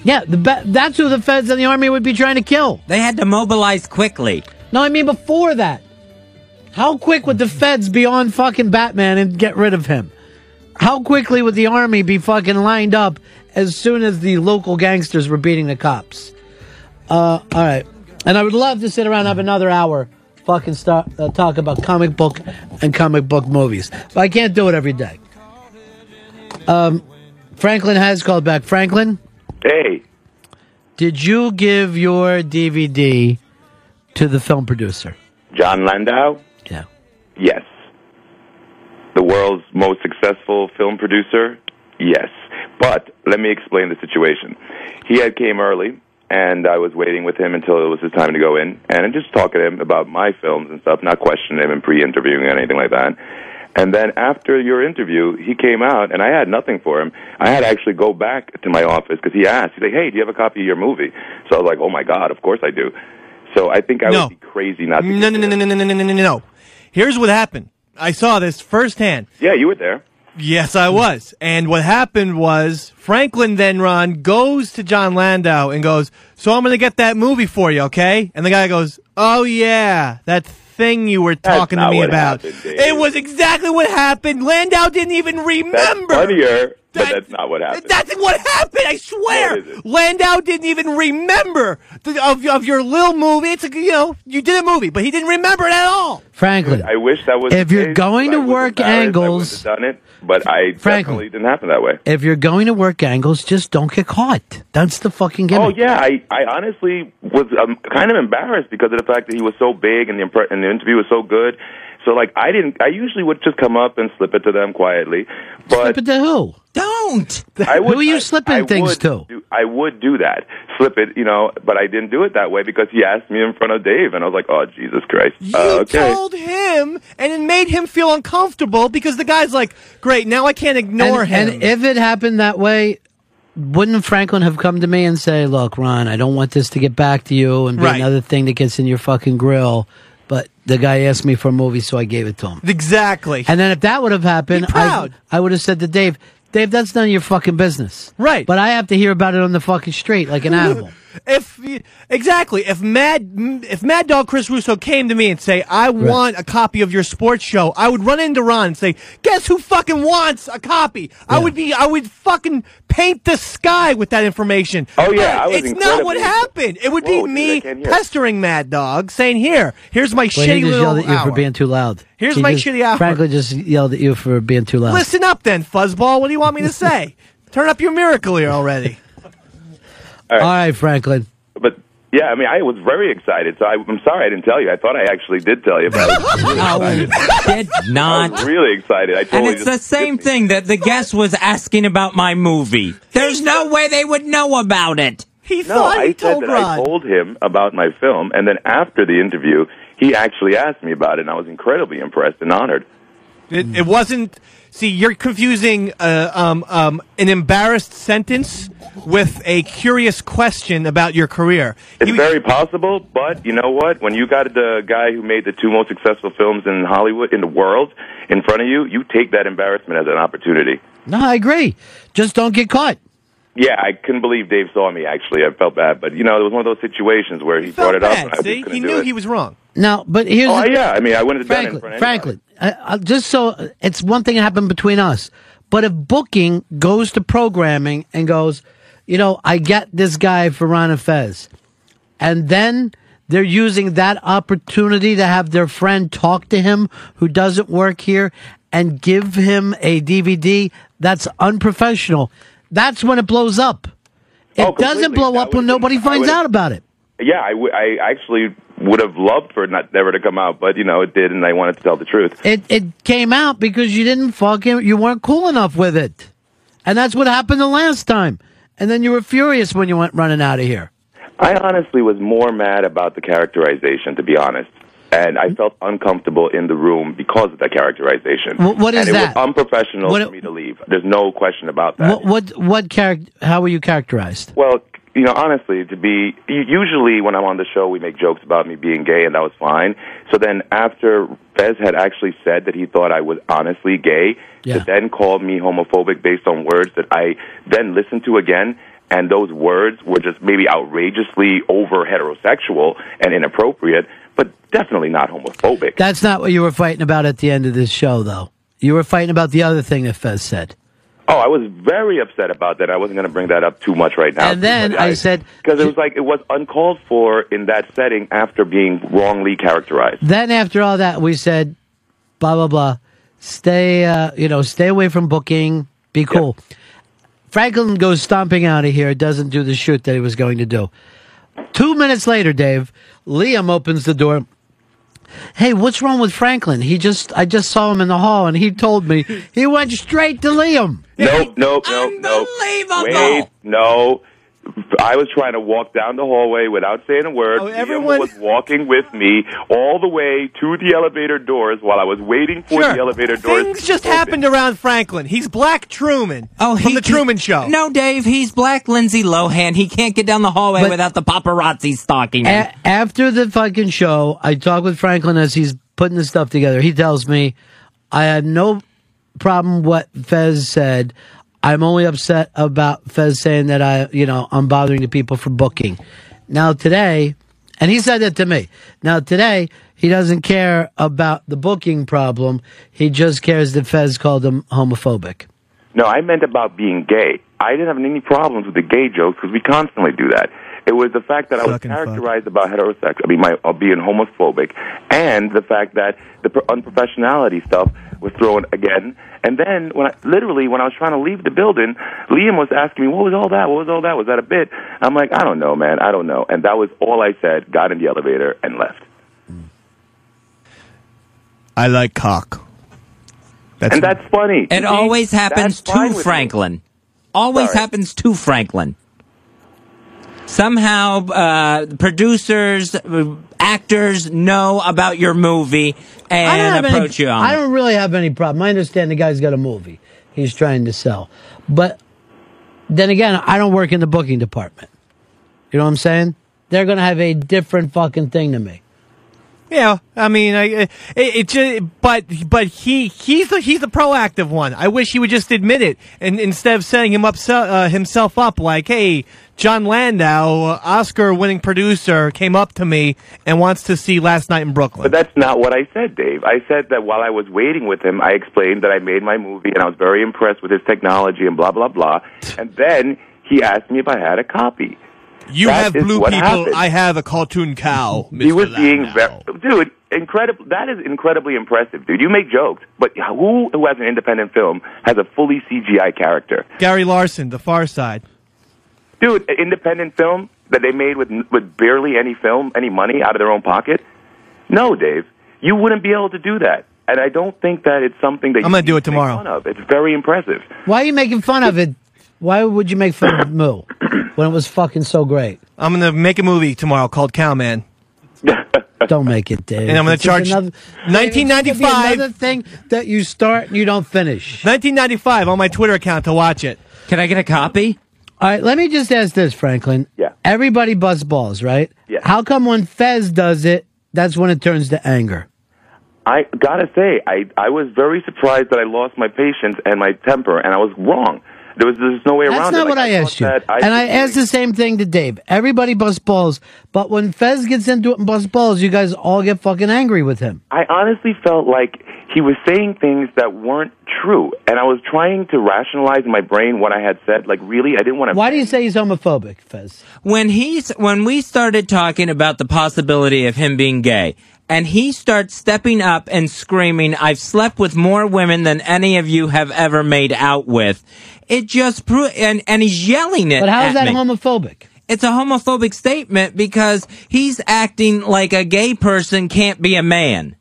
Yeah, the ba- that's who the feds and the army would be trying to kill. They had to mobilize quickly. No, I mean before that. How quick would the feds be on fucking Batman and get rid of him? How quickly would the army be fucking lined up as soon as the local gangsters were beating the cops? Uh, all right. And I would love to sit around and have another hour fucking start, uh, talk about comic book and comic book movies. But I can't do it every day. Um, Franklin has called back. Franklin? Hey, Did you give your DVD to the film producer? Jon Landau? Yeah. Yes. The world's most successful film producer? Yes. But let me explain the situation. He had came early, and I was waiting with him until it was his time to go in, and just talking to him about my films and stuff, not questioning him and pre-interviewing or anything like that. And then after your interview, he came out, and I had nothing for him. I had to actually go back to my office because he asked. He's like, "Hey, do you have a copy of your movie?" So I was like, "Oh my god, of course I do." So I think I No. would be crazy not to. No, no, no, no, no, no, no, no, no, no. Here's what happened. I saw this firsthand. Yeah, you were there. Yes, I was. And what happened was Franklin then Ron goes to Jon Landau and goes, "So I'm going to get that movie for you, okay?" And the guy goes, "Oh yeah, that thing you were talking to me about." happened, it was exactly what happened. Landau didn't even That's remember. Funnier, but that's not what happened. That's what happened. I swear. Landau didn't even remember the, of of your little movie. It's a, you know you did a movie, but he didn't remember it at all. Franklin. I wish that was. If the you're case, going to I work embarrassed. I angles- wouldn't have done it, but I Franklin. definitely didn't happen that way. If you're going to work angles, just don't get caught. That's the fucking game. Oh yeah, I I honestly was um, kind of embarrassed because of the fact that he was so big and the impre- and the interview was so good. So like I didn't. I usually would just come up and slip it to them quietly, but Slip it to who? Don't. I would, Who are you I- slipping I things to? Do, I would do that, slip it, you know, but I didn't do it that way because he asked me in front of Dave, and I was like, "Oh Jesus Christ!" You uh, okay. told him, and it made him feel uncomfortable because the guy's like, "Great, now I can't ignore and, him." and if it happened that way, wouldn't Franklin have come to me and say, "Look, Ron, I don't want this to get back to you and be Right. another thing that gets in your fucking grill." The guy asked me for a movie, so I gave it to him. exactly. And then if that would have happened, I, I would have said to Dave, "Dave, that's none of your fucking business." Right. But I have to hear about it on the fucking street like an animal. If exactly if Mad if Mad Dog Chris Russo came to me and say I want a copy of your sports show, I would run into Ron and say, "Guess who fucking wants a copy?" I would be I would fucking paint the sky with that information. Oh, yeah, I was it's not what happened. It would Whoa, be me I pestering Mad Dog, saying, "Here, here's my Well, he shitty just little yelled at you hour. for being too loud. Here's He my just- shitty hour. Franklin just yelled at you for being too loud. Listen up, then, fuzzball. What do you want me to say? Turn up your miracle here already. All right. All right, Franklin. But yeah, I mean, I was very excited. So I, I'm sorry I didn't tell you. I thought I actually did tell you, but I was really excited. did I not. was really excited. I And totally it's the same thing that the guest was asking about my movie. There's no way they would know about it. He no, I said that I told him about my film, and then after the interview, he actually asked me about it, and I was incredibly impressed and honored. It, it wasn't. See, you're confusing uh, um, um, an embarrassed sentence with a curious question about your career. It's very possible, but you know what? When you got the guy who made the two most successful films in Hollywood, in the world, in front of you, you take that embarrassment as an opportunity. No, I agree. Just don't get caught. Yeah, I couldn't believe Dave saw me, actually. I felt bad. But, you know, it was one of those situations where he, brought it up. and I See, couldn't he knew it. he was wrong. Now, but here's Oh, the, yeah. I mean, I wouldn't have done it in Franklin, front of Franklin, I, I, just so it's one thing that happened between us, but if booking goes to programming and goes, you know, I get this guy for Ron and Fez, and then they're using that opportunity to have their friend talk to him who doesn't work here and give him a DVD. That's unprofessional. That's when it blows up. It Oh, doesn't blow That up when nobody finds out about it. Yeah, I, w- I actually would have loved for it not never to come out, but, you know, it did, and I wanted to tell the truth. It it came out because you didn't fucking you weren't cool enough with it, and that's what happened the last time. And then you were furious when you went running out of here. I honestly was more mad about the characterization, to be honest. And I felt uncomfortable in the room because of that characterization. Wh- what is and it that? was unprofessional What- for me to leave. There's no question about that. What what what character? How were you characterized? Well, you know, honestly, to be usually when I'm on the show, we make jokes about me being gay, and that was fine. So then, after Fez had actually said that he thought I was honestly gay, Yeah. to then call me homophobic based on words that I then listened to again, and those words were just maybe outrageously over heterosexual and inappropriate, but definitely not homophobic. That's not what you were fighting about at the end of this show, though. You were fighting about the other thing that Fez said. Oh, I was very upset about that. I wasn't going to bring that up too much right now. And then But I said- because it was like it was uncalled for in that setting after being wrongly characterized. Then after all that, we said, blah blah blah. Stay, uh, you know, stay away from booking. Be cool. Franklin goes stomping out of here. Doesn't do the shoot that he was going to do. Two minutes later, Dave, Liam opens the door. Hey, what's wrong with Franklin? He just, I just saw him in the hall, and he told me he went straight to Liam. Nope, nope, nope, nope. Wait, no. I was trying to walk down the hallway without saying a word. Oh, Liam everyone- was walking with me all the way to the elevator doors while I was waiting for Sure. the elevator doors. Things just open. happened around Franklin. He's Black Truman. Oh, from he- the Truman Show. No, Dave, he's Black Lindsay Lohan. He can't get down the hallway But- without the paparazzi stalking him. A- after the fucking show, I talk with Franklin as he's putting the stuff together. He tells me, I had no problem what Fez said. I'm only upset about Fez saying that I, you know, I'm bothering the people for booking. Now today, and he said that to me. Now today, he doesn't care about the booking problem. He just cares that Fez called him homophobic. No, I meant about being gay. I didn't have any problems with the gay jokes because we constantly do that. It was the fact that I was Suck and fuck. characterized about heterosexual, I mean, my uh, being homophobic, and the fact that the per- unprofessionality stuff was thrown again. And then, when I, literally, when I was trying to leave the building, Liam was asking me, "What was all that? What was all that? Was that a bit?" I'm like, "I don't know, man. I don't know." And that was all I said. Got in the elevator and left. I like cock. That's and that's funny. It See, always happens that's to with me. Franklin. Always Sorry. happens to Franklin. Somehow, uh, producers, uh, actors know about your movie and approach any, you on I don't really have any problem. I understand the guy's got a movie he's trying to sell, but then again, I don't work in the booking department. You know what I'm saying? They're gonna have a different fucking thing to me. Yeah, I mean, I, it, it just, but but he he's the he's the proactive one. I wish he would just admit it, and instead of setting him up uh, himself up like, hey, Jon Landau, Oscar-winning producer, came up to me and wants to see Last Night in Brooklyn. But that's not what I said, Dave. I said that while I was waiting with him, I explained that I made my movie and I was very impressed with his technology and blah blah blah. And then he asked me if I had a copy. You That have blue people. happened. I have a cartoon cow. He Mr. was being very, dude, incredible. That is incredibly impressive, dude. You make jokes, but who who has an independent film has a fully CGI character? Gary Larson, The Far Side. Dude, an independent film that they made with with barely any film, any money out of their own pocket? No, Dave, you wouldn't be able to do that. And I don't think that it's something that I'm gonna do it can make tomorrow. Fun of. It's very impressive. Why are you making fun of it? Why would you make fun of Moo when it was fucking so great? I'm gonna make a movie tomorrow called Cowman. Don't make it, Dave. And I'm gonna It's charge another- 1995. Another thing that you start and you don't finish. 1995 on my Twitter account to watch it. Can I get a copy? All right, let me just ask this, Franklin. Yeah. Everybody busts balls, right? Yeah. How come when Fez does it, that's when it turns to anger? I gotta say, I I was very surprised that I lost my patience and my temper, and I was wrong. There was there's no way That's around it. That's not what Like, I thought asked you. I and I asked the same thing to Dave. Everybody busts balls, but when Fez gets into it and busts balls, you guys all get fucking angry with him. I honestly felt like he was saying things that weren't true, and I was trying to rationalize in my brain what I had said. Like, really, I didn't want to. Why do you say he's homophobic, Fez? when he's when we started talking about the possibility of him being gay and he starts stepping up and screaming i've slept with more women than any of you have ever made out with it just pro- and and he's yelling it But how is that me. homophobic? it's a homophobic statement because he's acting like a gay person can't be a man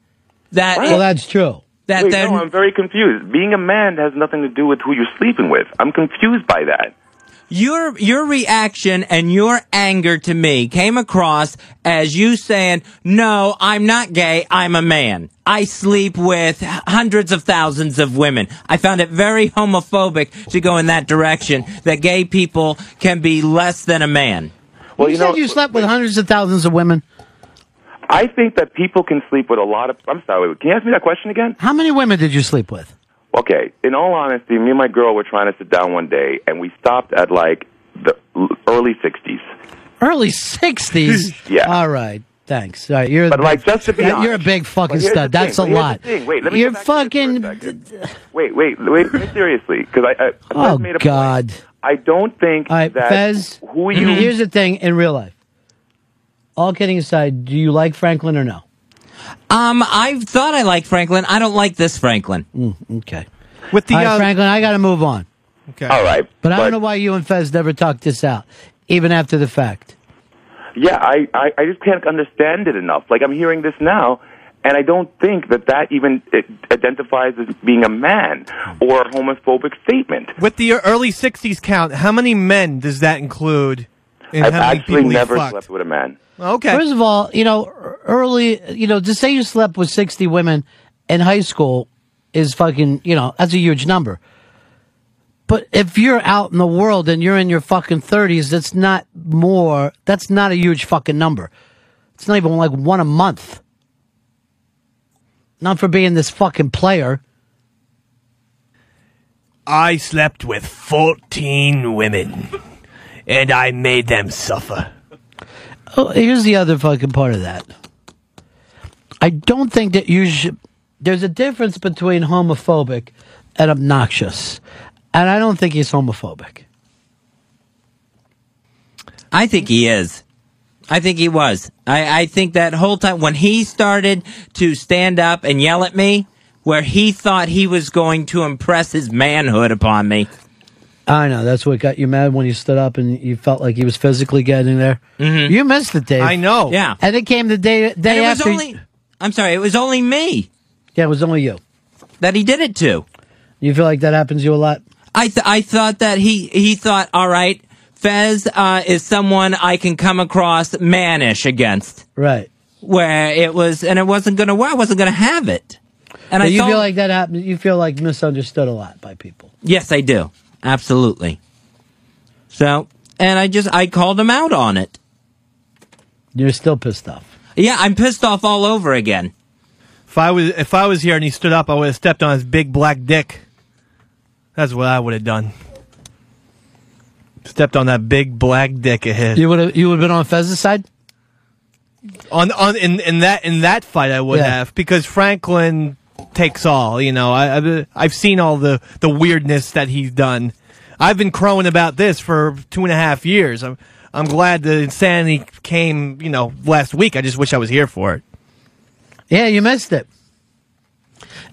that Well, that's true. that Wait, they're- no, I'm very confused. Being a man has nothing to do with who you're sleeping with. I'm confused by that. Your your reaction and your anger to me came across as you saying, "No, I'm not gay. I'm a man. I sleep with hundreds of thousands of women." I found it very homophobic to go in that direction. That gay people can be less than a man. Well, you, you said know- you slept with hundreds of thousands of women. I think that people can sleep with a lot of. I'm sorry. Can you ask me that question again? How many women did you sleep with? Okay. In all honesty, me and my girl were trying to sit down one day, and we stopped at like the early '60s. Early sixties. Yeah. All right. Thanks. All right. You're. But, like, just to be that- you're a big fucking stud. That's a lot. Wait, let me You're get back to this for a fucking. Wait, wait, wait. seriously, because I, I, Oh made a God. Point. I don't think All right, that Fez. who you Here's the thing. In real life, all kidding aside, do you like Franklin or no? Um, I thought I liked Franklin. I don't like this Franklin. okay. With the All right, uh, Franklin, I got to move on. Okay. All right, But I don't know why you and Fez never talked this out, even after the fact. Yeah, I, I, I just can't understand it enough. Like I'm hearing this now, and I don't think that that even it identifies as being a man or a homophobic statement. With the early 60s count, how many men does that include? In I've how many actually people never slept with a man. Okay. First of all, you know, early, you know, to say you slept with 60 women in high school is fucking, you know, that's a huge number. But if you're out in the world and you're in your fucking 30s, that's not more, that's not a huge fucking number. It's not even like one a month. Not for being this fucking player. I slept with 14 women, and I made them suffer. Oh, here's the other fucking part of that. I don't think that you should. There's a difference between homophobic and obnoxious, and I don't think he's homophobic. I think he is. I think he was. I, I think that whole time when he started to stand up and yell at me, where he thought he was going to impress his manhood upon me. I know that's what got you mad when you stood up and you felt like he was physically getting there. Mm-hmm. You missed it, Dave. I know. Yeah. and it came the day day And it was after. only. I'm sorry. It was only me yeah, it was only you. that he did it to. You feel like that happens to you a lot. I th- I thought that he he thought, all right, Fez uh, is someone I can come across mannish against. Right. Where it was, and it wasn't gonna work. I wasn't gonna have it. And But I you thought, feel like that happened. You feel like misunderstood a lot by people. yes, I do, absolutely. So, and I just I called him out on it. You're still pissed off. Yeah, I'm pissed off all over again. If I was if I was here and he stood up, I would have stepped on his big black dick. That's what I would have done. Stepped on that big black dick of his. You would have. You would have been on Fez's side. on on in, in that in that fight I would Yeah. have because Franklin takes all. You know, I, I've I've seen all the the weirdness that he's done. I've been crowing about this for two and a half years. I'm I'm glad the insanity came. You know, last week. I just wish I was here for it. Yeah, you missed it.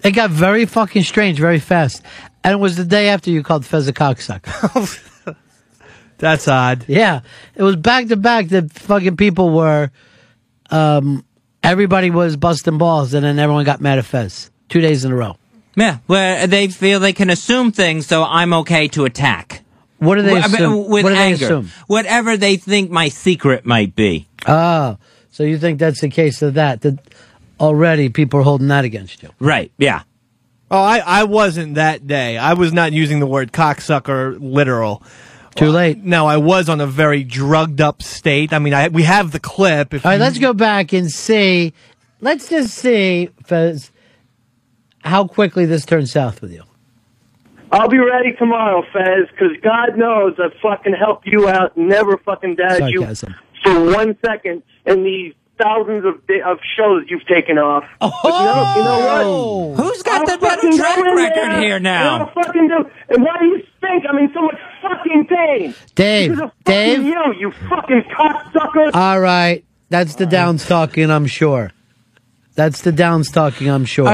It got very fucking strange very fast. And it was the day after you called Fez a cocksucker. That's odd. yeah. It was back to back that fucking people were, um, everybody was busting balls and then everyone got mad at Fez. Two days in a row. Yeah, where they feel they can assume things, so I'm okay to attack. What do they Well, I mean, assume? Uh, with what do they anger, assume? whatever they think my secret might be. Oh, So you think that's the case of that? That already people are holding that against you. Right. Yeah. Oh, I, I wasn't that day. I was not using the word cocksucker literal. Too late. Uh, no, I was on a very drugged up state. I mean, I, we have the clip. If All right, you- let's go back and see. Let's just see, Fez, how quickly this turns south with you. I'll be ready tomorrow, Fez, because God knows I've fucking helped you out, never fucking doubted you Sarcasm. for one second in these thousands of di- of shows you've taken off. But you, know, you know what? Oh! Who's got I'll the better track record there, here now? and I'll fucking do. And why do you think I'm in so much fucking pain? Dave, Because Dave? fucking you, you fucking cocksucker. All right, that's the downs talking, I'm sure. That's the downs talking, I'm sure.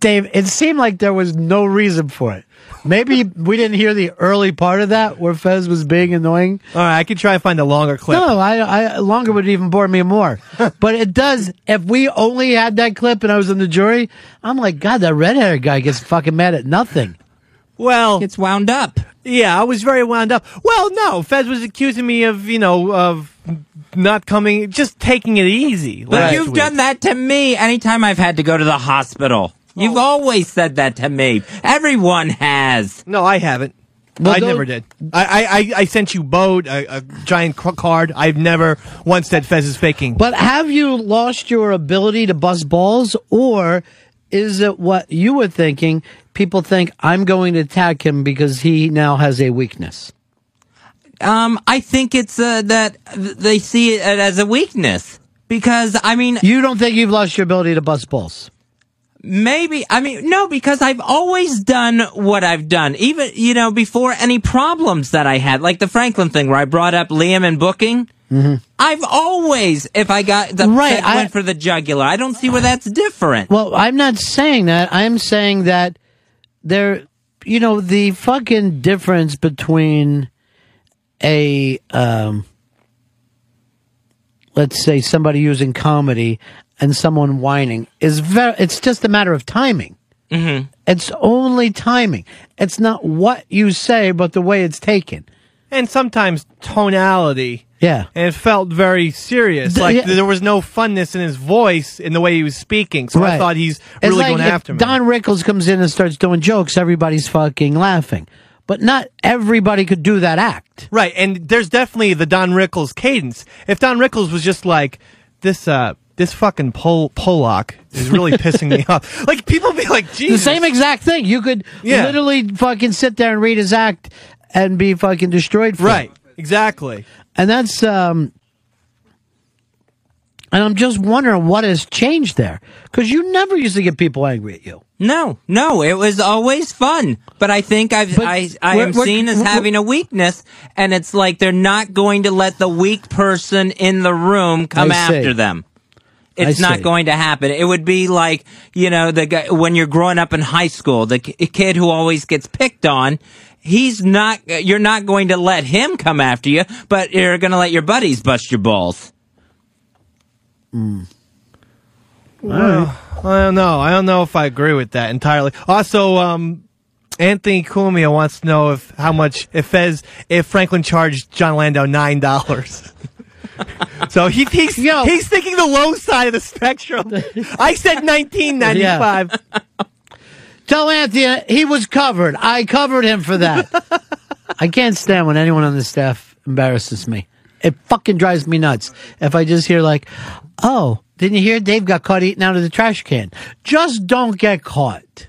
Dave, it seemed like there was no reason for it. Maybe we didn't hear the early part of that where Fez was being annoying. All right, I could try and find a longer clip. No, I, I longer would even bore me more. but it does. If we only had that clip and I was in the jury, I'm like, God, that red haired guy gets fucking mad at nothing. Well, it's wound up. Yeah, I was very wound up. Well, no, Fez was accusing me of, you know, of not coming, just taking it easy. But last you've week. done that to me anytime I've had to go to the hospital. You've always said that to me. Everyone has. No, I haven't. Well, I don't- never did. I, I, I, I sent you Bode, a, a giant c- card. I've never once said Fez is faking. But have you lost your ability to bust balls, or is it what you were thinking? People think I'm going to attack him because he now has a weakness. Um, I think it's uh, that they see it as a weakness because I mean, You don't think you've lost your ability to bust balls? Maybe I mean no because I've always done what I've done, even you know before any problems that I had, like the Franklin thing where I brought up Liam and booking. Mm-hmm. I've always, if I got the Right, I, went for the jugular. I don't see where that's different. Well, I'm not saying that. I'm saying that there, you know, the fucking difference between a, um, let's say somebody using comedy and someone whining is very, it's just a matter of timing. Mm-hmm. It's only timing. It's not what you say, but the way it's taken. and sometimes tonality. Yeah. And it felt very serious. D- like yeah. there was no funness in his voice in the way he was speaking. So I thought he's It's really like going if after me. Don Rickles comes in and starts doing jokes, everybody's fucking laughing. But not everybody could do that act. Right, and there's definitely the Don Rickles cadence. If Don Rickles was just like this, uh, this fucking Pol- Pollock is really pissing me off. Like people be like, Jesus. The same exact thing. You could Yeah. literally fucking sit there and read his act and be fucking destroyed. For Right. it. Exactly. And that's um. And I'm just wondering what has changed there because you never used to get people angry at you. No, no, it was always fun. But I think I've, I, I am seen as having a weakness, and it's like they're not going to let the weak person in the room come I see. after them. I It's not see. going to happen. It would be like, you know, the guy, when you're growing up in high school, the kid who always gets picked on, he's not, you're not going to let him come after you, but you're going to let your buddies bust your balls. Well, I don't know. I don't know if I agree with that entirely. Also, um, Anthony Cumia wants to know if how much if Fez if Franklin charged Jon Landau nine dollars. so he, he's he's thinking the low side of the spectrum. I said nineteen ninety five. Tell Anthony he was covered. I covered him for that. I can't stand when anyone on the staff embarrasses me. It fucking drives me nuts. If I just hear like, "Oh, didn't you hear Dave got caught eating out of the trash can?" Just don't get caught.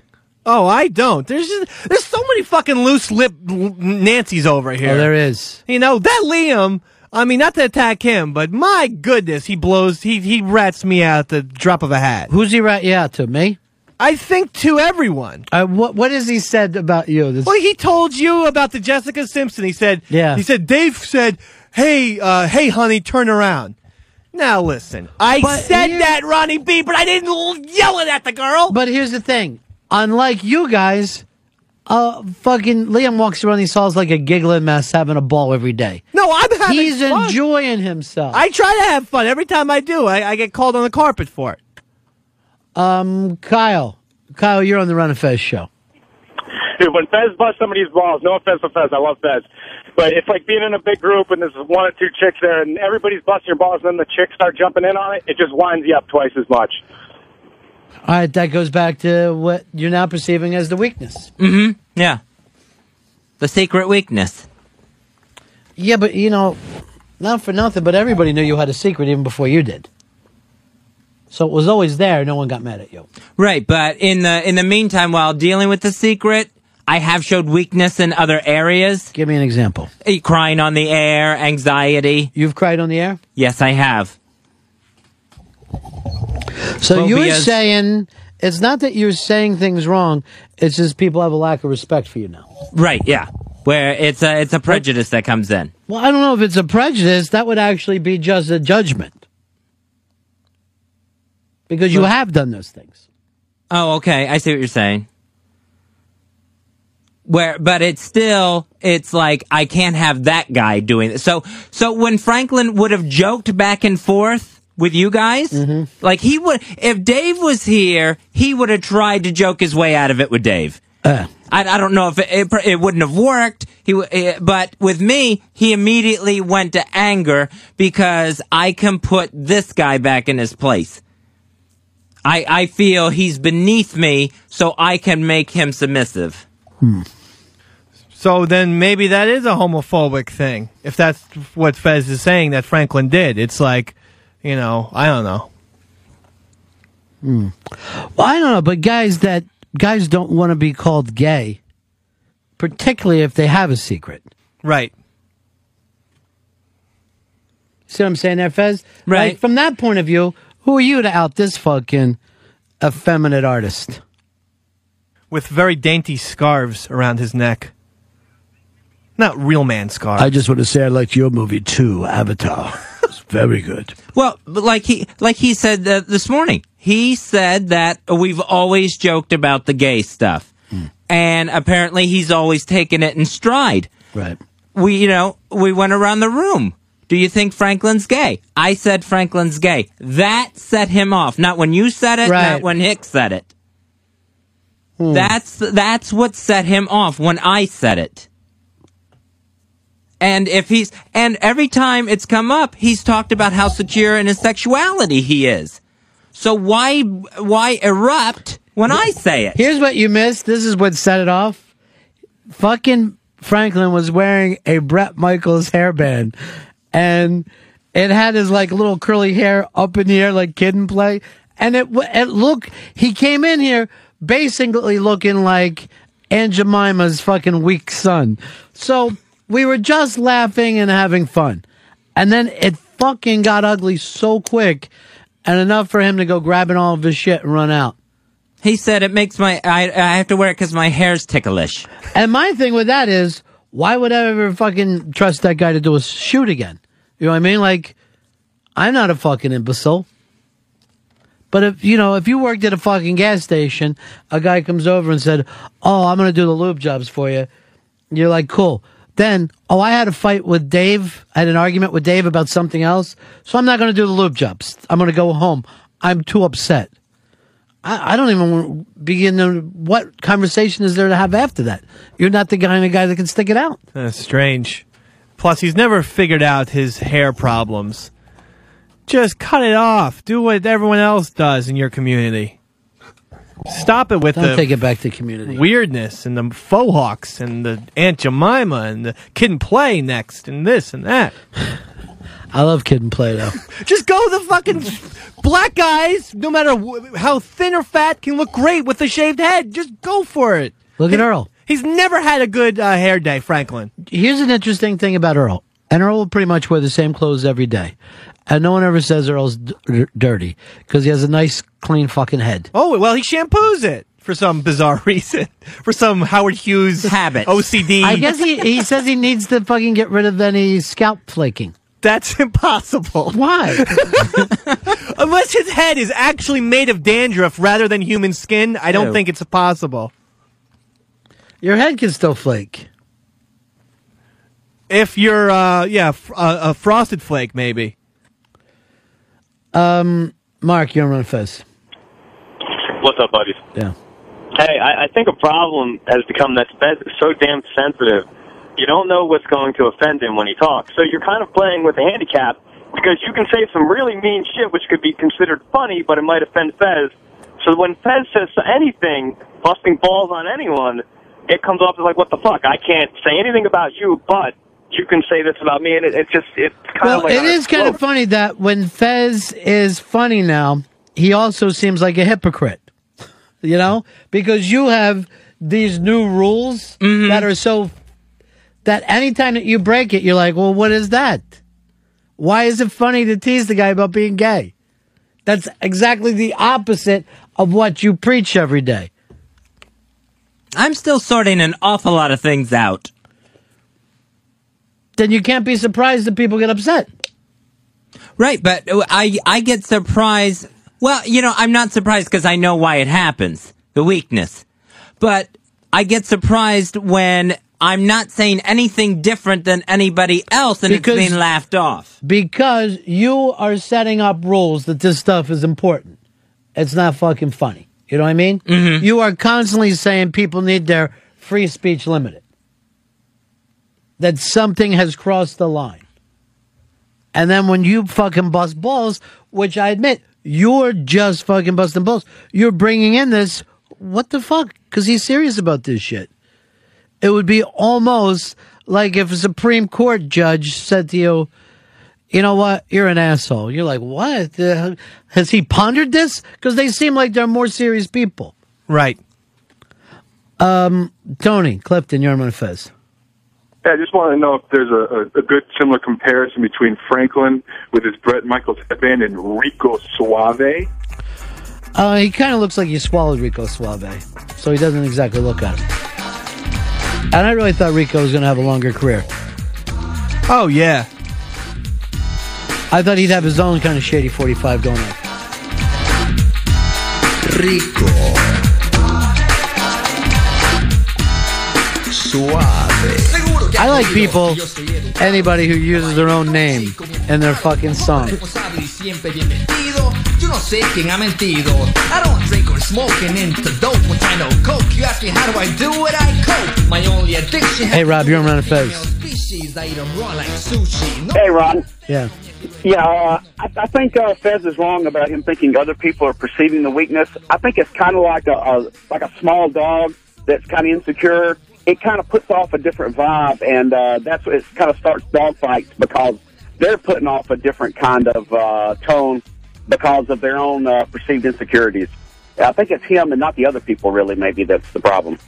Oh, I don't. There's just, there's so many fucking loose lip Nancy's over here. Oh, there is. You know that Liam. I mean, not to attack him, but my goodness, he blows. He he rats me out at the drop of a hat. Who's he rat you out to? Me? I think to everyone. Uh, what what has he said about you? This- Well, he told you about the Jessica Simpson. He said, Yeah. He said, Dave said, hey, uh, hey, honey, turn around. Now listen, I But said that, Ronnie B, but I didn't yell it at the girl. But here's the thing. Unlike you guys, uh, fucking Liam walks around these halls like a giggling mess, having a ball every day. No, I'm having fun. He's fun. enjoying himself. I try to have fun. Every time I do, I, I get called on the carpet for it. Um, Kyle, Kyle, you're on the Ron of Fez show. Dude, when Fez busts somebody's balls, no offense to Fez, I love Fez. But it's like being in a big group and there's one or two chicks there and everybody's busting your balls and then the chicks start jumping in on it, it just winds you up twice as much. All right, that goes back to what you're now perceiving as the weakness. Mm-hmm. Yeah. The secret weakness. Yeah, but you know, not for nothing, but everybody knew you had a secret even before you did. So it was always there. No one got mad at you. Right, but in the in the meantime, while dealing with the secret, I have showed weakness in other areas. Give me an example. Eh, Crying on the air, anxiety. You've cried on the air? Yes, I have. So you're saying it's not that you're saying things wrong. It's just people have a lack of respect for you now. Right, yeah. Where it's a it's a prejudice that comes in. Well, I don't know if it's a prejudice. That would actually be just a judgment. Because you have done those things. Oh, okay. I see what you're saying. Where, but it's still, it's like I can't have that guy doing it. So, so when Franklin would have joked back and forth with you guys, like he would, if Dave was here, he would have tried to joke his way out of it with Dave. Uh. I, I don't know if it, it, it wouldn't have worked. He, w- eh, but with me, he immediately went to anger because I can put this guy back in his place. I, I feel he's beneath me, so I can make him submissive. So then maybe that is a homophobic thing. If that's what Fez is saying that Franklin did. It's like, you know, I don't know. Hmm. Well, I don't know, but guys that guys don't want to be called gay, particularly if they have a secret. Right. See what I'm saying there, Fez? Right. Like, from that point of view, who are you to out this fucking effeminate artist? With very dainty scarves around his neck. Not real man scarves. I just want to say I liked your movie too, Avatar. It's very good. Well, like he like he said uh, this morning, he said that we've always joked about the gay stuff, and apparently he's always taken it in stride. Right. We, you know, we went around the room. Do you think Franklin's gay? I said Franklin's gay. That set him off. Not when you said it, Right. not when Hicks said it. Hmm. That's that's what set him off when I said it. And if he's and every time it's come up, he's talked about how secure in his sexuality he is. So why why erupt when I say it? Here's what you missed. This is what set it off. Fucking Franklin was wearing a Bret Michaels hairband, and it had his like little curly hair up in the air like kid and play. And it it look he came in here basically looking like Aunt Jemima's fucking weak son. So we were just laughing and having fun, and then it fucking got ugly so quick, and enough for him to go grabbing all of his shit and run out. He said it makes my I I have to wear it because my hair's ticklish. And my thing with that is, why would I ever fucking trust that guy to do a shoot again? You know what I mean? Like, I'm not a fucking imbecile. But if, you know, if you worked at a fucking gas station, a guy comes over and said, Oh, I'm going to do the lube jobs for you. You're like, cool. Then, oh, I had a fight with Dave. I had an argument with Dave about something else. So I'm not going to do the lube jobs. I'm going to go home. I'm too upset. I, I don't even begin to, what conversation is there to have after that? You're not the kind of guy that can stick it out. That's strange. Plus, he's never figured out his hair problems. Just cut it off. Do what everyone else does in your community. Stop it with Don't the take it back to community. weirdness and the faux hawks and the Aunt Jemima and the kid and play next and this and that. I love kid and play though. Just go the fucking black guys, no matter wh- how thin or fat, can look great with a shaved head. Just go for it. Look at Earl. He's never had a good uh, hair day, Franklin. Here's an interesting thing about Earl. And Earl will pretty much wear the same clothes every day. And no one ever says Earl's d- d- dirty because he has a nice, clean fucking head. Oh, well, he shampoos it for some bizarre reason. For some Howard Hughes habit. OCD. I guess he, he says he needs to fucking get rid of any scalp flaking. That's impossible. Why? Unless his head is actually made of dandruff rather than human skin, I don't Ew. think it's possible. Your head can still flake. If you're, uh, yeah, fr- uh, a frosted flake, maybe. Um, Mark, you're on first. What's up, buddies? Yeah. Hey, I, I think a problem has become that Fez is so damn sensitive. You don't know what's going to offend him when he talks. So you're kind of playing with a handicap because you can say some really mean shit which could be considered funny, but it might offend Fez. So when Fez says anything, busting balls on anyone, it comes off as like, what the fuck? I can't say anything about you, but you can say this about me, and it, it just, it's kind Well, of like it on a kind of funny that when Fez is funny now, he also seems like a hypocrite. You know, because you have these new rules Mm-hmm. that are so that anytime that you break it, you're like, well, what is that? Why is it funny to tease the guy about being gay? That's exactly the opposite of what you preach every day. I'm still sorting an awful lot of things out. Then you can't be surprised that people get upset. Right, but I I get surprised. Well, you know, I'm not surprised because I know why it happens. The weakness. But I get surprised when I'm not saying anything different than anybody else and Because- it's being laughed off. Because you are setting up rules that this stuff is important. It's not fucking funny. You know what I mean? Mm-hmm. You are constantly saying people need their free speech limited. That something has crossed the line. And then when you fucking bust balls, which I admit, you're just fucking busting balls, you're bringing in this, what the fuck? Because he's serious about this shit. It would be almost like if a Supreme Court judge said to you, you know what? You're an asshole. You're like, what? The- has he pondered this? Because they seem like they're more serious people. Right. Um, Tony Clifton, you're on Fez. Yeah, I just want to know if there's a, a, a good similar comparison between Franklin with his Bret Michaels headband and Rico Suave. Uh, he kind of looks like he swallowed Rico Suave, so he doesn't exactly look at him. And I really thought Rico was going to have a longer career. Oh yeah. I thought he'd have his own kind of shady 45 going on. Rico. Suave. I like people, anybody who uses their own name in their fucking song. Responsable y siempre bienvenido. Yo no sé quién ha mentido. I don't drink or smoking into dope, which I know coke. You ask me how do I do it, I cope. My only addiction Hey, Rob, you're on Fez. species. I eat 'em raw like sushi. No Hey, Ron. Yeah. Yeah, uh, I, I think uh, Fez is wrong about him thinking other people are perceiving the weakness. I think it's kind of like a, a like a small dog that's kind of insecure. It kind of puts off a different vibe, and uh, that's what it kind of starts dog fights because they're putting off a different kind of uh, tone because of their own uh, perceived insecurities. I think it's him and not the other people. Really, maybe that's the problem.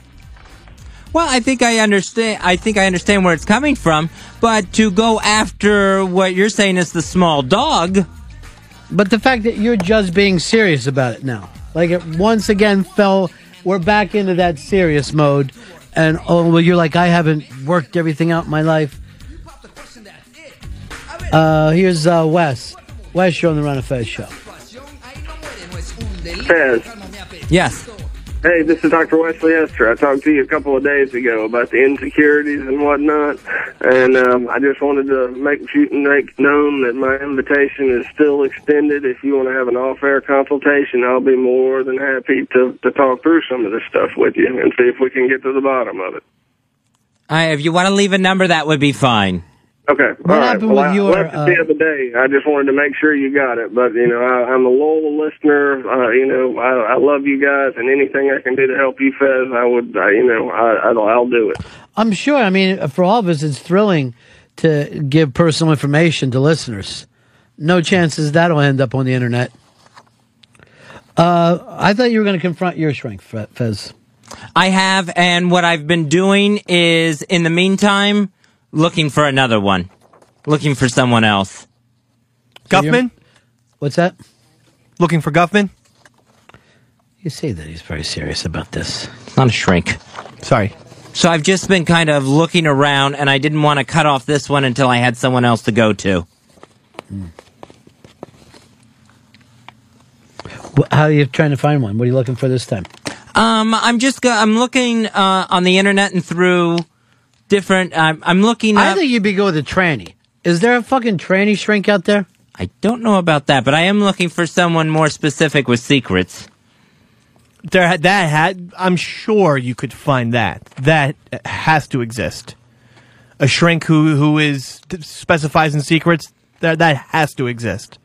Well, I think I understand. I think I understand where it's coming from. But to go after what you're saying is the small dog. But the fact that you're just being serious about it now, like it once again fell, we're back into that serious mode, and oh well, you're like I haven't worked everything out in my life. Uh, here's uh, Wes. Wes, you're on the Ron and Fez show. Fez. Yes. Hey, this is Dr. Wesley Esther. I talked to you a couple of days ago about the insecurities and whatnot, and um, I just wanted to make make known that my invitation is still extended. If you want to have an off-air consultation, I'll be more than happy to to talk through some of this stuff with you and see if we can get to the bottom of it. I, if you want to leave a number, that would be fine. Okay. What all right. happened well, with I your, left it uh, the other day. I just wanted to make sure you got it. But you know, I, I'm a loyal listener. Uh, you know, I, I love you guys, and anything I can do to help you, Fez, I would. I, you know, I, I'll, I'll do it. I'm sure. I mean, for all of us, it's thrilling to give personal information to listeners. No chances that'll end up on the internet. Uh, I thought you were going to confront your shrink, Fe- Fez. I have, and what I've been doing is, in the meantime, looking for another one, looking for someone else. Guffman? What's that? Looking for Guffman? You say that he's very serious about this. Not a shrink. Sorry. So I've just been kind of looking around, and I didn't want to cut off this one until I had someone else to go to. Wh- How are you trying to find one? What are you looking for this time? Um, I'm just go- I'm looking uh, on the internet and through different. I'm I'm looking. I think you'd be good with a tranny. Is there a fucking tranny shrink out there? I don't know about that, but I am looking for someone more specific with secrets. There, had- that had. I'm sure you could find that. That has to exist. A shrink who who is specifies in secrets. That that has to exist.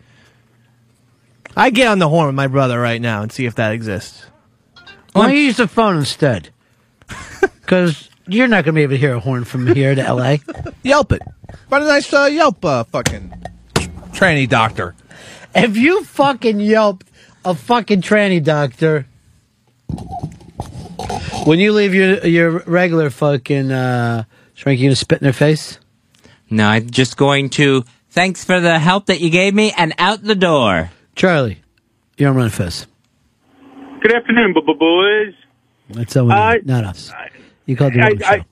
I get on the horn with my brother right now and see if that exists. Why don't you use the phone instead? Because you're not going to be able to hear a horn from here to L.A. Yelp it. Find a nice uh, Yelp uh, fucking tranny doctor. If you fucking Yelp a fucking tranny doctor, when you leave your your regular fucking uh, shrink, you gonna spit in their face? No, I'm just going to. Thanks for the help that you gave me, and out the door. Charlie, you're on Ron Fez. Good afternoon, bu- bu- boys. That's someone, Uh, not us. You called the I, show. I,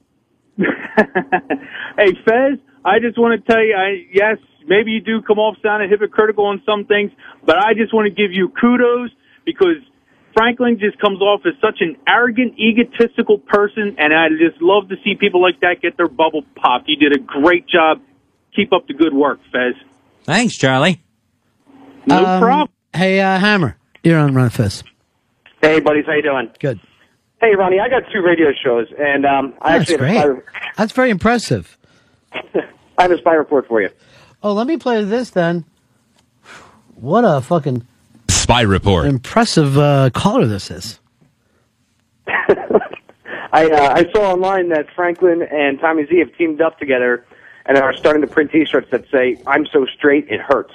hey, Fez, I just want to tell you, I, yes, maybe you do come off sounding hypocritical on some things, but I just want to give you kudos because Franklin just comes off as such an arrogant, egotistical person, and I just love to see people like that get their bubble popped. You did a great job. Keep up the good work, Fez. Thanks, Charlie. No Um, problem. Hey, uh, Hammer, you're on Ron Fez. Hey, buddies, how you doing? Good. Hey, Ronnie, I got two radio shows, and um, I That's actually have a, great. That's very impressive. I have a spy report for you. Oh, let me play this then. What a fucking Spy report. impressive uh, caller this is. I uh, I saw online that Franklin and Tommy Z have teamed up together and are starting to print T-shirts that say "I'm so straight it hurts."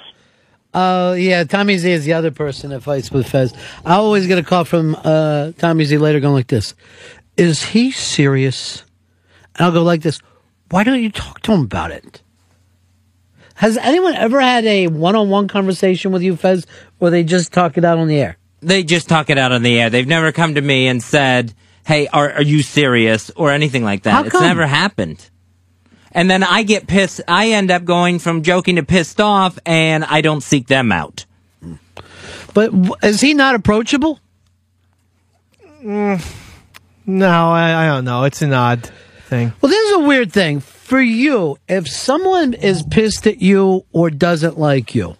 Oh, yeah, Tommy Z is the other person that fights with Fez. I always get a call from uh, Tommy Z later going like this Is he serious? And I'll go like this Why don't you talk to him about it? Has anyone ever had a one on one conversation with you, Fez, or they just talk it out on the air? They just talk it out on the air. They've never come to me and said, "Hey, are are you serious?" or anything like that. How it's never happened. And then I get pissed. I end up going from joking to pissed off, and I don't seek them out. But is he not approachable? Mm, no, I, I don't know. It's an odd thing. Well, this is a weird thing. For you, if someone is pissed at you or doesn't like you,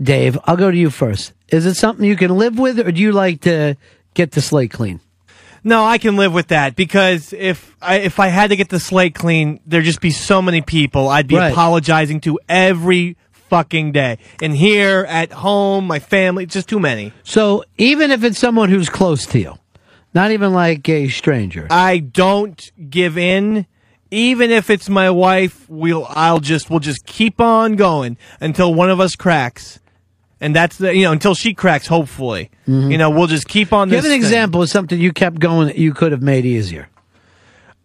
Dave, I'll go to you first. Is it something you can live with, or do you like to get the slate clean? No, I can live with that because if I if I had to get the slate clean, there'd just be so many people I'd be Right. apologizing to every fucking day. And here at home, my family, just too many. So even if it's someone who's close to you, not even like a stranger. I don't give in. Even if it's my wife, we'll I'll just we'll just keep on going until one of us cracks. And that's the you know, until she cracks, hopefully. You know, we'll just keep on Give an thing. example of something you kept going that you could have made easier.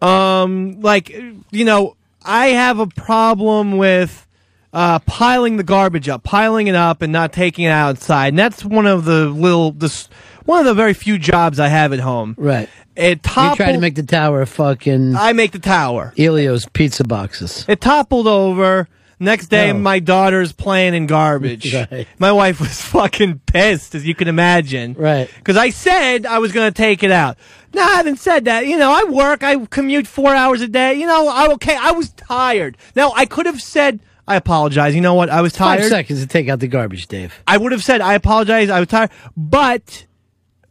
Um, like you know, I have a problem with uh, piling the garbage up, piling it up, and not taking it outside. And that's one of the little this one of the very few jobs I have at home. Right. It toppled. You try to make the tower a fucking I make the tower. Elio's pizza boxes. It toppled over. Next day, No. my daughter's playing in garbage. Right. My wife was fucking pissed, as you can imagine. Right. Because I said I was going to take it out. No, I haven't said that. You know, I work, I commute four hours a day. You know, I okay. I was tired. Now I could have said I apologize. You know what? I was tired. Five seconds to take out the garbage, Dave. I would have said I apologize. I was tired, but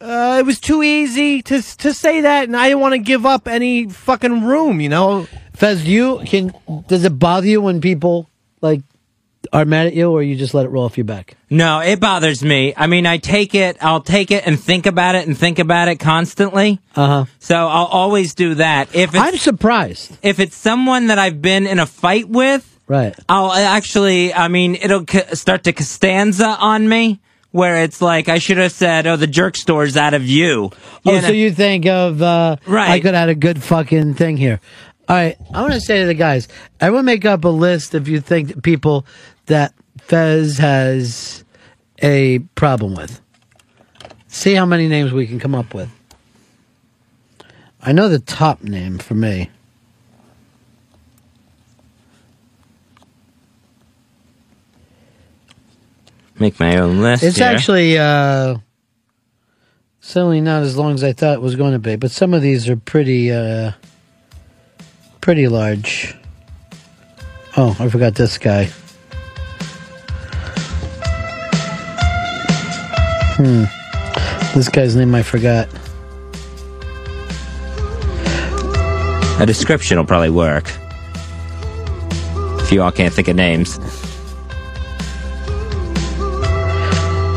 uh, it was too easy to to say that, and I didn't want to give up any fucking room. You know, Fez, you can does it bother you when people like are mad at you, or you just let it roll off your back? No, it bothers me. I mean, I take it, I'll take it and think about it and think about it constantly. Uh huh. So I'll always do that. If it's, I'm surprised. If it's someone that I've been in a fight with, Right. I'll actually, I mean, it'll c- start to Costanza on me. Where it's like I should have said, "Oh, the jerk store's out of you." Oh, You know? so you think of uh, Right. I could have had a good fucking thing here. All right, I want to say to the guys, everyone make up a list if you think people that Fez has a problem with. See how many names we can come up with. I know the top name for me. Make my own list. It's here. actually uh, certainly not as long as I thought it was going to be, but some of these are pretty uh, pretty large. Oh, I forgot this guy. Hmm. This guy's name I forgot. A description will probably work. If you all can't think of names.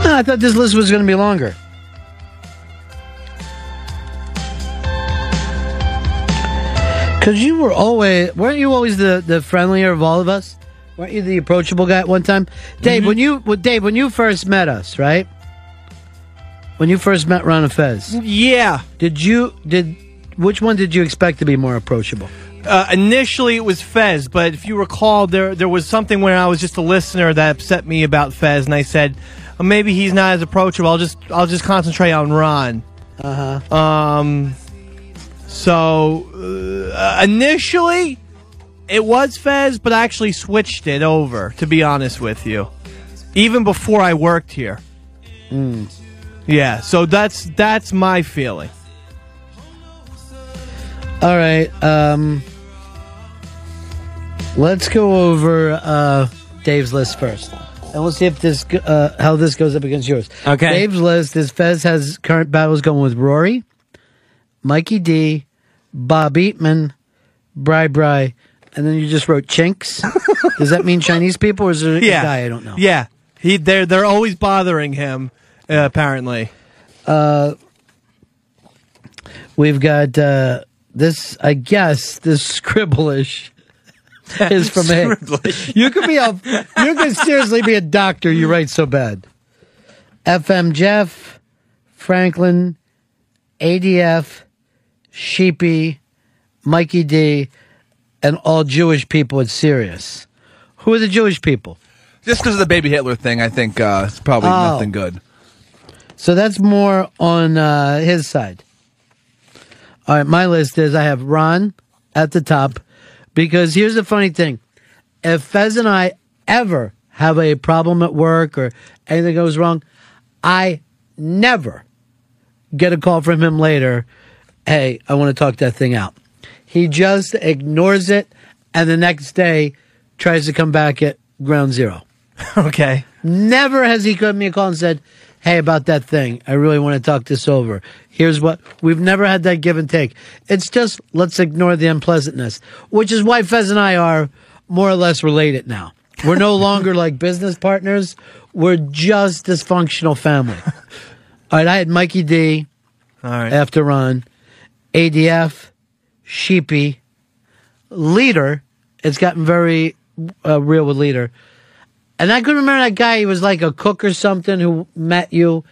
Ah, I thought this list was going to be longer. Because you were always, weren't you always the, the friendlier of all of us? Weren't you the approachable guy at one time? Dave, when you, well, Dave, when you first met us, right? When you first met Ron and Fez. Yeah. Did you, did, which one did you expect to be more approachable? Uh, initially, it was Fez, but if you recall, there there was something where I was just a listener that upset me about Fez, and I said, maybe he's not as approachable. I'll just I'll just concentrate on Ron. Uh huh. Um. So uh, initially, it was Fez, but I actually switched it over. To be honest with you, even before I worked here. Mm. Yeah. So that's that's my feeling. All right. Um, let's go over uh, Dave's list first, and we'll see if this uh, how this goes up against yours. Okay. Dave's list is Fez has current battles going with Rory, Mikey D, Bob Eatman, Bri Bri, and then you just wrote Chinks. Does that mean Chinese people, or is it a Yeah. guy I don't know? Yeah. He they're they're always bothering him. Uh, apparently. Uh, we've got uh, this. I guess this scribbleish is from A. You could be a. You could seriously be a doctor. You write so bad. FM Jeff, Franklin, ADF, Sheepy, Mikey D, and all Jewish people at Sirius. Who are the Jewish people? Just because of the baby Hitler thing, I think uh, it's probably Oh. nothing good. So that's more on uh, his side. All right, my list is I have Ron at the top because here's the funny thing. If Fez and I ever have a problem at work or anything goes wrong, I never get a call from him later. Hey, I want to talk that thing out. He just ignores it and the next day tries to come back at ground zero. Okay. Never has he given me a call and said, Hey, about that thing, I really want to talk this over. Here's what we've never had that give and take. It's just let's ignore the unpleasantness, which is why Fez and I are more or less related now. We're no longer like business partners. We're just dysfunctional family. All right, I had Mikey D All right. after Ron, ADF, Sheepy, Leader. It's gotten very uh, real with Leader. And I couldn't remember that guy. He was like a cook or something who met you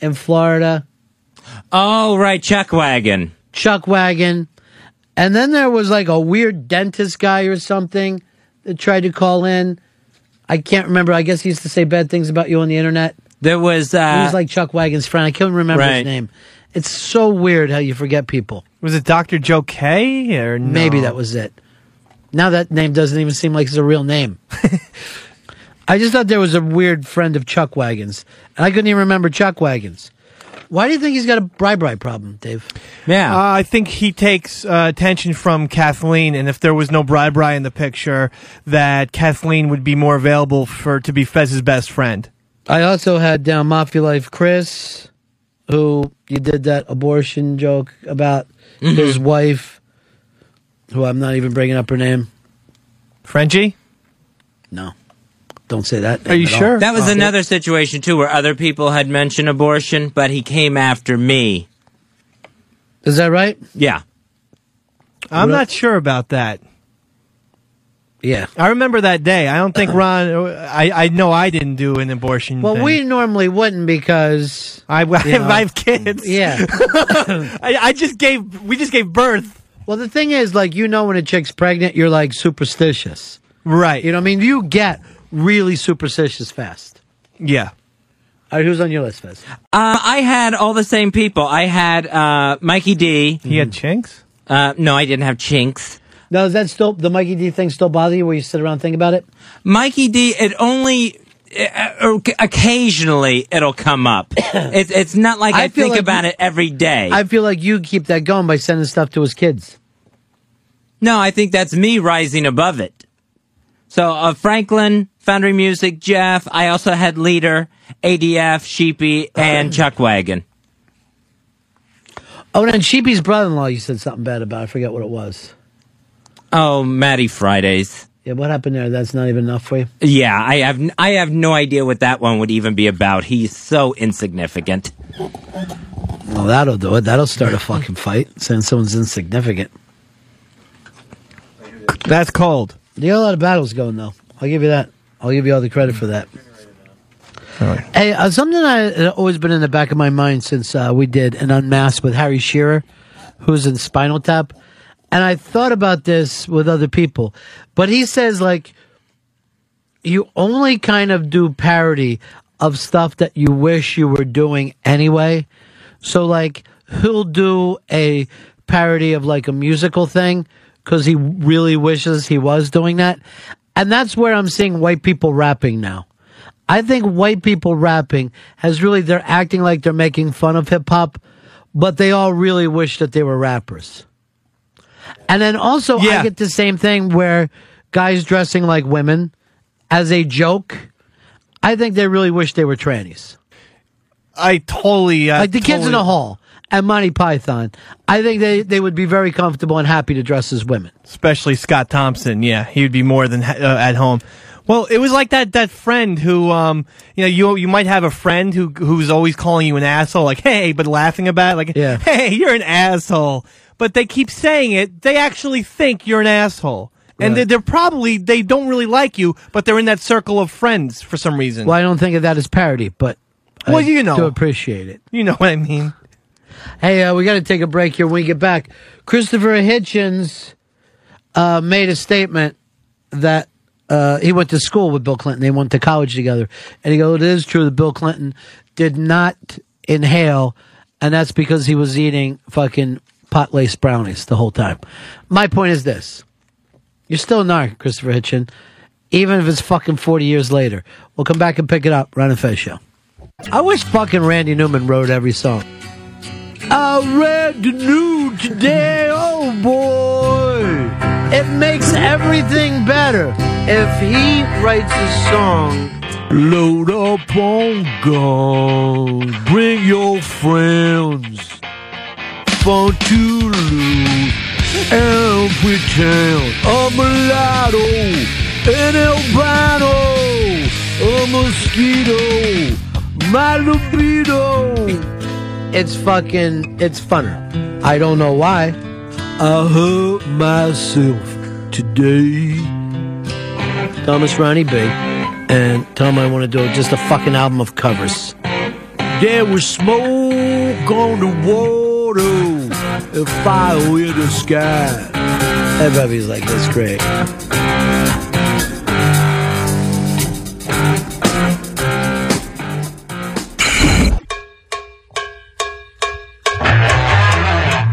in Florida. Oh, right, Chuck Wagon. Chuck Wagon. And then there was like a weird dentist guy or something that tried to call in. I can't remember. I guess he used to say bad things about you on the internet. There was. Uh, he was like Chuck Wagon's friend. I can't remember Right. his name. It's so weird how you forget people. Was it Dr. Joe K or no? Maybe that was it. Now that name doesn't even seem like it's a real name. I just thought there was a weird friend of Chuck Wagons, and I couldn't even remember Chuck Wagons. Why do you think he's got a bri bri problem, Dave? Yeah. Uh, I think he takes uh, attention from Kathleen, and if there was no Bri Bri in the picture, that Kathleen would be more available for to be Fez's best friend. I also had down Mafia Life Chris, who you did that abortion joke about mm-hmm. his wife, who I'm not even bringing up her name. Frenchie? No. Don't say that. Are you name all. sure? That was Oh. another situation too, where other people had mentioned abortion, but he came after me. Is that right? Yeah. I'm not sure about that. Yeah. I remember that day. I don't think Ron. I I know I didn't do an abortion. Well, thing. we normally wouldn't because I, I have. I have kids. Yeah. I, I just gave. We just gave birth. Well, the thing is, like, you know, when a chick's pregnant, you're like superstitious. Right. You know what I mean? You get really superstitious fast. Yeah. All right, who's on your list, Fez? Uh, I had all the same people. I had uh, Mikey D. He had chinks. Uh, no, I didn't have chinks. Now, does that still, the Mikey D thing still bother you where you sit around and think about it? Mikey D. It only uh, occasionally it'll come up. it's it's not like I, I think like about you- it every day. I feel like you keep that going by sending stuff to his kids. No, I think that's me rising above it. So, uh, Franklin, Foundry Music, Jeff. I also had Leader, ADF, Sheepy, and Chuck Wagon. Oh, and then Sheepy's brother-in-law, you said something bad about. I forget what it was. Oh, Maddie Fridays. Yeah, what happened there? That's not even enough for you. Yeah, I have I have no idea what that one would even be about. He's so insignificant. Well, that'll do it. That'll start a fucking fight, saying someone's insignificant. That's cold. You got a lot of battles going, though. I'll give you that. I'll give you all the credit for that. Hey, uh, something that had always been in the back of my mind since uh, we did an unmasked with Harry Shearer, who's in Spinal Tap, and I thought about this with other people, but he says like you only kind of do parody of stuff that you wish you were doing anyway. So like he'll do a parody of like a musical thing because he really wishes he was doing that, and that's where I'm seeing white people rapping now. I think white people rapping has really, they're acting like they're making fun of hip hop, but they all really wish that they were rappers. And then also, I get the same thing where guys dressing like women as a joke. I think they really wish they were trannies. I totally uh, like the kids in the hall and Monty Python. I think they, they would be very comfortable and happy to dress as women. especially Scott Thompson. Yeah, he would be more than ha- uh, at home. Well, it was like that that friend who, um, you know, you you might have a friend who who's always calling you an asshole, like hey, but laughing about it, like Yeah. hey, you're an asshole. But they keep saying it. They actually think you're an asshole, and they're, they're probably they don't really like you, but they're in that circle of friends for some reason. Well, I don't think of that as parody, but Well, I you know. do appreciate it. You know what I mean? Hey, uh, we got to take a break here. When we get back, Christopher Hitchens uh, made a statement that uh, he went to school with Bill Clinton. They went to college together, and he goes, "It is true that Bill Clinton did not inhale, and that's because he was eating fucking pot lace brownies the whole time." My point is this: you're still a narc, Christopher Hitchens, even if it's fucking forty years later. We'll come back and pick it up. Ron and Fez show. I wish fucking Randy Newman wrote every song. I read the news today, oh boy. It makes everything better if he writes a song. Load up on guns, bring your friends, fun to lose, and pretend I'm a mulatto, an albino, a mosquito, my libido. It's fucking, it's funner. I don't know why. I hurt myself today. Thomas Ronnie B. And tell him I want to do just a fucking album of covers. There was smoke on the water and fire in the sky. Everybody's like, that's great.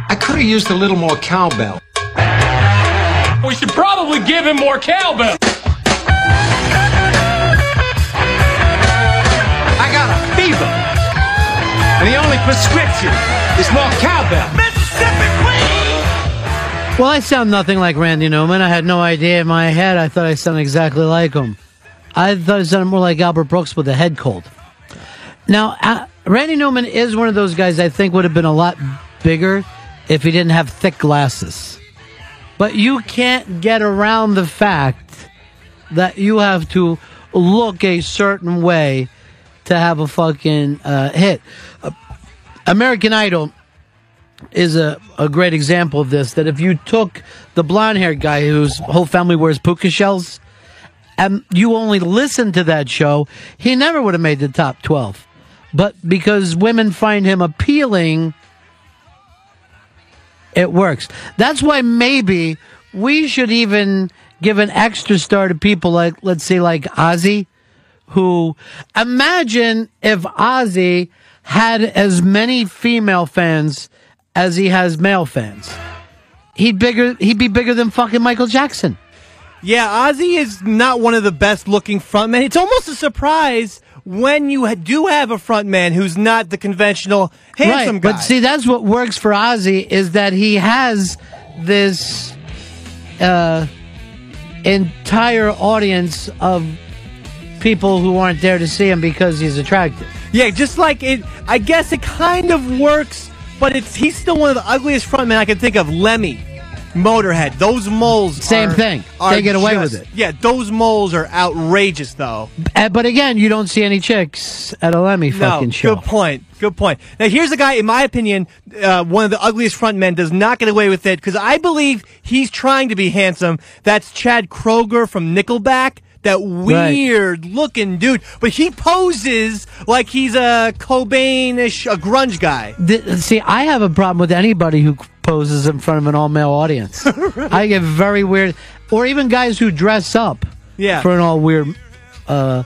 I could have used a little more cowbell. We should probably give him more cowbell. I got a fever. And the only prescription is more cowbell. Well, I sound nothing like Randy Newman. I had no idea in my head. I thought I sounded exactly like him. I thought I sounded more like Albert Brooks with a head cold. Now, uh, Randy Newman is one of those guys I think would have been a lot bigger if he didn't have thick glasses. But you can't get around the fact that you have to look a certain way to have a fucking uh, hit. Uh, American Idol is a, a great example of this. That if you took the blonde haired guy whose whole family wears puka shells, and you only listened to that show, he never would have made the top 12. But because women find him appealing, it works. That's why maybe we should even give an extra star to people like, let's say, like Ozzy, who imagine if Ozzy had as many female fans as he has male fans. He'd bigger. He'd be bigger than fucking Michael Jackson. Yeah, Ozzy is not one of the best looking frontmen. It's almost a surprise when you do have a frontman who's not the conventional handsome right, guy. But see, that's what works for Ozzy is that he has this uh, entire audience of people who aren't there to see him because he's attractive. Yeah, just like it, I guess it kind of works but it's he's still one of the ugliest frontmen I can think of. Lemmy, Motorhead, those moles. Same are- thing. are They get away just- with it. Yeah, those moles are outrageous, though. Uh, but again, you don't see any chicks at a Lemmy fucking no, show. good point. Good point. Now, here's a guy, in my opinion, uh, one of the ugliest front men does not get away with it because I believe he's trying to be handsome. That's Chad Kroeger from Nickelback. That weird looking dude, but he poses like he's a Cobain-ish, a grunge guy. Th- see, I have a problem with anybody who poses in front of an all male audience. I get very weird, or even guys who dress up Yeah. for an all weird uh,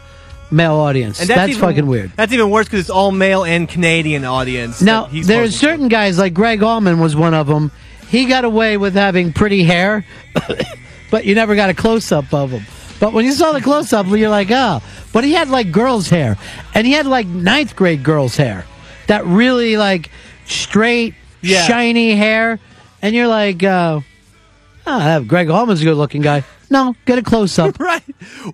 male audience. And that's even- fucking weird. That's even worse because it's all male and Canadian audience. Now, there's certain guys like Gregg Allman was one of them. He got away with having pretty hair, but you never got a close up of him. But when you saw the close up, you're like, oh. But he had like girls' hair, and he had like ninth grade girls' hair, that really like straight, Yeah. shiny hair, and you're like, uh, oh, Gregg Allman's a good looking guy. No, get a close up. right.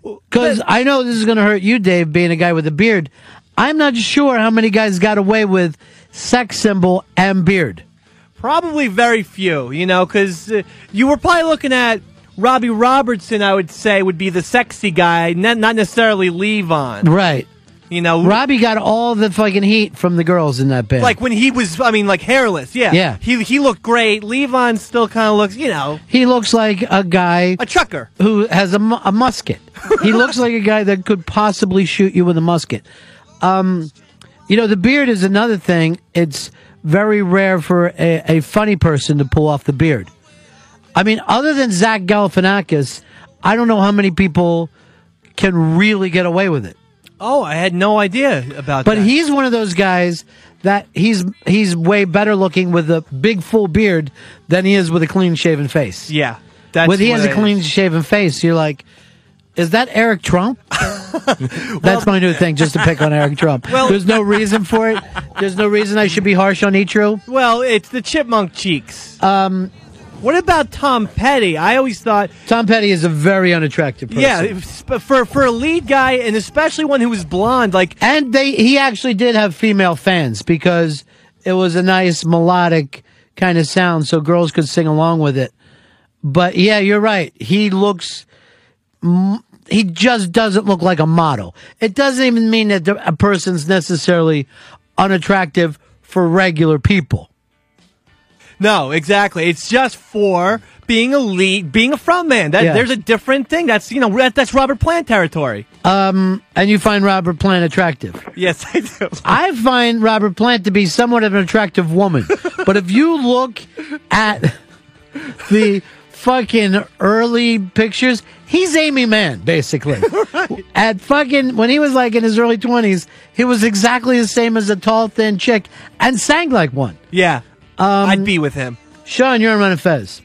Because I know this is going to hurt you, Dave, being a guy with a beard. I'm not sure how many guys got away with sex symbol and beard. Probably very few, you know, because uh, you were probably looking at Robbie Robertson. I would say would be the sexy guy, not not necessarily Levon. Right. You know, Robbie got all the fucking heat from the girls in that band. like when he was, I mean, like hairless. Yeah, Yeah. He he looked great. Levon still kind of looks, you know, he looks like a guy, a trucker. who has a, mu- a musket. he looks like a guy that could possibly shoot you with a musket. Um, you know, the beard is another thing. It's very rare for a, a funny person to pull off the beard. I mean, other than Zach Galifianakis, I don't know how many people can really get away with it. Oh, I had no idea about But that. But he's one of those guys that he's he's way better looking with a big full beard than he is with a clean shaven face. yeah, that's when he has a clean shaven face, you're like, is that Eric Trump? That's my new thing, just to pick on Eric Trump. Well- There's no reason for it. There's no reason I should be harsh on Etru. Well, it's the chipmunk cheeks. Um, What about Tom Petty? I always thought, Tom Petty is a very unattractive person. yeah, for for a lead guy, and especially one who was blonde, like and they he actually did have female fans because it was a nice melodic kind of sound, so girls could sing along with it. But yeah, you're right. He looks. m- He just doesn't look like a model. It doesn't even mean that a person's necessarily unattractive for regular people. No, exactly. It's just for being a lead, being a frontman. That Yeah. there's a different thing. That's you know that, that's Robert Plant territory. Um, and you find Robert Plant attractive. Yes, I do. I find Robert Plant to be somewhat of an attractive woman. but if you look at the fucking early pictures, he's Aimee Mann, basically. At fucking, when he was like in his early 20s, he was exactly the same as a tall, thin chick and sang like one. Yeah, Um, I'd be with him. Sean, you're on Ron and Fez.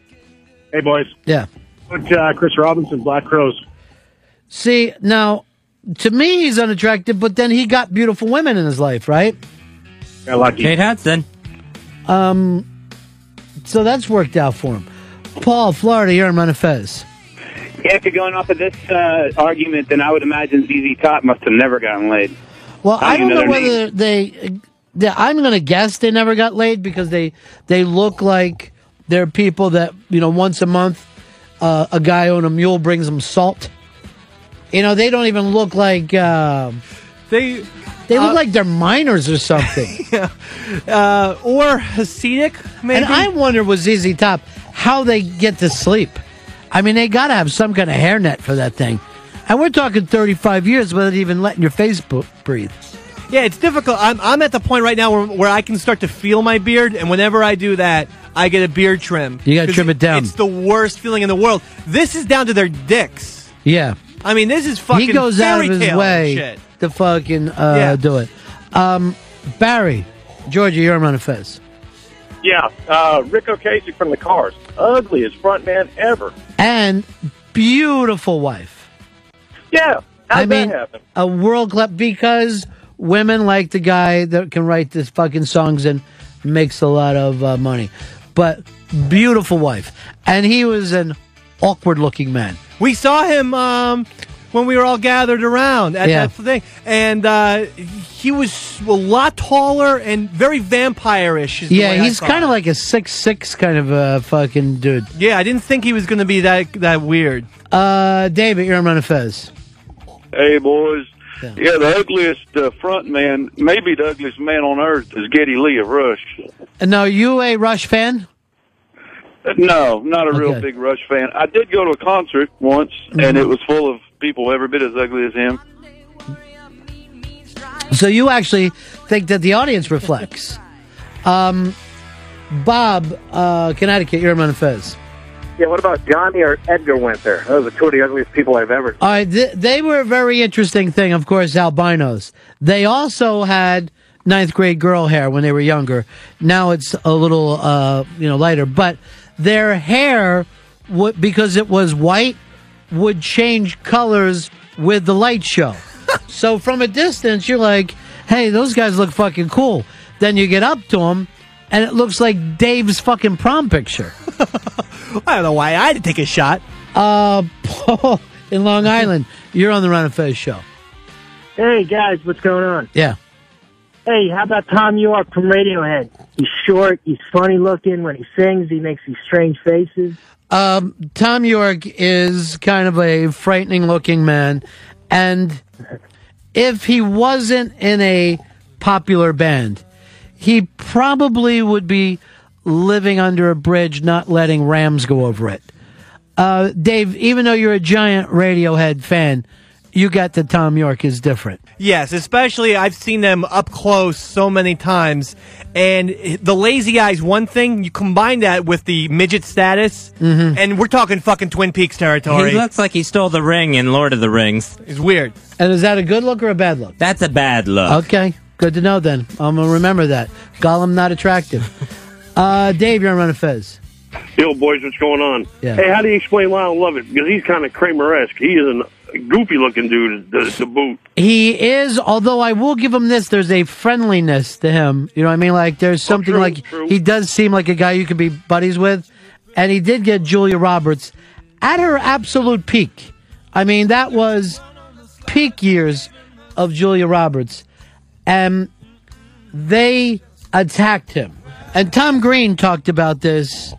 Hey, boys. Yeah. Look, uh, Chris Robinson, Black Crowes. See, now, to me, he's unattractive, but then he got beautiful women in his life, right? Got lucky. Kate Hudson. Um, so that's worked out for him. Paul, Florida, you're on Ron and Fez. Yeah, if you're going off of this uh, argument, then I would imagine ZZ Top must have never gotten laid. Well, I don't know Another whether they, they. I'm going to guess they never got laid because they they look like they're people that you know once a month uh, a guy on a mule brings them salt. You know, they don't even look like uh, they. They look uh, like they're minors or something. uh, or Hasidic, maybe. And I wonder with ZZ Top how they get to sleep. I mean, they got to have some kind of hairnet for that thing. And we're talking 35 years without even letting your face breathe. Yeah, it's difficult. I'm, I'm at the point right now where, where I can start to feel my beard, and whenever I do that, I get a beard trim. You got to trim it down. It's the worst feeling in the world. This is down to their dicks. Yeah. I mean, this is fucking he goes out of fairy his tale way shit. to fucking uh, Yeah. do it. Um, Barry, Georgia, you're on a fez. Yeah, uh, Ric Ocasek from the Cars. Ugliest front man ever. And beautiful wife. Yeah. How'd I mean, that happen? a world class because women like the guy that can write this fucking songs and makes a lot of uh, money. But beautiful wife, and he was an awkward looking man. We saw him um, when we were all gathered around at Yeah. that thing, and uh, he was a lot taller and very vampire-ish. is Yeah, he's kind of like a six six kind of a fucking dude. Yeah, I didn't think he was going to be that that weird. Uh, David, you're on Ron and Fez. Hey, boys. Yeah, the ugliest uh, front man, maybe the ugliest man on earth, is Geddy Lee of Rush. And now, you a Rush fan? Uh, No, not a real big Rush fan. I did go to a concert once, and it was full of people every bit as ugly as him. So you actually think that the audience reflects. Um, Bob, uh, Connecticut, you're on Ron and Fez. Yeah, what about Johnny or Edgar Winter? Those are two of the ugliest people I've ever All right, th- they were a very interesting thing, of course, albinos. They also had ninth grade girl hair when they were younger. Now it's a little, uh, you know, lighter, but their hair, would, because it was white, would change colors with the light show. so from a distance, you're like, hey, those guys look fucking cool. Then you get up to them, and it looks like Dave's fucking prom picture. I don't know why I had to take a shot. Uh, Paul in Long Island, you're on the Ron and Fez show. Hey guys, what's going on? Yeah. Hey, how about Thom Yorke from Radiohead? He's short, he's funny looking. When he sings, he makes these strange faces. Um, Thom Yorke is kind of a frightening looking man. And if he wasn't in a popular band, he probably would be living under a bridge, not letting Rams go over it. Uh, Dave, even though you're a giant Radiohead fan, you got that Thom Yorke is different. Yes, especially I've seen them up close so many times. And the lazy eyes, one thing, you combine that with the midget status, and we're talking fucking Twin Peaks territory. He looks like he stole the ring in Lord of the Rings. It's weird. And is that a good look or a bad look? That's a bad look. Okay, good to know then. I'm going to remember that. Gollum not attractive. Uh, Dave, you're on Ron and Fez. Yo, boys, what's going on? Yeah. Hey, how do you explain Lyle Lovett? Because he's kind of Kramer-esque. He is a goofy-looking dude to, to boot. He is, although I will give him this, there's a friendliness to him. You know what I mean? Like, there's something true, like, true. he does seem like a guy you could be buddies with. And he did get Julia Roberts at her absolute peak. I mean, that was peak years of Julia Roberts. And they attacked him. And Tom Green talked about this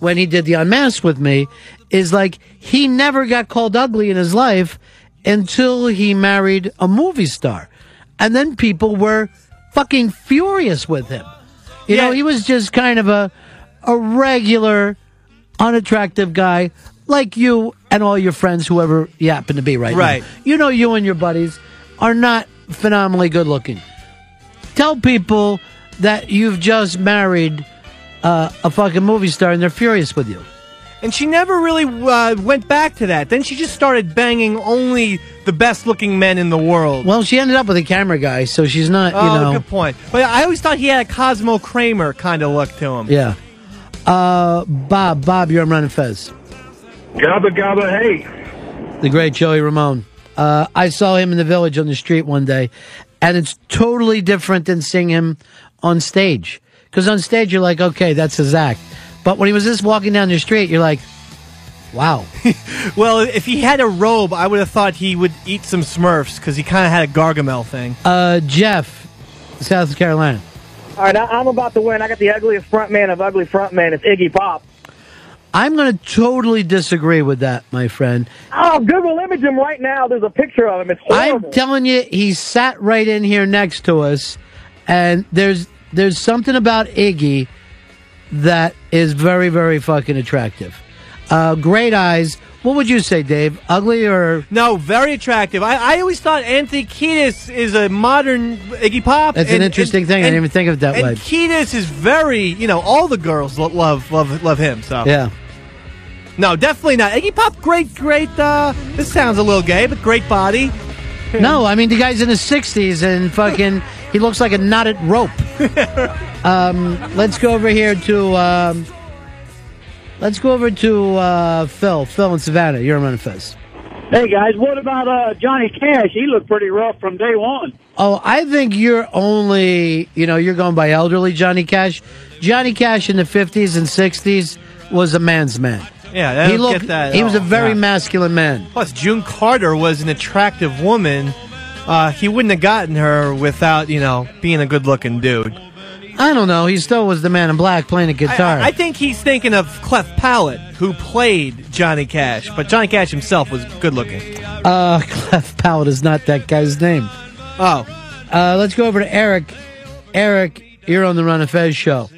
when he did the Unmasked with me. Is like he never got called ugly in his life until he married a movie star, and then people were fucking furious with him. You know, he was just kind of a a regular, unattractive guy like you and all your friends, whoever you happen to be right now. Right. You know, you and your buddies are not phenomenally good looking. Tell people that you've just married uh, a fucking movie star and they're furious with you. And she never really uh, went back to that. Then she just started banging only the best looking men in the world. Well, she ended up with a camera guy, so she's not, you oh, know. good point. But I always thought he had a Cosmo Kramer kind of look to him. Yeah. Uh, Bob, Bob, you're on Ron and Fez. Gabba gabba hey. The great Joey Ramone. Uh, I saw him in the village on the street one day, and it's totally different than seeing him on stage. Because on stage, you're like, okay, that's his act. But when he was just walking down the street, you're like, wow. Well, if he had a robe, I would have thought he would eat some Smurfs because he kind of had a Gargamel thing. Uh, Jeff, South Carolina. All right, I- I'm about to win. I got the ugliest front man of ugly front man. It's Iggy Pop. I'm going to totally disagree with that, my friend. Oh, Google image him right now. There's a picture of him. It's horrible. I'm telling you, he sat right in here next to us, and there's there's something about Iggy that is very, very fucking attractive. Uh, great eyes. What would you say, Dave? Ugly or No, very attractive. I, I always thought Anthony Kiedis is a modern Iggy Pop. That's an interesting and- thing. I didn't even think of it that and way. Kiedis is very, you know, all the girls lo- love love love him. So Yeah. no, definitely not. Iggy Pop, great, great. Uh, this sounds a little gay, but great body. No, I mean the guy's in his sixties and fucking he looks like a knotted rope. um, let's go over here to um, let's go over to uh, Phil. Phil in Savannah. You're on Ron and Fez. Hey guys, what about uh, Johnny Cash? He looked pretty rough from day one. Oh, I think you're only, you know, you're going by elderly Johnny Cash. Johnny Cash in the 50s and 60s was a man's man. Yeah, I he don't looked. get that at he was a very Yeah. masculine man. Plus, June Carter was an attractive woman. Uh, he wouldn't have gotten her without, you know, being a good-looking dude. I don't know. He still was the man in black playing a guitar. I, I think he's thinking of Clef Pallet, who played Johnny Cash, but Johnny Cash himself was good-looking. uh, Clef Pallet is not that guy's name. Oh. Uh, let's go over to Eric. Eric, you're on the Ron and Fez show.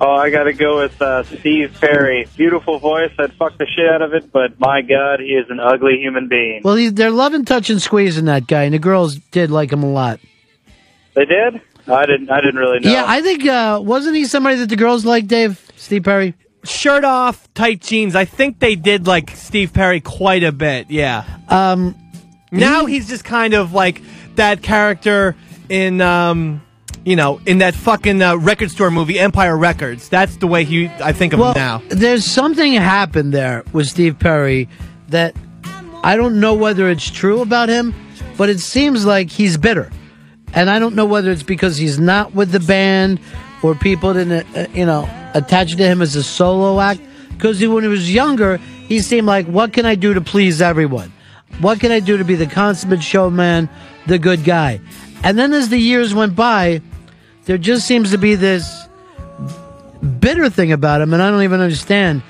Oh, I got to go with uh, Steve Perry. Beautiful voice. I'd fuck the shit out of it, but my God, he is an ugly human being. Well, he, they're loving, touching, squeezing that guy, and the girls did like him a lot. They did? I didn't. I didn't really know. Yeah, I think uh, wasn't he somebody that the girls liked, Dave? Steve Perry. Shirt off, tight jeans. I think they did like Steve Perry quite a bit. Yeah. Um. Now he's just kind of like that character in, um, you know, in that fucking uh, record store movie Empire Records. That's the way he. I think of well, him now. there's something happened there with Steve Perry that I don't know whether it's true about him, but it seems like he's bitter, and I don't know whether it's because he's not with the band or people didn't, uh, you know, attach to him as a solo act. Because when he was younger, he seemed like, "What can I do to please everyone? What can I do to be the consummate showman, the good guy?" And then as the years went by, there just seems to be this bitter thing about him, and I don't even understand.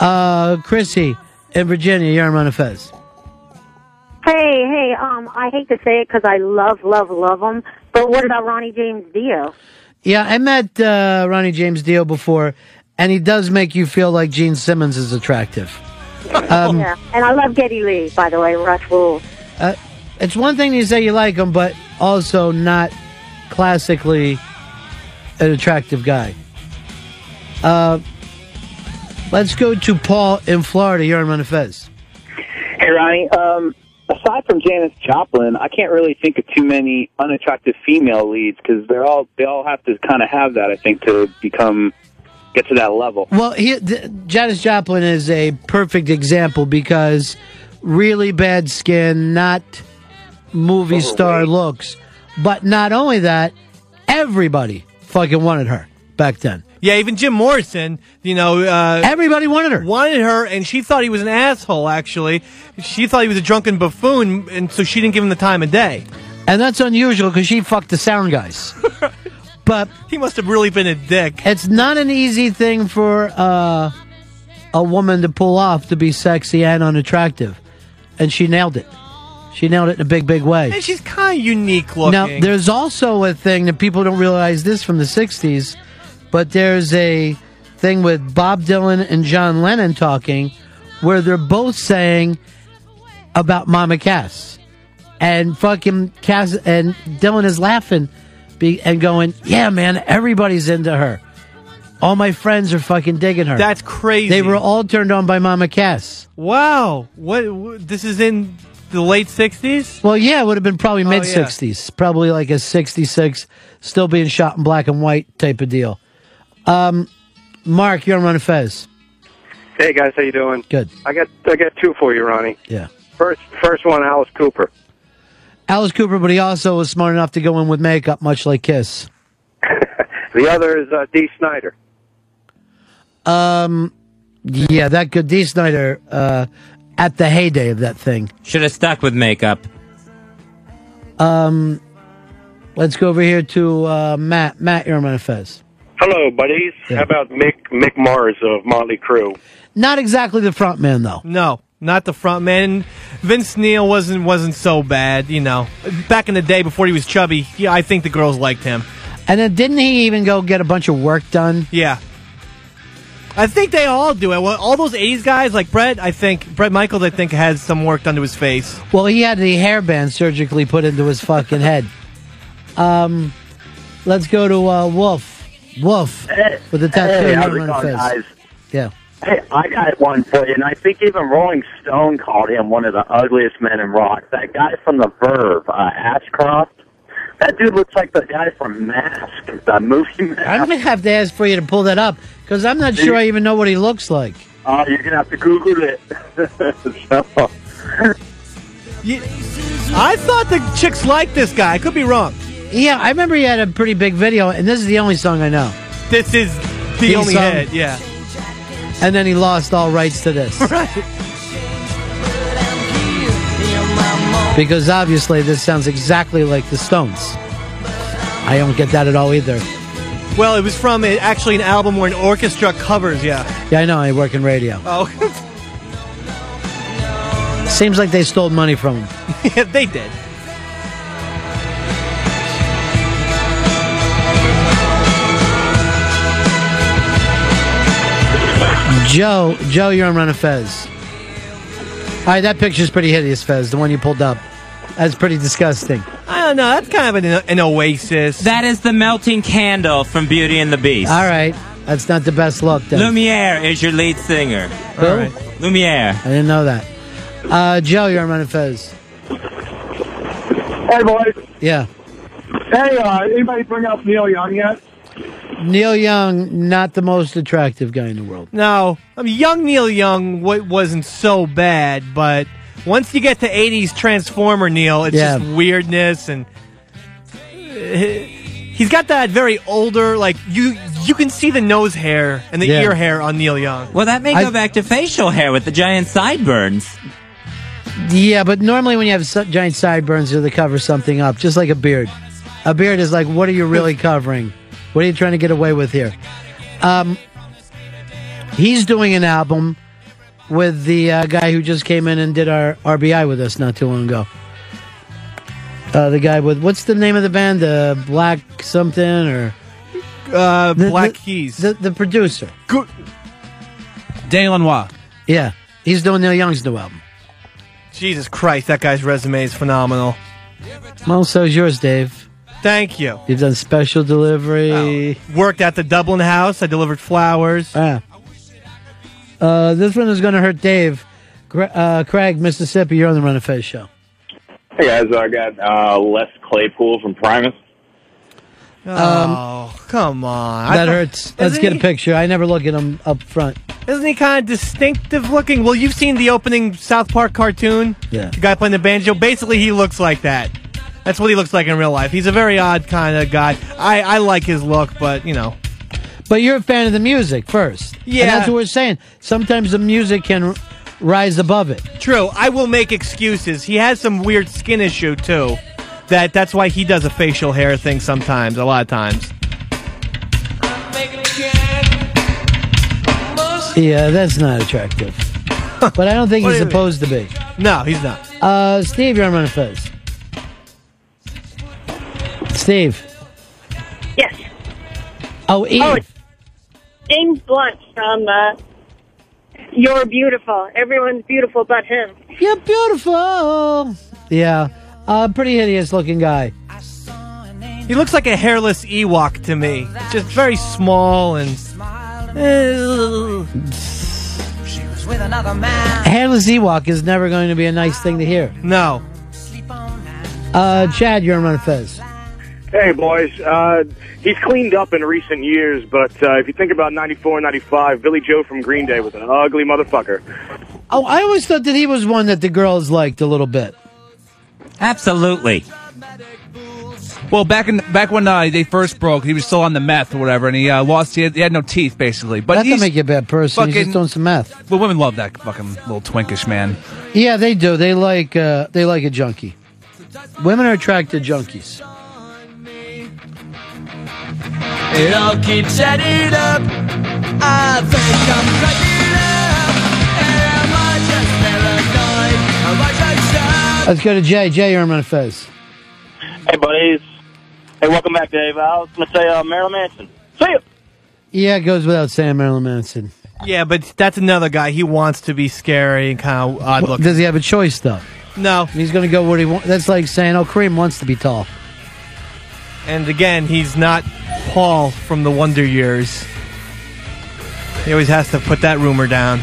Uh, Chrissy in Virginia, you're on of Fez. Hey, hey, um, I hate to say it because I love, love, love him, but what about Ronnie James Dio? Yeah, I met uh, Ronnie James Dio before, and he does make you feel like Gene Simmons is attractive. Um, yeah, and I love Geddy Lee, by the way, Rush rules. uh, it's one thing to say you like him, but also not classically an attractive guy. Uh, let's go to Paul in Florida. You're on Ron Fez. Hey, Ronnie. Um, aside from Janis Joplin, I can't really think of too many unattractive female leads because they're all they all have to kind of have that. I think to become get to that level. Well, he, th- Janis Joplin is a perfect example because really bad skin, not movie star looks. But not only that, everybody fucking wanted her back then. Yeah, even Jim Morrison, you know, uh, everybody wanted her. Wanted her, and she thought he was an asshole. Actually, she thought he was a drunken buffoon, and so she didn't give him the time of day. And that's unusual because she fucked the sound guys. but he must have really been a dick. It's not an easy thing for uh, a woman to pull off to be sexy and unattractive, and she nailed it. She nailed it in a big, big way. And she's kind of unique looking. Now, there's also a thing that people don't realize this from the 60s, but there's a thing with Bob Dylan and John Lennon talking where they're both saying about Mama Cass. And fucking Cass and Dylan is laughing be, and going, Yeah, man, everybody's into her. All my friends are fucking digging her. That's crazy. They were all turned on by Mama Cass. wow, what? This is in the late '60s. Well, yeah, it would have been probably Oh, mid yeah. 60s. Probably like a 66, still being shot in black and white type of deal. Um, Mark, you're on Ron and Fez. Hey guys, how you doing? Good. I got I got two for you, Ronnie. Yeah. First first one, Alice Cooper. Alice Cooper, but he also was smart enough to go in with makeup, much like Kiss. The other is uh, Dee Snider. Um, yeah, that good. Dee Snider, uh, at the heyday of that thing. Should have stuck with makeup. Um, let's go over here to uh, Matt. Matt, you're on Ron and Fez. Hello, buddies. How about Mick Mick Mars of Motley Crue? Not exactly the front man, though. No, not the front man. Vince Neil wasn't wasn't so bad, you know. Back in the day before he was chubby, yeah, I think the girls liked him. And then didn't he even go get a bunch of work done? Yeah. I think they all do it. Well, all those '80s guys, like Bret, I think Bret Michaels, I think has some work done to his face. Well, he had the hairband surgically put into his fucking head. Um, let's go to uh, Wolf. Wolf with the tattoo. Hey, on his face. guys? Yeah. Hey, I got one for you, and I think even Rolling Stone called him one of the ugliest men in rock. That guy from The Verve, uh, Ashcroft. That dude looks like the guy from Mask, the movie Mask. I'm gonna have to ask for you to pull that up because I'm not sure I even know what he looks like. Oh, you're gonna have to Google it. so, I thought the chicks liked this guy. I could be wrong. Yeah, I remember he had a pretty big video, and this is the only song I know. This is the only song. hit. Yeah. and then he lost all rights to this. Because obviously this sounds exactly like the Stones. I don't get that at all either. Well, it was from uh, actually an album where an orchestra covers. Yeah. Yeah, I know. I work in radio. Oh, Seems like they stole money from him. yeah, they did. Joe, Joe, you're on Ron and Fez. All right, that picture's pretty hideous, Fez. The one you pulled up. That's pretty disgusting. I don't know. That's kind of an, an oasis. That is the melting candle from Beauty and the Beast. All right, that's not the best look. Then. Lumiere is your lead singer. Who? Lumiere. I didn't know that. Uh, Joe, you're on Ron and Fez. Hey, boys. Yeah. Hey, uh, anybody bring up Neil Young yet? Neil Young, not the most attractive guy in the world. No, I mean, young Neil Young w- wasn't so bad, but once you get to '80s Transformer Neil, it's Yeah. just weirdness and uh, he's got that very older, like you you can see the nose hair and the Yeah. ear hair on Neil Young. Well, that may go back to facial hair with the giant sideburns. Yeah, but normally when you have giant sideburns, they cover something up, just like a beard. A beard is like, what are you really covering? What are you trying to get away with here? Um, he's doing an album with the uh, guy who just came in and did our RBI with us not too long ago. Uh, the guy with what's the name of the band? The Black something or uh, Black Keys. The, the producer. Daniel Lanois. Yeah, he's doing Neil Young's new album. Jesus Christ, that guy's resume is phenomenal. Well, so's yours, Dave. Thank you. You've done special delivery. Worked at the Dublin house. I delivered flowers. Ah. Uh, this one is going to hurt Dave. Gra- Uh, Craig, Mississippi, you're on the Ron and Fez show. Hey guys, I got uh, Les Claypool from Primus. Oh, come on. That hurts. Let's Isn't get a picture. I never look at him up front. Isn't he kind of distinctive looking? Well, you've seen the opening South Park cartoon. Yeah. The guy playing the banjo. Basically, he looks like that. That's what he looks like in real life. He's a very odd kind of guy. I, I like his look, but you know. But you're a fan of the music first. Yeah. And that's what we're saying. Sometimes the music can rise above it. True. I will make excuses. He has some weird skin issue too. That that's why he does a facial hair thing sometimes. A lot of times. Yeah, that's not attractive. but I don't think he's you mean? supposed to be. No, he's not. Uh, Steve, you're on Ron and Fez. Steve. Yes. Oh, Eve. Oh, James Blunt from uh, You're Beautiful. Everyone's beautiful but him. You're beautiful. Yeah. Uh, pretty hideous looking guy. He looks like a hairless Ewok to me. Just very small and. Eh, Hairless Ewok is never going to be a nice thing to hear. No. Uh, Chad, you're on Ron and Fez. Hey, boys. Uh, he's cleaned up in recent years, but uh, if you think about 94 and 95, Billie Joe from Green Day was an ugly motherfucker. Oh, I always thought that he was one that the girls liked a little bit. Absolutely. Well, back in back when uh, they first broke, he was still on the meth or whatever, and he uh, lost. He had, he had no teeth, basically. But that he's doesn't make you a bad person. He's fucking- just doing some meth. Well, women love that fucking little twinkish man. Yeah, they do. They like uh, they like a junkie. Women are attracted to junkies. It all keeps adding up. I think I'm cracking up. Am I just paranoid? Am I just shy? Let's go to Jay. Jay, you're on Ron and Fez. Hey, buddies. Hey, welcome back, Dave. I was going to say uh, Marilyn Manson. See you. Yeah, it goes without saying, Marilyn Manson. Yeah, but that's another guy. He wants to be scary and kind of odd Well, looking. does he have a choice though? No. He's going to go where he wants. That's like saying, "Oh, Kareem wants to be tall." And again, he's not Paul from the Wonder Years. He always has to put that rumor down.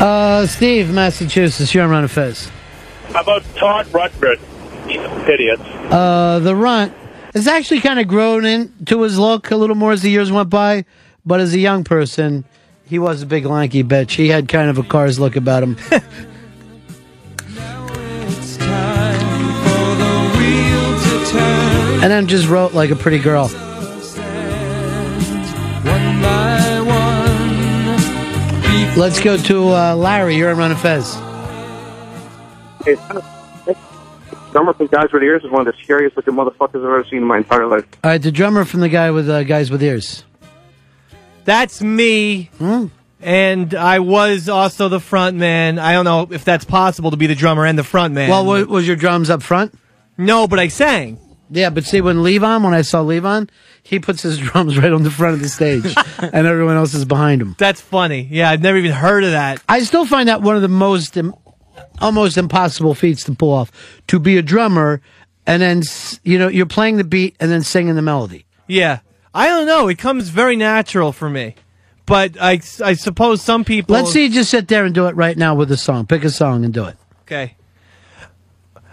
Uh, Steve, Massachusetts, you're on Ron and Fez. How about Todd Rundgren? Idiots. Uh, the runt has actually kind of grown into his look a little more as the years went by, but as a young person, he was a big lanky bitch. He had kind of a Cars look about him. And then just wrote like a pretty girl. One by one. Let's go to uh, Larry. You're on Ron and Fez. Hey, the drummer from Guys with Ears is one of the scariest looking motherfuckers I've ever seen in my entire life. All right, the drummer from the guy with uh, guys with ears. That's me. Hmm? And I was also the front man. I don't know if that's possible to be the drummer and the front man. Well, wa- was your drums up front? No, but I sang. Yeah, but see, when Levon, when I saw Levon, he puts his drums right on the front of the stage, and everyone else is behind him. That's funny. Yeah, I've never even heard of that. I still find that one of the most, Im- almost impossible feats to pull off. To be a drummer, and then you know you're playing the beat and then singing the melody. Yeah. I don't know. It comes very natural for me. But I, I suppose some people. Let's see you just sit there and do it right now with a song. Pick a song and do it. Okay.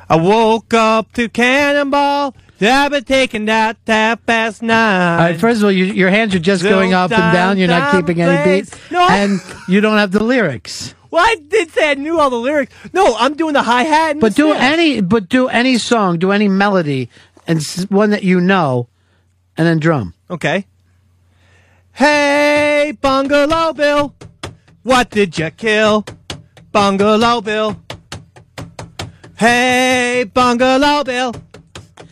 I woke up to Cannonball. I've been taking that half past nine. All right, first of all, you, your hands are just going up and down. You're not keeping any beat, and you don't have the lyrics. Well, I did say I knew all the lyrics. No, I'm doing the hi hat. But do snare. any, but do any song, do any melody, and one that you know, and then drum. Okay. Hey, Bungalow Bill, what did you kill? Bungalow Bill. Hey, Bungalow Bill,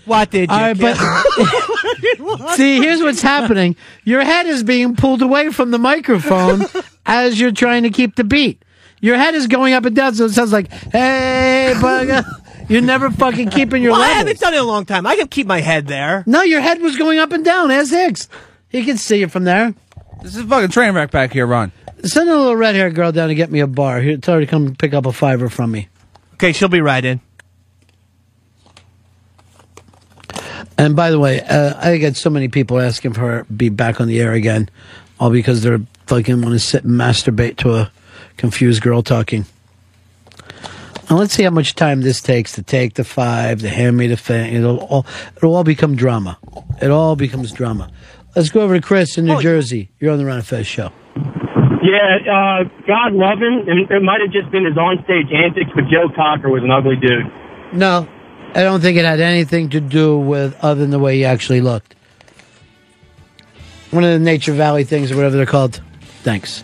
what did you All right, kill? but see, here's what's happening. Your head is being pulled away from the microphone as you're trying to keep the beat. Your head is going up and down, so it sounds like, "Hey, bugger." You're never fucking keeping your well, I haven't done it in a long time. I can keep my head there. No, your head was going up and down as Hicks. He can see you from there. This is a fucking train wreck back here, Ron. Send a little red haired girl down to get me a bar. Here, tell her to come pick up a fiver from me. Okay, she'll be right in. And by the way, uh, I get so many people asking for her to be back on the air again, all because they're fucking want to sit and masturbate to a confused girl talking. And let's see how much time this takes to take the five, to hand me the thing. It'll all, it'll all become drama. It all becomes drama. Let's go over to Chris in New Jersey. You're on the Ron Fez show. Yeah, uh, God love him. And it might have just been his onstage antics, but Joe Cocker was an ugly dude. No, I don't think it had anything to do with other than the way he actually looked. One of the Nature Valley things or whatever they're called. Thanks.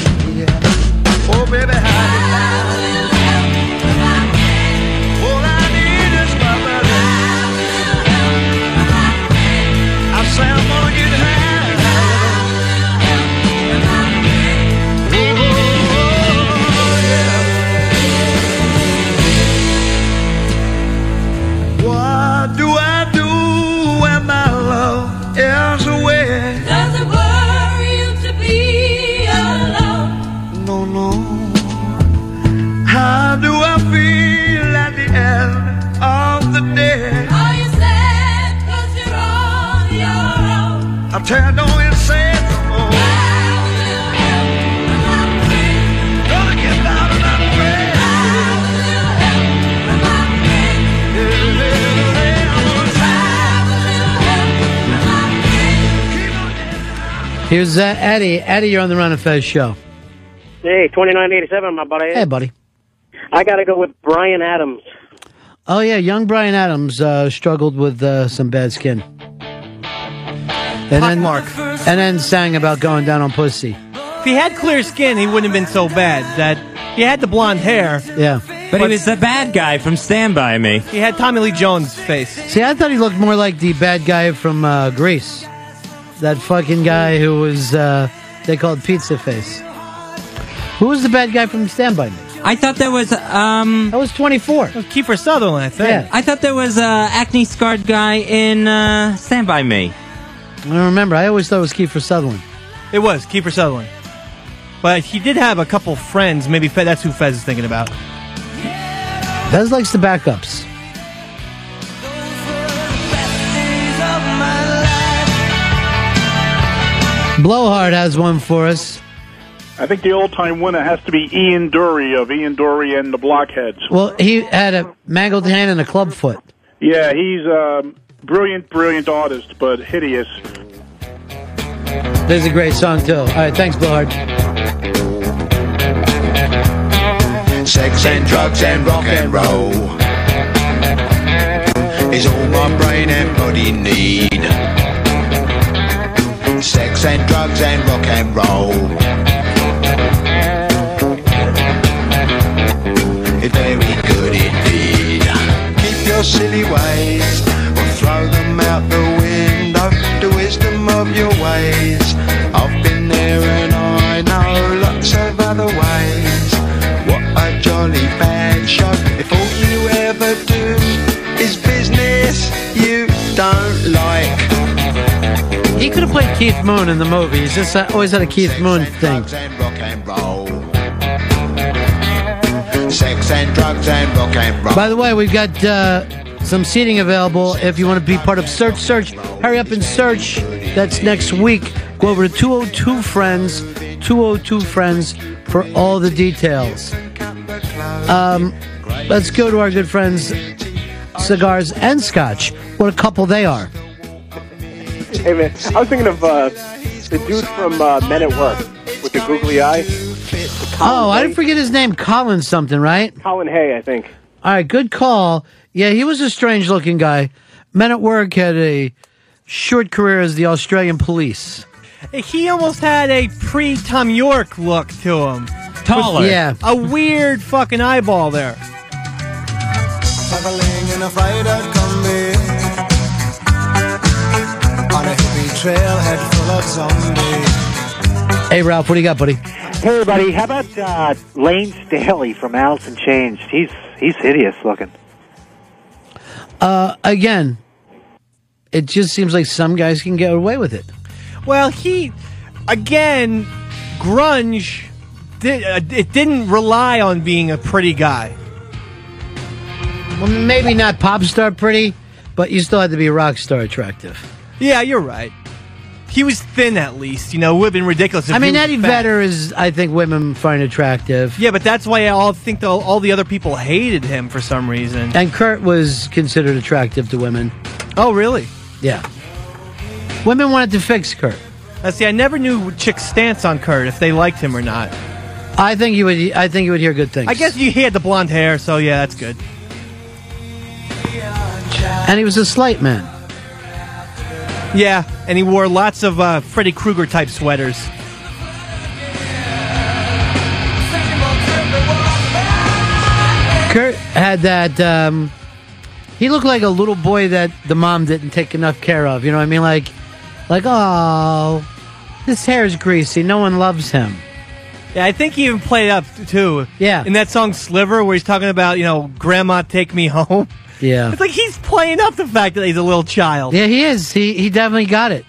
Oh, baby, how Here's uh, Eddie. Eddie, you're on the Ron and Fez show. Hey, 2987, my buddy. Hey, buddy. I got to go with Bryan Adams. Oh yeah, young Bryan Adams uh, struggled with uh, some bad skin, and then Mark. and then sang about going down on pussy. If he had clear skin, he wouldn't have been so bad. That he had the blonde hair. Yeah, But he was the bad guy from Stand By Me. He had Tommy Lee Jones' face. See, I thought he looked more like the bad guy from uh, Grease, that fucking guy who was uh, they called Pizza Face. Who was the bad guy from Stand By Me? I thought there was um. That was 24. Kiefer Sutherland, I think. Yeah. I thought there was a acne scarred guy in uh, Stand By Me. I don't remember. I always thought it was Kiefer Sutherland. It was Kiefer Sutherland. But he did have a couple friends. Maybe Fe- that's who Fez is thinking about. Fez likes the backups. Blowhard has one for us. I think the old-time winner has to be Ian Dury of Ian Dury and the Blockheads. Well, he had a mangled hand and a club foot. Yeah, he's a brilliant, brilliant artist, but hideous. This is a great song too. All right, thanks, Blowhard. Sex and drugs and rock and roll is all my brain and body need. Sex and drugs and rock and roll. It's very good indeed. Keep your silly ways or throw them out the window. The wisdom of your ways. I've been there and I know lots of other ways. What a jolly bad show. If all you ever do is business you don't like. He could have played Keith Moon in the movie. He's just uh, always had a Keith Moon thing. and rock and roll. Sex and drugs and rock and roll. By the way, we've got uh, some seating available if you want to be part of Search Search. Hurry up and search. That's next week. Go over to 202 Friends, 202 Friends for all the details. Um, let's go to our good friends, Cigars and Scotch. What a couple they are. Hey man, I was thinking of uh, the dude from uh, Men at Work with the googly eye. Oh, I didn't forget his name, Colin something, right? Colin Hay, I think. All right, good call. Yeah, he was a strange looking guy. Men at Work had a short career as the Australian police. He almost had a pre Thom Yorke look to him. Taller. Yeah. A weird fucking eyeball there. Trailhead full of zombies. Hey, Ralph, what do you got, buddy? Hey, everybody. How about uh, Layne Staley from Alice in Chains? He's he's hideous looking. Uh, again, it just seems like some guys can get away with it. Well, he, again, grunge, did, uh, it didn't rely on being a pretty guy. Well, maybe not pop star pretty, but you still had to be rock star attractive. Yeah, you're right. He was thin at least. You know, it would have been ridiculous. If I mean, Eddie fat. Vedder is, I think, women find attractive. Yeah, but that's why I all think the, all the other people hated him for some reason. And Kurt was considered attractive to women. Oh, really? Yeah. Women wanted to fix Kurt. Now, see, I never knew chicks' stance on Kurt if they liked him or not. I think you would. I think you would hear good things. I guess you, he had the blonde hair, so yeah, that's good. And he was a slight man. Yeah, and he wore lots of uh, Freddy Krueger type sweaters. Kurt had that. Um, he looked like a little boy that the mom didn't take enough care of. You know what I mean? Like, like, oh, this hair is greasy. No one loves him. Yeah, I think he even played up too. Yeah. In that song Sliver, where he's talking about, you know, Grandma take me home. Yeah. It's like he's playing up the fact that he's a little child. Yeah, he is. He he definitely got it.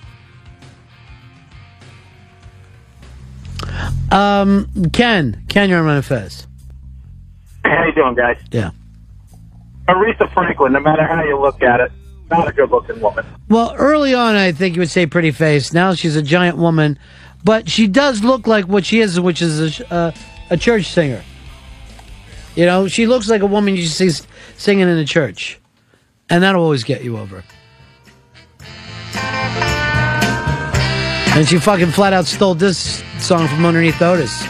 Um, Ken, Ken, you're on Ron Fez. How you doing, guys? Yeah. Aretha Franklin, no matter how you look at it, not a good-looking woman. Well, early on, I think you would say pretty face. Now she's a giant woman, but she does look like what she is, which is a, uh, a church singer. You know, she looks like a woman you see s- singing in a church, and that'll always get you over. And she fucking flat out stole this song from underneath Otis.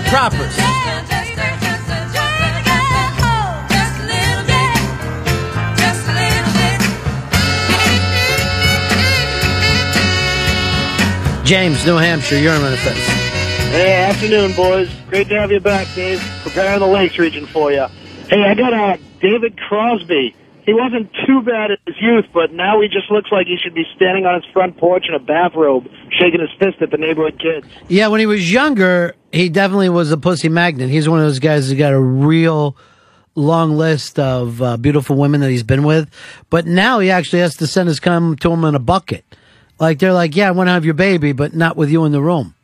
My propers. James, New Hampshire, you're on the fence. Hey, afternoon, boys. Great to have you back, Dave. Preparing the Lakes region for you. Hey, I got uh, David Crosby. He wasn't too bad in his youth, but now he just looks like he should be standing on his front porch in a bathrobe, shaking his fist at the neighborhood kids. Yeah, when he was younger, he definitely was a pussy magnet. He's one of those guys who's got a real long list of uh, beautiful women that he's been with. But now he actually has to send his cum to him in a bucket. Like they're like, yeah, I want to have your baby, but not with you in the room.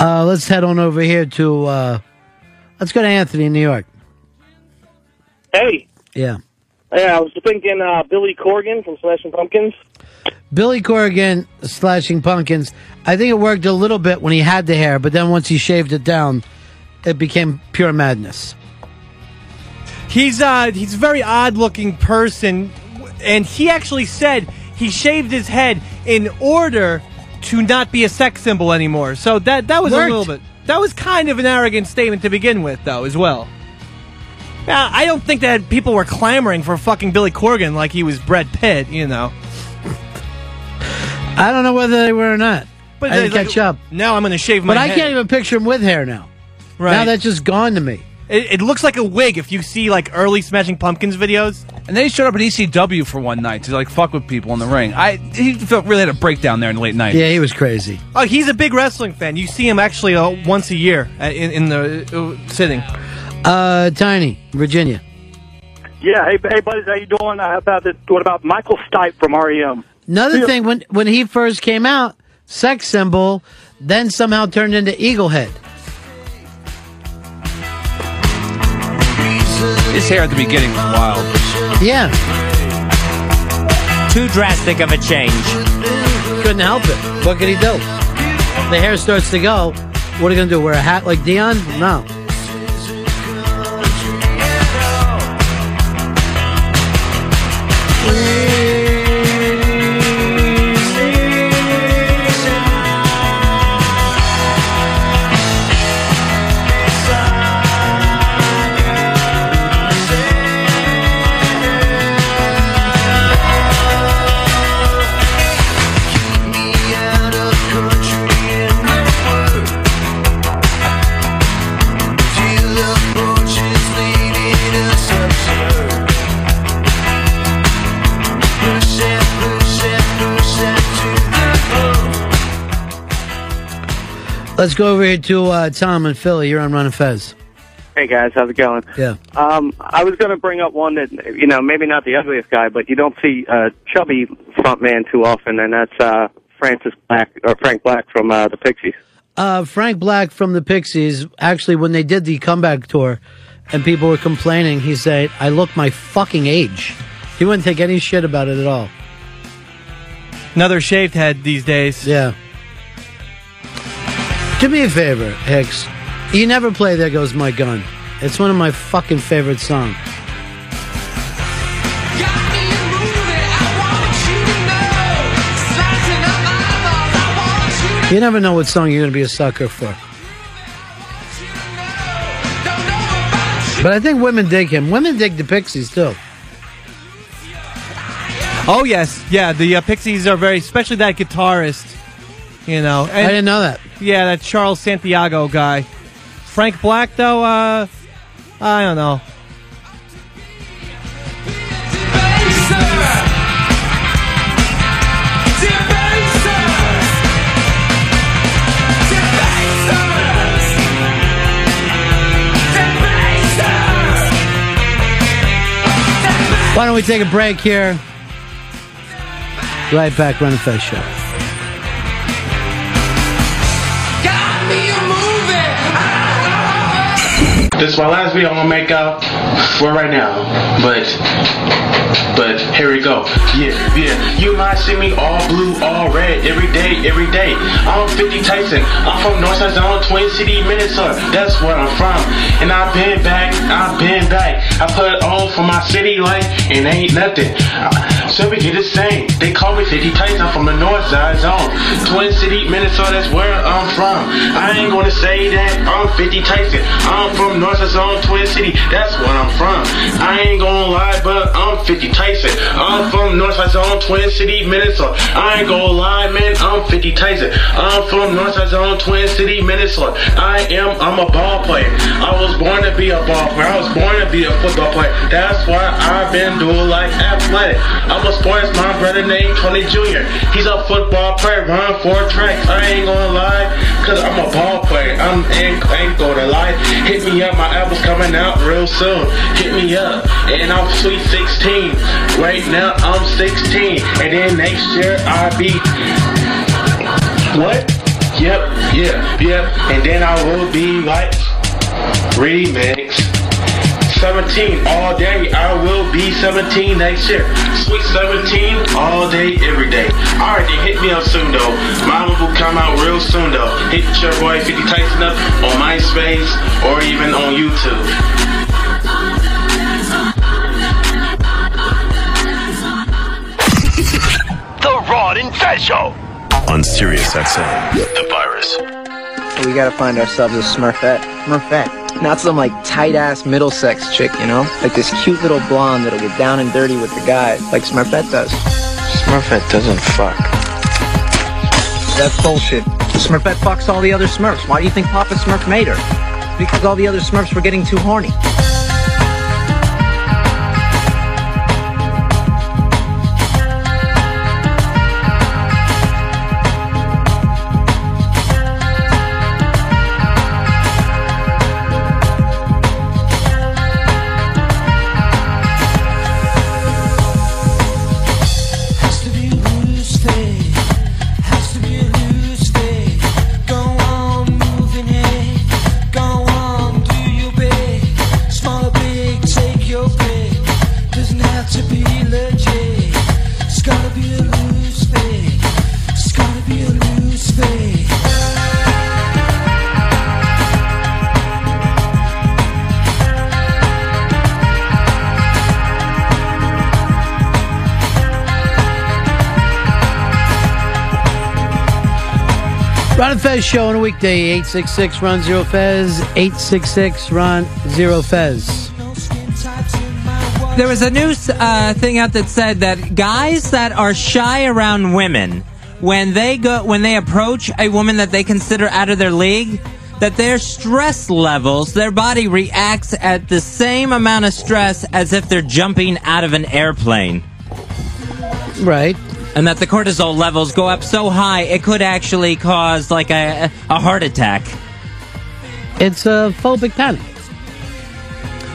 Uh, let's head on over here to. Uh, let's go to Anthony in New York. Hey, Yeah. yeah, I was thinking uh, Billy Corgan from Smashing Pumpkins. Billy Corrigan slashing pumpkins. I think it worked a little bit when he had the hair, but then once he shaved it down, it became pure madness. He's uh he's a very odd looking person and he actually said he shaved his head in order to not be a sex symbol anymore. So that that was Worked. a little bit that was kind of an arrogant statement to begin with though as well. Now, I don't think that people were clamoring for fucking Billy Corgan like he was Brad Pitt, you know. I don't know whether they were or not. But I didn't like, catch up. Now I'm going to shave my But I head. can't even picture him with hair now. Right. Now that's just gone to me. It, it looks like a wig if you see like early Smashing Pumpkins videos. And then he showed up at ECW for one night to like fuck with people in the ring. I he felt really had a breakdown there in the late night. Yeah, he was crazy. Oh, he's a big wrestling fan. You see him actually uh, once a year uh, in, in the uh, sitting. Uh, Tiny, Virginia. Yeah, hey, hey, buddies, how you doing? How about it? What about Michael Stipe from REM? Another Yeah. thing, when when he first came out, sex symbol, then somehow turned into eagle head. His hair at the beginning was wild. Yeah. Too drastic of a change. Couldn't help it. What could he do? The hair starts to go. What are you gonna do? Wear a hat like Dion? No. Let's go over here to uh, Tom and Philly. You're on Ron and Fez. Hey guys, how's it going? Yeah. Um, I was going to bring up one that you know maybe not the ugliest guy, but you don't see uh, chubby frontman too often, and that's uh, Francis Black or Frank Black from uh, the Pixies. Uh, Frank Black from the Pixies, actually, when they did the comeback tour and people were complaining, he said, I look my fucking age. He wouldn't take any shit about it at all. Another shaved head these days. Yeah. Do me a favor, Hicks. You never play There Goes My Gun. It's one of my fucking favorite songs. You never know what song you're going to be a sucker for. But I think women dig him. Women dig the Pixies too. Oh yes, yeah. The uh, Pixies are very, especially that guitarist. You know, I didn't know that. Yeah, that Charles Santiago guy. Frank Black, though, uh, I don't know. Why don't we take a break here? Right back, Run the Fest Show. This is my last video I'm gonna make out for right now. But but here we go. Yeah, yeah. You might see me all blue, all red, every day, every day. I'm 50 Tyson. I'm from Northside Zone, Twin City, Minnesota. That's where I'm from. And I've been back, I've been back. I put on for my city life and ain't nothing. so we get the same. They call me 50 Tyson, I'm from the north side zone. Twin City, Minnesota, that's where I'm from. I ain't gonna say that I'm 50 Tyson. I'm from north side zone, Twin City, that's where I'm from. I ain't gonna lie, but I'm 50 Tyson. I'm from north side zone, Twin City, Minnesota. I ain't gonna lie, man, I'm 50 Tyson. I'm from north side zone, Twin City, Minnesota. I am, I'm a ball player. I was born to be a ball player. I was born to be a football player. That's why I've been doing like athletic. I'm a sports my brother named Tony Jr. He's a football player, run four tracks. I ain't gonna lie, cause I'm a ball player. I'm ain't, ain't gonna lie. Hit me up, my album's coming out real soon. Hit me up, and I'm sweet 16. Right now I'm 16, and then next year I'll be what? Yep, yeah, yep. And then I will be like remix. 17 all day. I will be 17 next year. Sweet 17 all day, every day. Alright, then hit me up soon though. My album will come out real soon though. Hit your boy 50 Tyson up on MySpace or even on YouTube. The Ron and Fez Show on Sirius XM. The virus. We gotta find ourselves a Smurfette. Smurfette. Not some like tight ass Middlesex chick, you know? Like this cute little blonde that'll get down and dirty with the guys, like Smurfette does. Smurfette doesn't fuck. That's bullshit. Smurfette fucks all the other Smurfs. Why do you think Papa Smurf made her? Because all the other Smurfs were getting too horny. Ron and Fez show on a weekday, 866 Ron Zero Fez, 866 Ron Zero Fez. There was a news uh, thing out that said that guys that are shy around women, when they go, when they approach a woman that they consider out of their league, that their stress levels, their body reacts at the same amount of stress as if they're jumping out of an airplane. Right. And that the cortisol levels go up so high, it could actually cause like a, a heart attack. It's a phobic panic.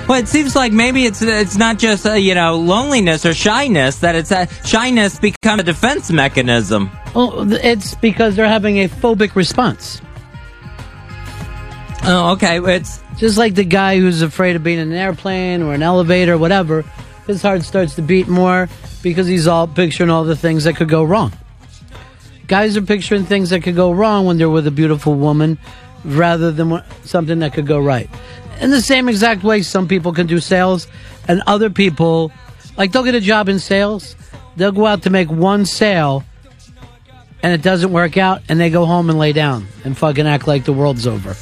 Well, it seems like maybe it's it's not just uh, you know loneliness or shyness that it's uh, shyness become a defense mechanism. Well, it's because they're having a phobic response. Oh, okay. It's just like the guy who's afraid of being in an airplane or an elevator or whatever. His heart starts to beat more because he's all picturing all the things that could go wrong. Guys are picturing things that could go wrong when they're with a beautiful woman rather than something that could go right. In the same exact way, some people can do sales and other people, like they'll get a job in sales, they'll go out to make one sale and it doesn't work out and they go home and lay down and fucking act like the world's over.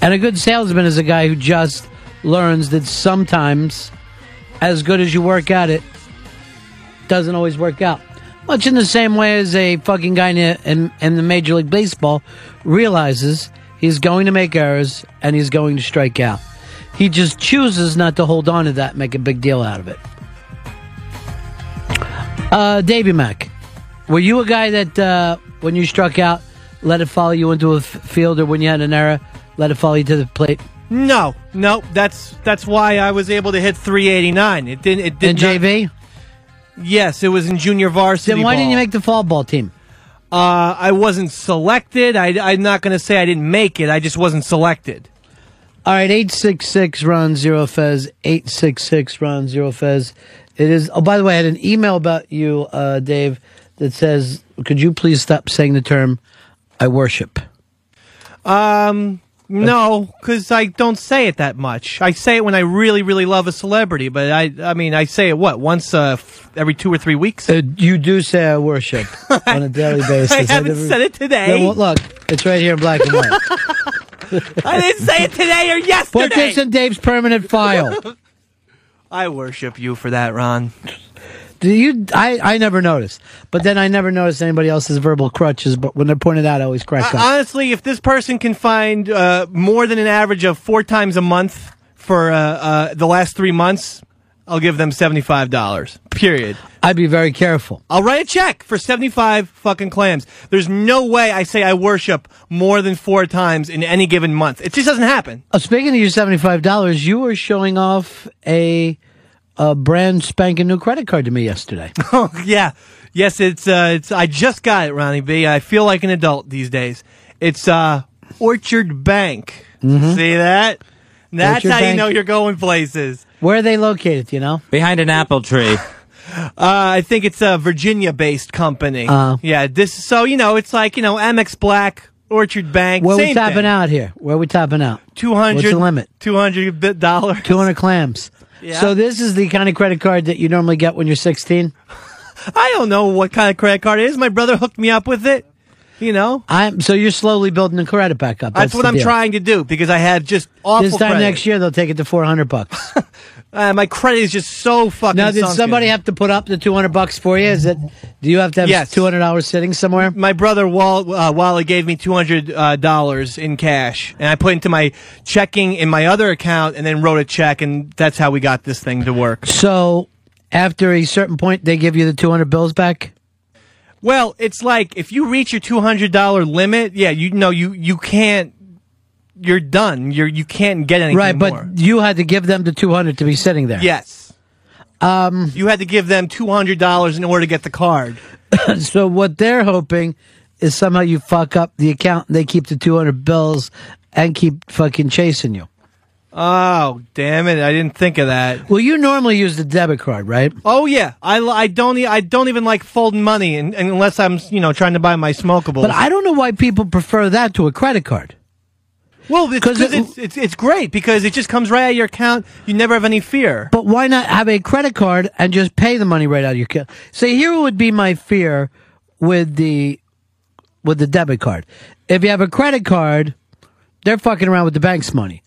And a good salesman is a guy who just learns that sometimes, as good as you work at it, doesn't always work out. Much in the same way as a fucking guy in, in, in the Major League Baseball realizes he's going to make errors and he's going to strike out. He just chooses not to hold on to that make a big deal out of it. Uh, Davy Mack, were you a guy that uh, when you struck out, let it follow you into a f- field, or when you had an error, let it follow you to the plate? No, no, that's that's why I was able to hit 389. It didn't. It did In JV. Yes, it was in junior varsity. Then why didn't you make the fall ball team? Uh, I wasn't selected. I, I'm not going to say I didn't make it. I just wasn't selected. All right, eight six six Ron zero Fez eight six six Ron zero Fez. It is. Oh, by the way, I had an email about you, uh, Dave, that says, "Could you please stop saying the term I worship?" Um, No, because I don't say it that much. I say it when I really, really love a celebrity. But I, I mean, I say it what once uh, f- every two or three weeks. Uh, you do say I worship on a daily basis. I haven't never- said it today. Yeah, well, look, it's right here in black and white. I didn't say it today or yesterday. Put this in Dave's permanent file. I worship you for that, Ron. Do you? I, I never noticed, but then I never noticed anybody else's verbal crutches. But when they're pointed out, I always crack up. honestly, if this person can find uh, more than an average of four times a month for uh, uh, the last three months, I'll give them seventy-five dollars. Period. I'd be very careful. I'll write a check for seventy-five fucking clams. There's no way I say I worship more than four times in any given month. It just doesn't happen. Oh, speaking of your seventy-five dollars, you were showing off a a brand spanking new credit card to me yesterday. Oh yeah, yes. It's uh, it's. I just got it, Ronnie B. I feel like an adult these days. It's uh, Orchard Bank. See that? That's Orchard how you know you're going places. Where are they located? do You know, Behind an apple tree. Uh, I think it's a Virginia-based company. Uh. yeah, this. So you know, it's like you know, Amex Black, Orchard Bank. where we same topping thing. out here? Where we topping out? Two hundred. What's the limit? Two hundred bit dollar. Two hundred clams. Yeah. So this is the kind of credit card that you normally get when you're sixteen. I don't know what kind of credit card it is. My brother hooked me up with it. You know, I'm so you're slowly building the credit back up. that's, what I'm deal. trying to do because I had just awful. This time credit. next year they'll take it to four hundred bucks. Uh, my credit is just so fucking. now, did sunken. somebody have to put up the two hundred bucks for you? Is it? Do you have to have Yes. two hundred dollars sitting somewhere? My brother Wall, uh, Wally gave me two hundred uh, dollars in cash, and I put into my checking in my other account, and then wrote a check, and that's how we got this thing to work. So after a certain point, they give you the two hundred bills back. Well, it's like if you reach your two hundred dollar limit, yeah, you know you you can't. You're done. You're you can't get anything right, more. but you had to give them the two hundred to be sitting there. yes, Um. you had to give them two hundred dollars in order to get the card. so what they're hoping is somehow you fuck up the account and they keep the two hundred bills and keep fucking chasing you. Oh, damn it! I didn't think of that. Well, you normally use the debit card, right? Oh yeah, I, I don't e- I don't even like folding money in, unless I'm you know trying to buy my smokables. But I don't know why people prefer that to a credit card. Well, because it- it's, it's it's great because it just comes right out of your account. You never have any fear. But why not have a credit card and just pay the money right out of your account? See, here would be my fear with the with the debit card. If you have a credit card, they're fucking around with the bank's money.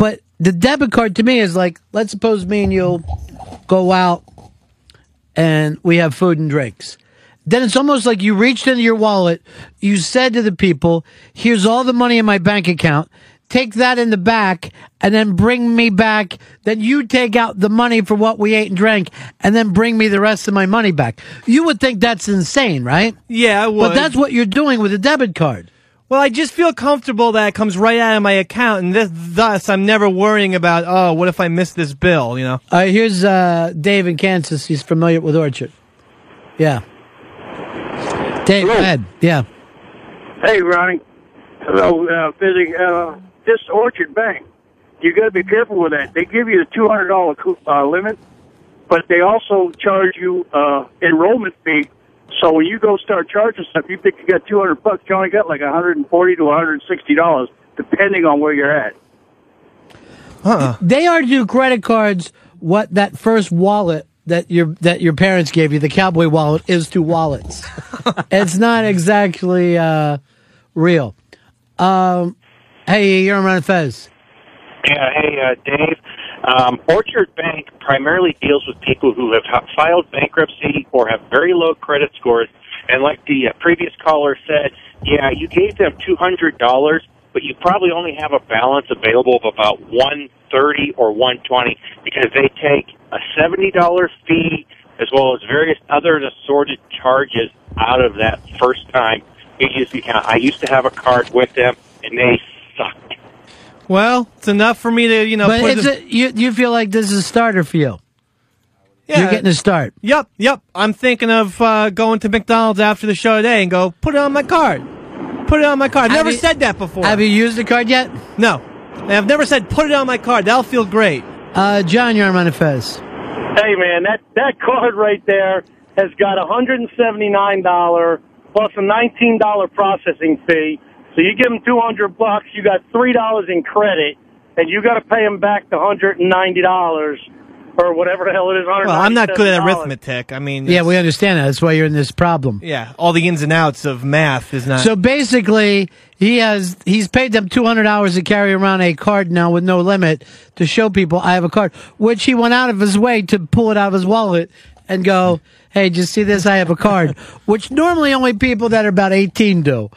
But the debit card to me is like, let's suppose me and you go out and we have food and drinks. Then it's almost like you reached into your wallet, you said to the people, here's all the money in my bank account. Take that in the back and then bring me back. Then you take out the money for what we ate and drank and then bring me the rest of my money back. You would think that's insane, right? Yeah, I would. But that's what you're doing with a debit card. Well, I just feel comfortable that it comes right out of my account, and this, thus I'm never worrying about oh, what if I miss this bill? You know. All right, here's uh, Dave in Kansas. He's familiar with Orchard. Yeah. Dave, go ahead. Yeah. Hey, Ronnie. Hello, uh, visiting uh, this Orchard Bank. You got to be careful with that. They give you the two hundred dollar uh, limit, but they also charge you uh, enrollment fee. So when you go start charging stuff, you think you got two hundred bucks. You only got like one hundred and forty to one hundred and sixty dollars, depending on where you're at. Uh-uh. They are to do credit cards what that first wallet that your that your parents gave you, the cowboy wallet, is to wallets. it's not exactly uh, real. Um, hey, you're on Ron Fez. Yeah, hey, uh, Dave. Um, Orchard Bank primarily deals with people who have ha- filed bankruptcy or have very low credit scores. And like the uh, previous caller said, yeah, you gave them two hundred dollars, but you probably only have a balance available of about one thirty or one twenty because they take a seventy dollar fee as well as various other assorted charges out of that first time you use the account. I used to have a card with them, and they. Well, it's enough for me to you know. but put it's the- a, you you feel like this is a starter for you. Yeah. You're getting a start. Yep, yep. I'm thinking of uh, going to McDonald's after the show today and go put it on my card. Put it on my card. I've never you- said that before. Have you used the card yet? No, And I've never said put it on my card. That'll feel great. Uh, John, you're on Ron Fez. Hey man, that that card right there has got a hundred and seventy nine dollar plus a nineteen dollar processing fee. So you give them 200 bucks, you got $3 in credit, and you got to pay them back the $190 or whatever the hell it is. Well, I'm not good at arithmetic. I mean, Yeah, we understand that. That's why you're in this problem. yeah, all the ins and outs of math is not. So basically, he has he's paid them two hundred hours to carry around a card now with no limit to show people I have a card, which he went out of his way to pull it out of his wallet and go, "Hey, just see this? I have a card," which normally only people that are about eighteen do.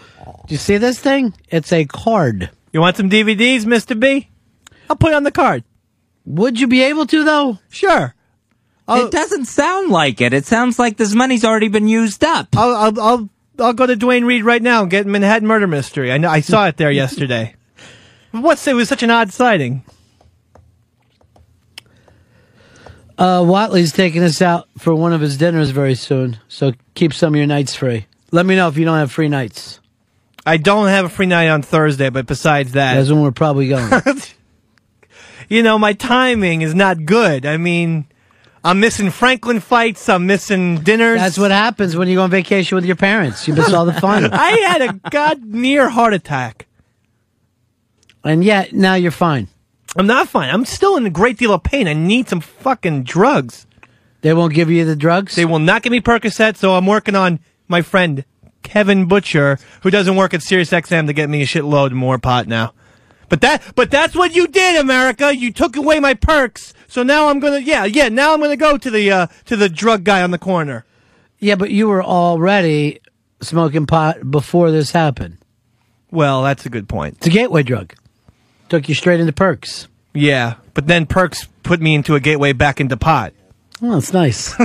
Do you see this thing? It's a card. you want some DVDs, Mister B? I'll put it on the card. Would you be able to though? Sure. it doesn't sound like it. It sounds like this money's already been used up. I'll I'll I'll, I'll go to Duane Reade right now and get Manhattan Murder Mystery. I know I saw it there yesterday. What's it was such an odd sighting. Uh, Whatley's taking us out for one of his dinners very soon, so keep some of your nights free. Let me know if you don't have free nights. I don't have a free night on Thursday, but besides that, That's when we're probably going. you know, my timing is not good. I mean, I'm missing Franklin fights. I'm missing dinners. That's what happens when you go on vacation with your parents. You miss all the fun. I had a god near heart attack. And yet, now you're fine. I'm not fine. I'm still in a great deal of pain. I need some fucking drugs. They won't give you the drugs? They will not give me Percocet, so I'm working on my friend Kevin Butcher, who doesn't work at SiriusXM to get me a shitload more pot now. But that but that's what you did, America. You took away my perks. So now I'm gonna yeah, yeah, now I'm gonna go to the uh to the drug guy on the corner. Yeah, but you were already smoking pot before this happened. Well, that's a good point. It's a gateway drug. Took you straight into perks. Yeah. But then perks put me into a gateway back into pot. Oh, it's nice.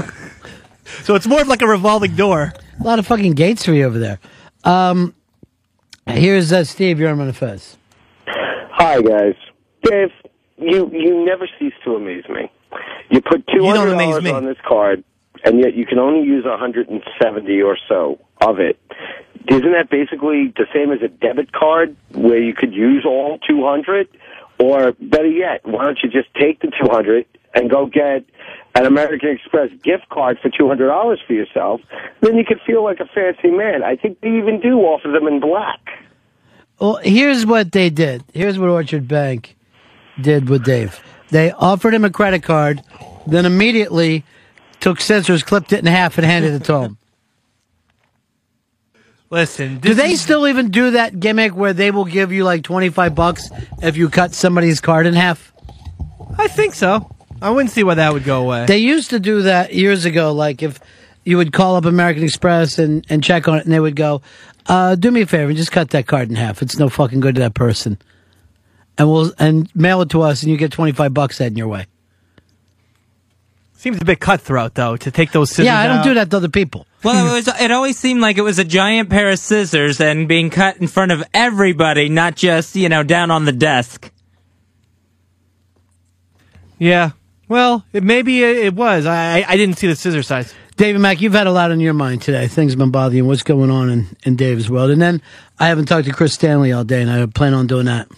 So it's more of like a revolving door. A lot of fucking gates for you over there. Um, here's uh, Steve. You're on the Fez. Hi, guys. Dave, you you never cease to amaze me. You put two You don't hundred amaze dollars on this card, and yet you can only use a hundred and seventy or so of it. Isn't that basically the same as a debit card, where you could use all two hundred? Or better yet, why don't you just take the two hundred and go get an American Express gift card for two hundred dollars for yourself? Then you could feel like a fancy man. I think they even do offer them in black. Well, here's what they did. Here's what Orchard Bank did with Dave. They offered him a credit card, then immediately took scissors, clipped it in half, and handed it to him. Listen, do they still even do that gimmick where they will give you like twenty five bucks if you cut somebody's card in half? I think so. I wouldn't see why that would go away. They used to do that years ago. Like if you would call up American Express and, and check on it, and they would go, uh, "Do me a favor and just cut that card in half. It's no fucking good to that person." And we'll and mail it to us, and you get twenty five bucks heading your way. Seems a bit cutthroat though to take those scissors. yeah, I don't out. do that to other people. Well, it was. It always seemed like it was a giant pair of scissors and being cut in front of everybody, not just you know down on the desk. Yeah. Well, it, maybe it, it was. I I didn't see the scissor size. David Mack, you've had a lot on your mind today. Things have been bothering you. What's going on in, in Dave's world? And then I haven't talked to Chris Stanley all day, and I plan on doing that.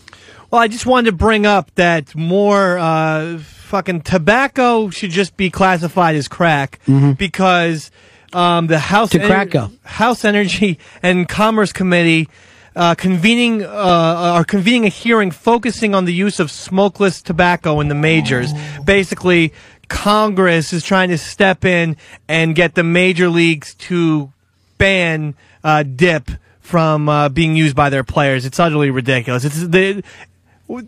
Well, I just wanted to bring up that more uh, fucking tobacco should just be classified as crack because um, the House To cracko. House Energy and Commerce Committee uh, convening uh, are convening a hearing focusing on the use of smokeless tobacco in the majors. Basically, Congress is trying to step in and get the major leagues to ban uh, dip from uh, being used by their players. It's utterly ridiculous. It's the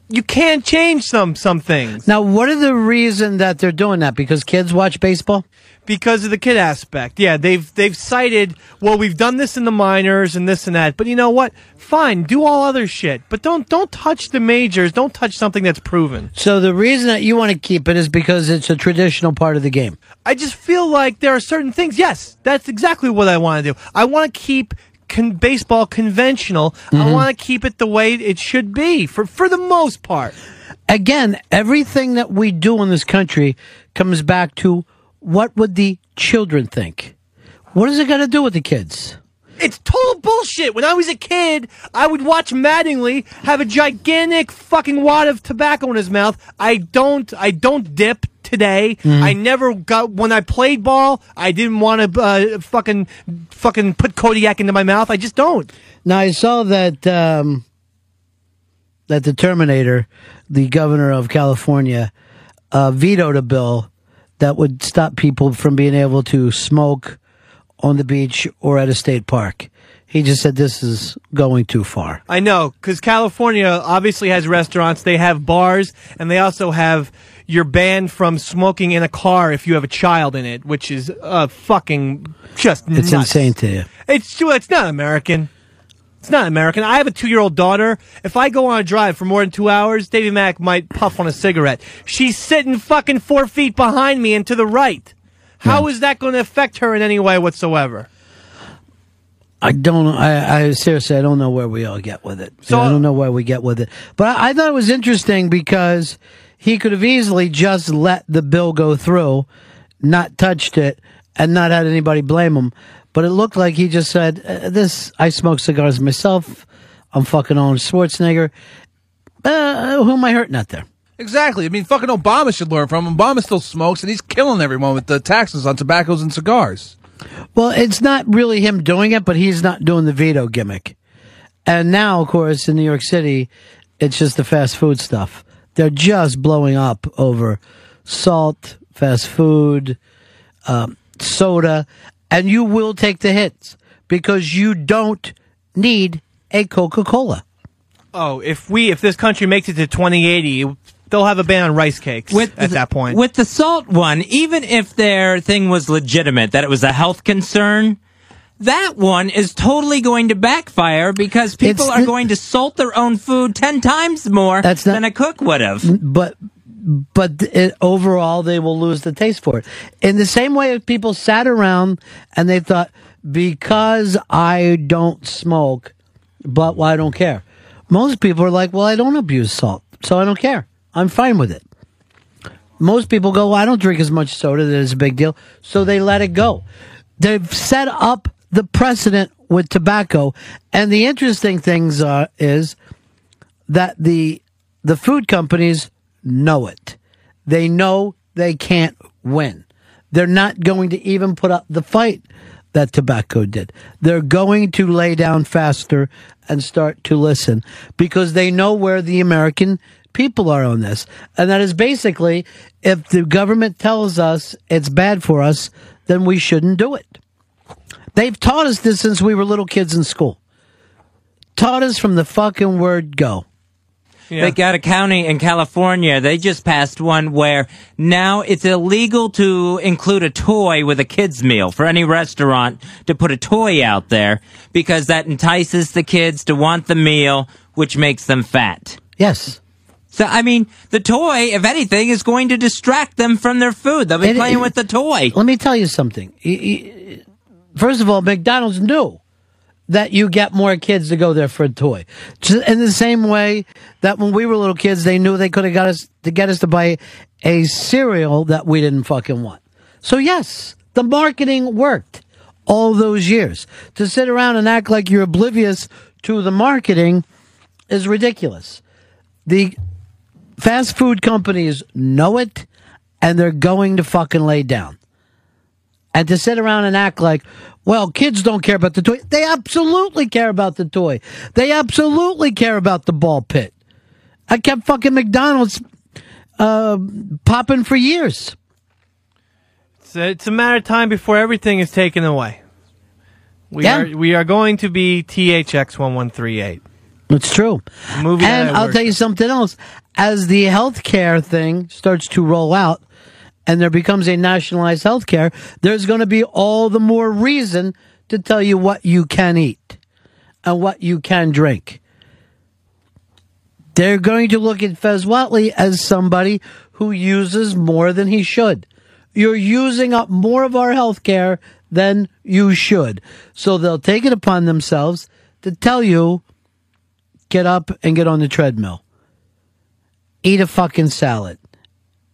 you can't change some some things. Now, what are the reason that they're doing that? Because kids watch baseball? Because of the kid aspect. Yeah, they've they've cited, well, we've done this in the minors and this and that. But you know what? Fine, do all other shit. But don't don't touch the majors. Don't touch something that's proven. So the reason that you want to keep it is because it's a traditional part of the game. I just feel like there are certain things. Yes, that's exactly what I want to do. I want to keep con- baseball conventional. I Mhm. want to keep it the way it should be for for the most part. Again, everything that we do in this country comes back to what would the children think? What is it got to do with the kids? It's total bullshit. When I was a kid, I would watch Mattingly have a gigantic fucking wad of tobacco in his mouth. I don't, I don't dip. today. Mm-hmm. I never got when I played ball. I didn't want to uh, fucking fucking put Kodiak into my mouth. I just don't. Now I saw that um, that the Terminator, the governor of California, uh, vetoed a bill that would stop people from being able to smoke on the beach or at a state park. He just said this is going too far. I know because California obviously has restaurants. They have bars, and they also have you're banned from smoking in a car if you have a child in it, which is uh, fucking just It's nuts. insane to you. It's it's not American. It's not American. I have a two year old daughter. If I go on a drive for more than two hours, Davy Mack might puff on a cigarette. She's sitting fucking four feet behind me and to the right. How is that going to affect her in any way whatsoever? I don't. I, I seriously, I don't know where we all get with it. So I don't know where we get with it. But I, I thought it was interesting because he could have easily just let the bill go through, not touched it, and not had anybody blame him. But it looked like he just said, uh, "This. I smoke cigars myself. I'm fucking on Schwarzenegger. Uh, who am I hurting out there?" Exactly. I mean, fucking Obama should learn from him. Obama still smokes, and he's killing everyone with the taxes on tobaccos and cigars. Well, it's not really him doing it, but he's not doing the veto gimmick. And now, of course, in New York City, it's just the fast food stuff. They're just blowing up over salt, fast food, um, soda, and you will take the hits because you don't need a Coca Cola. Oh, if we if this country makes it to 2080, they'll have a ban on rice cakes at that point. With the salt one, even if their thing was legitimate, that it was a health concern, that one is totally going to backfire because people are going to salt their own food 10 times more than a cook would have. But but it, overall, they will lose the taste for it. In the same way, if people sat around and they thought, because I don't smoke, but well, I don't care. Most people are like, well, I don't abuse salt, so I don't care. I'm fine with it. Most people go, well, I don't drink as much soda that is a big deal, so they let it go. They've set up the precedent with tobacco, and the interesting things uh, is that the the food companies know it. They know they can't win. They're not going to even put up the fight that tobacco did. They're going to lay down faster and start to listen because they know where the American people are on this. And that is basically if the government tells us it's bad for us, then we shouldn't do it. They've taught us this since we were little kids in school. Taught us from the fucking word go. They got a county in California. They just passed one where now it's illegal to include a toy with a kid's meal for any restaurant to put a toy out there because that entices the kids to want the meal, which makes them fat. Yes. So, I mean, the toy, if anything, is going to distract them from their food. They'll be It- playing it- with the toy. Let me tell you something. First of all, McDonald's knew that you get more kids to go there for a toy. In the same way that when we were little kids, they knew they could have got us to get us to buy a cereal that we didn't fucking want. So yes, the marketing worked all those years. To sit around and act like you're oblivious to the marketing is ridiculous. The fast food companies know it and they're going to fucking lay down. And to sit around and act like, well, kids don't care about the toy. They absolutely care about the toy. They absolutely care about the ball pit. I kept fucking McDonald's uh, popping for years. It's a, it's a matter of time before everything is taken away. We Yeah. are we are going to be THX one one three eight. It's true. Movie and I'll tell you something else. As the healthcare thing starts to roll out and there becomes a nationalized healthcare, there's going to be all the more reason to tell you what you can eat and what you can drink. They're going to look at Fez Whatley as somebody who uses more than he should. You're using up more of our health care than you should. So they'll take it upon themselves to tell you get up and get on the treadmill. Eat a fucking salad.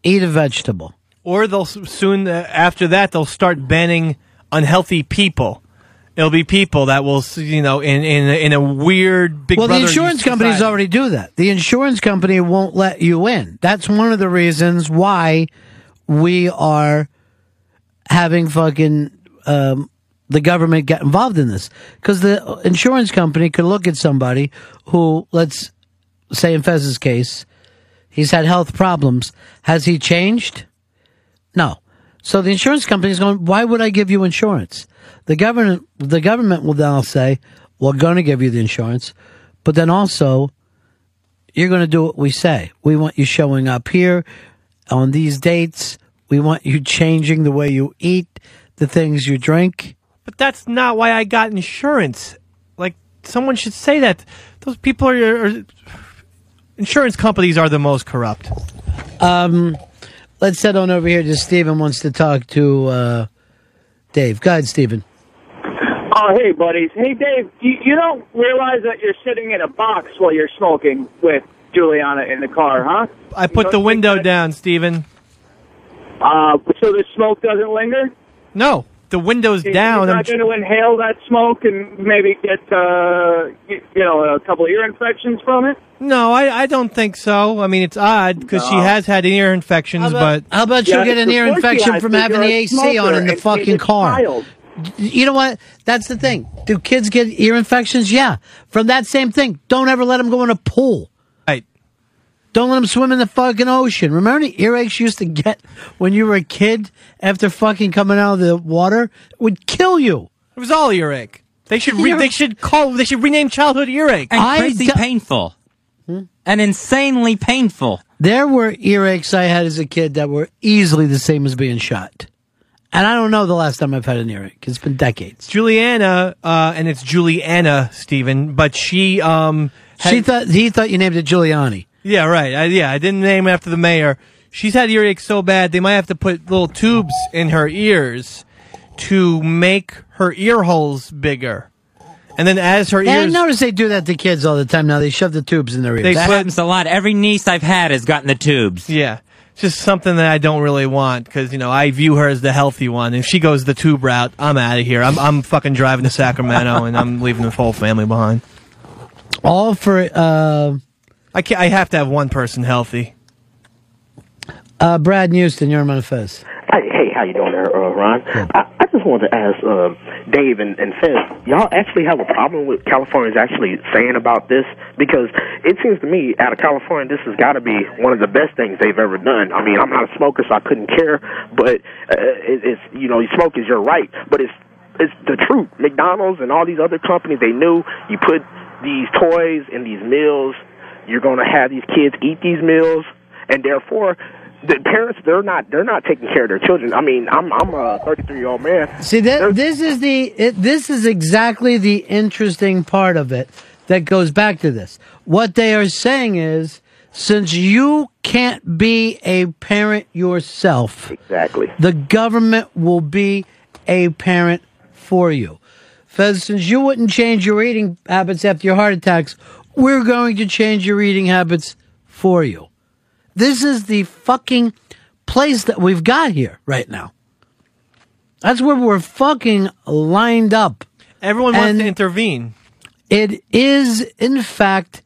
Eat a vegetable. Or they'll soon uh, after that they'll start banning unhealthy people. It'll be people that will, you know, in in a, in a weird big. well, the insurance companies society. already do that. The insurance company won't let you in. That's one of the reasons why we are having fucking um, the government get involved in this because the insurance company could look at somebody who, let's say, in Fez's case, he's had health problems. Has he changed? No. So the insurance company is going. Why would I give you insurance? The government, the government will now say, "We're going to give you the insurance," but then also, you're going to do what we say. We want you showing up here on these dates. We want you changing the way you eat, the things you drink. But that's not why I got insurance. Like someone should say that. Those people are, are insurance companies are the most corrupt. Um, let's head on over here to Stephen wants to talk to uh, Dave. Go ahead, Stephen. Oh, hey, buddies. Hey, Dave, you, you don't realize that you're sitting in a box while you're smoking with Juliana in the car, huh? I put the window down, Steven. Uh, so the smoke doesn't linger? No, the window's You're down. I'm not going to inhale that smoke and maybe get, uh, y- you know, a couple of ear infections from it? No, I, I don't think so. I mean, it's odd because she has had ear infections, but How about you get an ear infection from having the AC on in the fucking car? You know what? That's the thing. Do kids get ear infections? Yeah. From that same thing. Don't ever let them go in a pool. Right. Don't let them swim in the fucking ocean. Remember the earaches you used to get when you were a kid after fucking coming out of the water? It would kill you. It was all earache. They should re- they should call they should rename childhood earache. And crazy painful. And insanely painful. There were earaches I had as a kid that were easily the same as being shot. And I don't know the last time I've had an earache. It's been decades. Juliana, uh, and it's Juliana, Stephen, but she um She thought he thought you named it Giuliani. Yeah, right. I, yeah, I didn't name after the mayor. She's had earache so bad they might have to put little tubes in her ears to make her ear holes bigger. And then as her ears. Yeah, I ears notice they do that to kids all the time now. They shove the tubes in their ears. They That happens a lot. Every niece I've had has gotten the tubes. Yeah. It's just something that I don't really want because, you know, I view her as the healthy one. If she goes the tube route, I'm out of here. I'm, I'm fucking driving to Sacramento and I'm leaving the whole family behind. All for, uh, I can't, I have to have one person healthy. Uh, Brad Houston, you're on Fez. Hey, hey, how you doing there, uh, Ron? I, I just wanted to ask um, Dave and, and Fez, y'all actually have a problem with Californians actually saying about this? Because it seems to me, out of California, this has got to be one of the best things they've ever done. I mean, I'm not a smoker, so I couldn't care, but uh, it, it's, you know, you smoke is your right, but it's it's the truth. McDonald's and all these other companies, they knew you put these toys in these meals, you're going to have these kids eat these meals, and therefore the parents they're not they're not taking care of their children. I mean, I'm I'm a 33 year old man. See, that, this is the it, this is exactly the interesting part of it that goes back to this. What they are saying is, since you can't be a parent yourself, exactly, the government will be a parent for you. Fez, since you wouldn't change your eating habits after your heart attacks, we're going to change your eating habits for you. This is the fucking place that we've got here right now. That's where we're fucking lined up. Everyone wants to intervene. It is, in fact,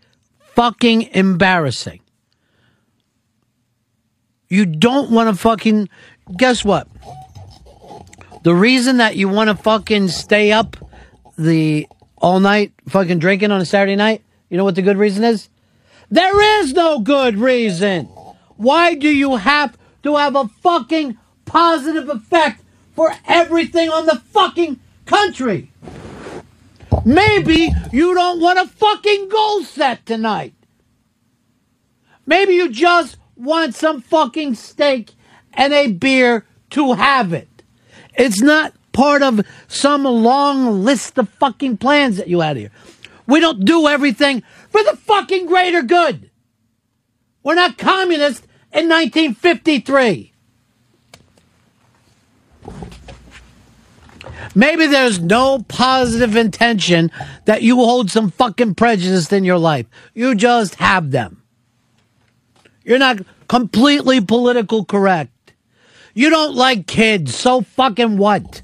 fucking embarrassing. You don't want to fucking. Guess what? The reason that you want to fucking stay up the all night fucking drinking on a Saturday night, you know what the good reason is? There is no good reason. Why do you have to have a fucking positive effect for everything on the fucking country? Maybe you don't want a fucking goal set tonight. Maybe you just want some fucking steak and a beer to have it. It's not part of some long list of fucking plans that you had here. We don't do everything for the fucking greater good. We're not communists in 1953. Maybe there's no positive intention that you hold some fucking prejudice in your life. You just have them. You're not completely political correct. You don't like kids, so fucking what?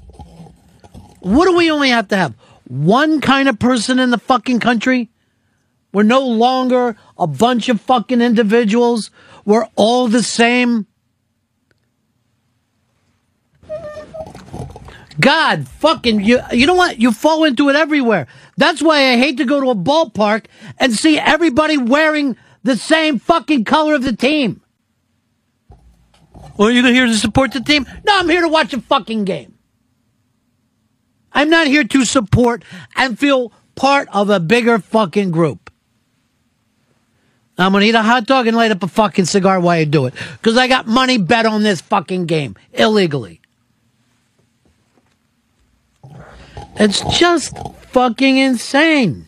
What do we only have to have? one kind of person in the fucking country? We're no longer a bunch of fucking individuals. We're all the same. God fucking you you know what? You fall into it everywhere. That's why I hate to go to a ballpark and see everybody wearing the same fucking color of the team. Well, you here to support the team? No, I'm here to watch a fucking game. I'm not here to support and feel part of a bigger fucking group. I'm gonna eat a hot dog and light up a fucking cigar while I do it. Because I got money bet on this fucking game illegally. It's just fucking insane.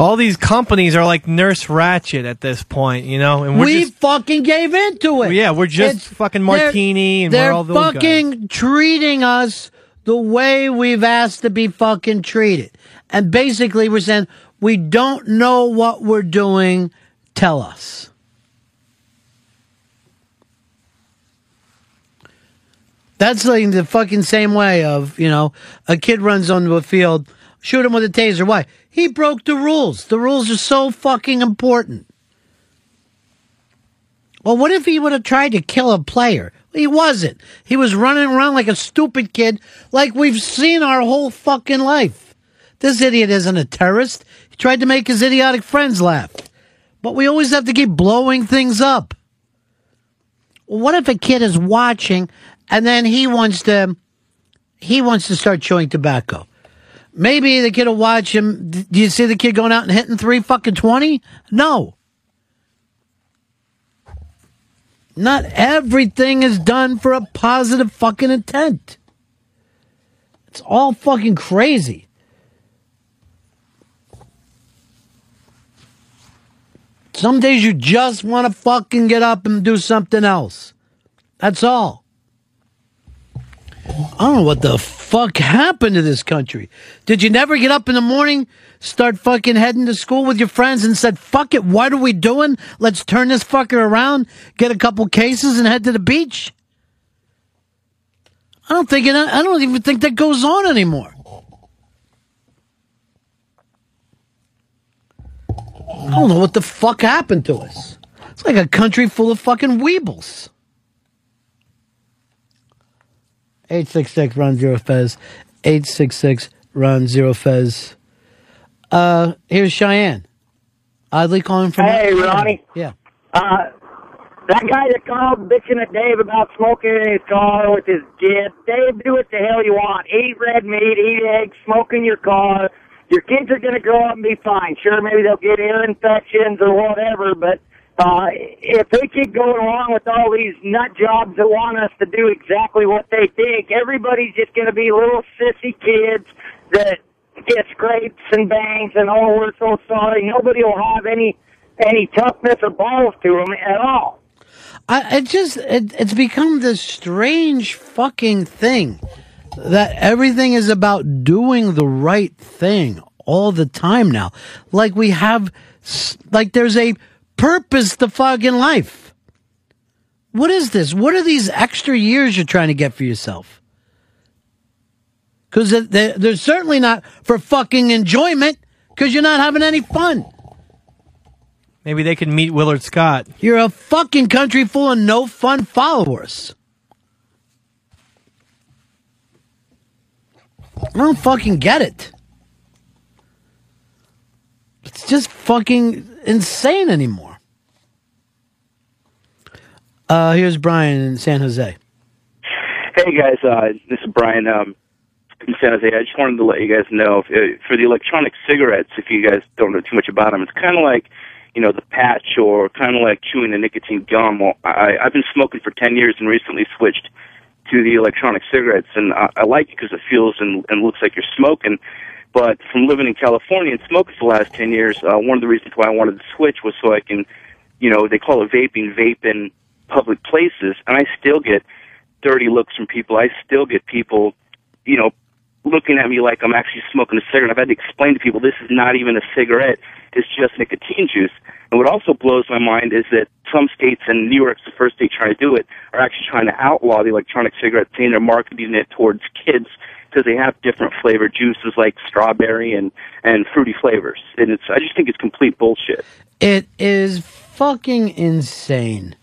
All these companies are like Nurse Ratched at this point, you know, and we just fucking gave into it. yeah, we're just It's- fucking Martini and we're all those guys. fucking treating us the way we've asked to be fucking treated. And basically, we're saying we don't know what we're doing. Tell us. That's like the fucking same way of, you know, a kid runs onto a field, shoot him with a taser. Why? He broke the rules. The rules are so fucking important. Well, what if he would have tried to kill a player? He wasn't. He was running around like a stupid kid, like we've seen our whole fucking life. This idiot isn't a terrorist. He tried to make his idiotic friends laugh. But we always have to keep blowing things up. What if a kid is watching and then he wants to he wants to start chewing tobacco? Maybe the kid will watch him. Do you see the kid going out and hitting three fucking twenty? No. Not everything is done for a positive fucking intent. It's all fucking crazy. Some days you just want to fucking get up and do something else. That's all. I don't know what the fuck happened to this country. Did you never get up in the morning, start fucking heading to school with your friends and said, fuck it, what are we doing? Let's turn this fucker around, get a couple cases and head to the beach? I don't think it, I don't even think that goes on anymore. I don't know what the fuck happened to us. It's like a country full of fucking weebles. 866 Ron zero Fez. 866 Ron zero Fez. Uh, here's Cheyenne. Oddly calling from. Hey, Ronnie. Yeah. Uh, that guy that called bitching at Dave about smoking in his car with his kid. Dave, do what the hell you want. Eat red meat, eat eggs, smoke in your car. Your kids are going to grow up and be fine. Sure, maybe they'll get ear infections or whatever, but uh, if they keep going along with all these nut jobs that want us to do exactly what they think, everybody's just going to be little sissy kids that get scrapes and bangs and oh, we're so sorry. Nobody will have any any toughness or balls to them at all. I, it just it, it's become this strange fucking thing that everything is about doing the right thing all the time now. Like we have, like there's a purpose to fucking life. What is this? What are these extra years you're trying to get for yourself? Because they're, they're certainly not for fucking enjoyment. Because you're not having any fun. Maybe they can meet Willard Scott. You're a fucking country full of no fun followers. I don't fucking get it. It's just fucking insane anymore. Uh, here's Brian in San Jose. Hey guys, uh, this is Brian um, from San Jose. I just wanted to let you guys know if, uh, for the electronic cigarettes, if you guys don't know too much about them, it's kind of like you know the patch or kind of like chewing a nicotine gum. Well, I, I've been smoking for ten years and recently switched to the electronic cigarettes, and I, I like it because it feels and, and looks like you're smoking. But from living in California and smoking for the last ten years, uh, one of the reasons why I wanted to switch was so I can, you know, they call it vaping, vape in public places, and I still get dirty looks from people. I still get people, you know, looking at me like I'm actually smoking a cigarette. I've had to explain to people this is not even a cigarette; it's just nicotine juice. And what also blows my mind is that some states, and New York's the first state trying to do it, are actually trying to outlaw the electronic cigarette, saying they're marketing it towards kids because they have different flavored juices like strawberry and and fruity flavors. And it's I just think it's complete bullshit. It is fucking insane.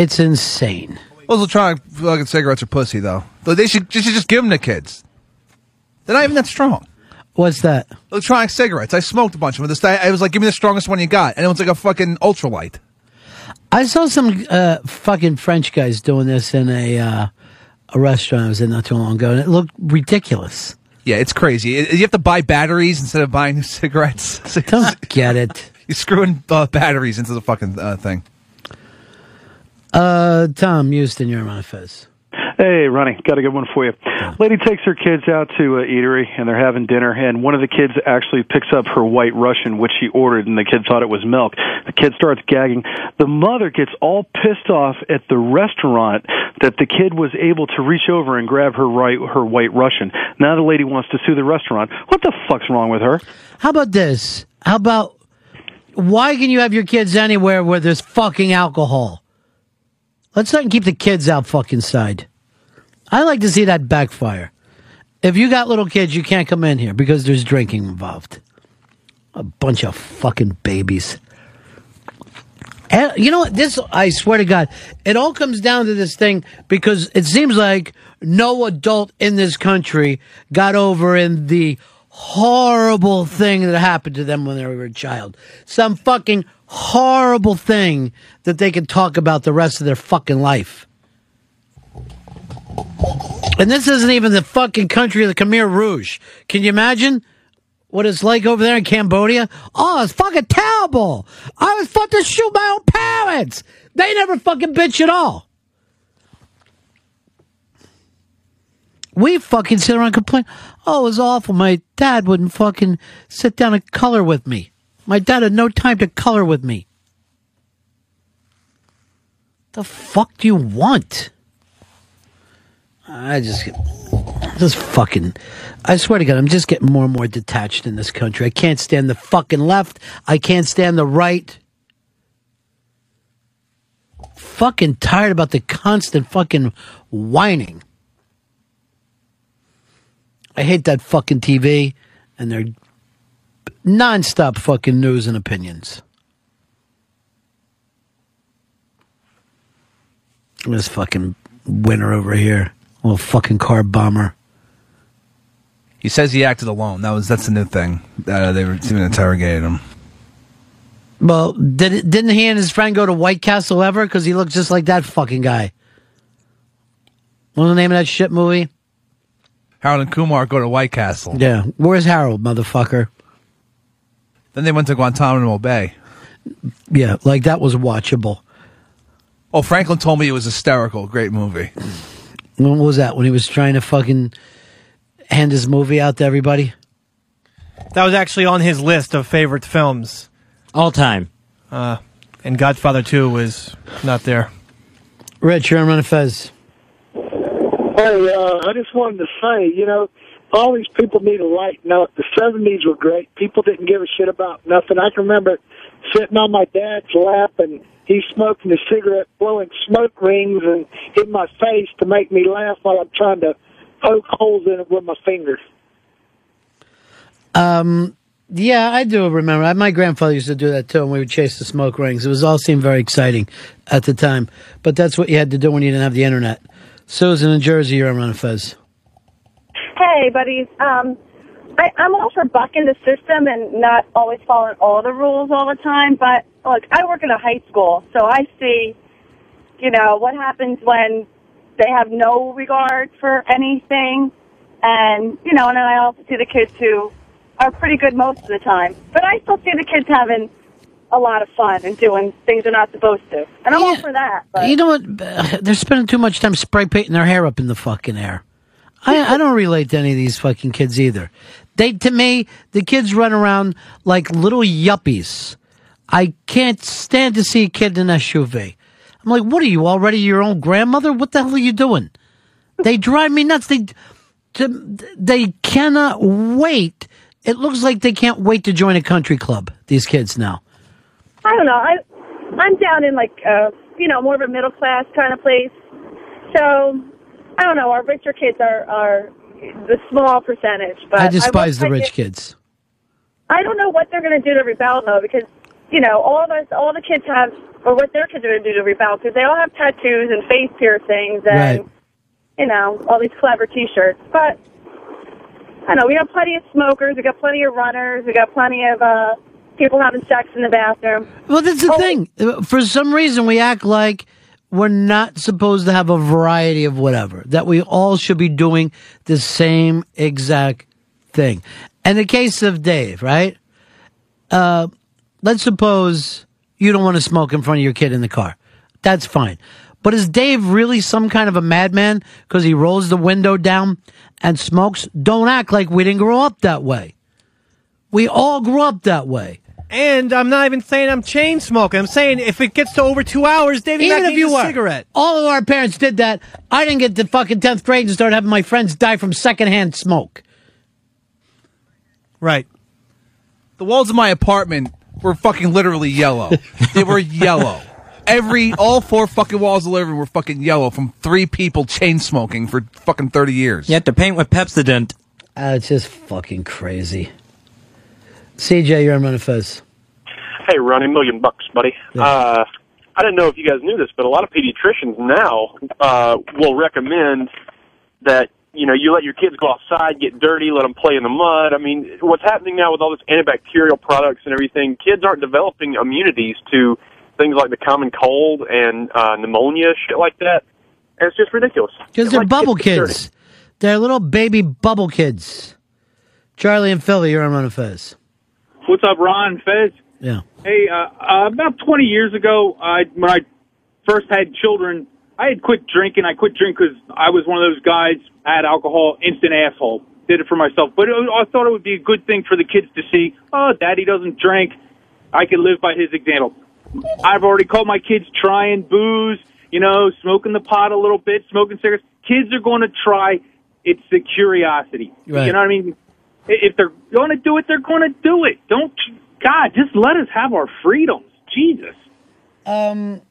It's insane. Those electronic fucking cigarettes are pussy, though. They should, they should just give them to kids. They're not even that strong. What's that? Electronic cigarettes. I smoked a bunch of them. This I was like, give me the strongest one you got, and it was like a fucking ultralight. I saw some uh, fucking French guys doing this in a uh, a restaurant I was in not too long ago, and it looked ridiculous. Yeah, it's crazy. You have to buy batteries instead of buying cigarettes. Don't get it. You're screwing uh, batteries into the fucking uh, thing. Uh, Tom Houston, you're on Fez. Hey, Ronnie, got a good one for you. Lady takes her kids out to a eatery and they're having dinner, and one of the kids actually picks up her white Russian, which she ordered, and the kid thought it was milk. The kid starts gagging. The mother gets all pissed off at the restaurant that the kid was able to reach over and grab her right her white Russian. Now the lady wants to sue the restaurant. What the fuck's wrong with her? How about this? How about why can you have your kids anywhere where there's fucking alcohol? Let's not keep the kids out fucking side. I like to see that backfire. If you got little kids, you can't come in here because there's drinking involved. A bunch of fucking babies. And you know what? This, I swear to God, it all comes down to this thing because it seems like no adult in this country got over in the horrible thing that happened to them when they were a child. Some fucking horrible thing that they can talk about the rest of their fucking life. And this isn't even the fucking country of the Khmer Rouge. Can you imagine what it's like over there in Cambodia? Oh, it's fucking terrible. I was fucking to shoot my own parents. They never fucking bitch at all. We fucking sit around and complain. Oh, it was awful. My dad wouldn't fucking sit down and color with me. My dad had no time to color with me. The fuck do you want? I just just fucking, I swear to God, I'm just getting more and more detached in this country. I can't stand the fucking left. I can't stand the right. Fucking tired about the constant fucking whining. I hate that fucking TV and their nonstop fucking news and opinions. This fucking winner over here. Little fucking car bomber. He says he acted alone. That was that's the new thing. Uh, they were even interrogating him. Well, did it, didn't he and his friend go to White Castle ever? Because he looked just like that fucking guy. What's the name of that shit movie? Harold and Kumar go to White Castle. Yeah. Where's Harold, motherfucker? Then they went to Guantanamo Bay. Yeah, like that was watchable. Oh, Franklin told me it was hysterical. Great movie. When was that? When he was trying to fucking hand his movie out to everybody? That was actually on his list of favorite films. All time. Uh, and Godfather 2 was not there. Rich, you're on Ron Fez. Hey, uh, I just wanted to say, you know, all these people need to lighten up. The 70s were great. People didn't give a shit about nothing. I can remember sitting on my dad's lap and he's smoking a cigarette, blowing smoke rings and in my face to make me laugh while I'm trying to poke holes in it with my fingers. Um, yeah, I do remember. My grandfather used to do that too, and we would chase the smoke rings. It was all seemed very exciting at the time, but that's what you had to do when you didn't have the internet. Susan in Jersey, you're on Fez. Hey, buddies. Um, I, I'm all for bucking the system and not always following all the rules all the time. But look, I work in a high school, so I see, you know, what happens when they have no regard for anything, and you know, and I also see the kids who are pretty good most of the time. But I still see the kids having a lot of fun and doing things they're not supposed to, and I'm all for that. But You know what? They're spending too much time spray painting their hair up in the fucking air. I, I don't relate to any of these fucking kids either. They, to me, the kids run around like little yuppies. I can't stand to see a kid in an SUV. I'm like, what are you already your own grandmother? What the hell are you doing? They drive me nuts. They, they cannot wait. It looks like they can't wait to join a country club. These kids now. I don't know. I I'm down in like uh you know more of a middle class kind of place, so I don't know. Our richer kids are are the small percentage, but I despise will the rich kids. I don't know what they're going to do to rebel though, because you know, all of us, all the kids have, or what their kids are going to do to rebel, because they all have tattoos and face piercings and, Right. you know, all these clever T-shirts. But I know we got plenty of smokers, we got plenty of runners, we got plenty of uh people having sex in the bathroom. Well, that's the thing. For some reason, we act like we're not supposed to have a variety of whatever. That we all should be doing the same exact thing. In the case of Dave, right? Uh, let's suppose you don't want to smoke in front of your kid in the car. That's fine. But is Dave really some kind of a madman because he rolls the window down and smokes? Don't act like we didn't grow up that way. We all grew up that way. And I'm not even saying I'm chain smoking. I'm saying if it gets to over two hours, Davey Even Mack if you needs a were. cigarette. All of our parents did that. I didn't get to fucking 10th grade and start having my friends die from secondhand smoke. Right. The walls of my apartment were fucking literally yellow. they were yellow. Every, all four fucking walls of the living room were fucking yellow from three people chain smoking for fucking 30 years. You have to paint with Pepsodent. Uh, it's just fucking crazy. CJ, you're on Ron and Fez. Hey, Ronnie, million bucks, buddy. Uh, I didn't know if you guys knew this, but a lot of pediatricians now uh, will recommend that you know you let your kids go outside, get dirty, let them play in the mud. I mean, what's happening now with all this antibacterial products and everything? Kids aren't developing immunities to things like the common cold and uh, pneumonia, shit like that. And it's just ridiculous. Because they're Like bubble kids kids. They're little baby bubble kids. Charlie and Philly, you're on Ron and Fez. What's up, Ron Fez? Yeah. Hey, uh, uh, about 20 years ago, I, when I first had children, I had quit drinking. I quit drinking because I was one of those guys, had alcohol, instant asshole. Did it for myself. But it, I thought it would be a good thing for the kids to see, oh, daddy doesn't drink. I can live by his example. I've already caught my kids trying booze, you know, smoking the pot a little bit, smoking cigarettes. Kids are going to try. It's the curiosity. Right. You know what I mean? If they're going to do it, they're going to do it. Don't, God, just let us have our freedoms. Jesus. Um,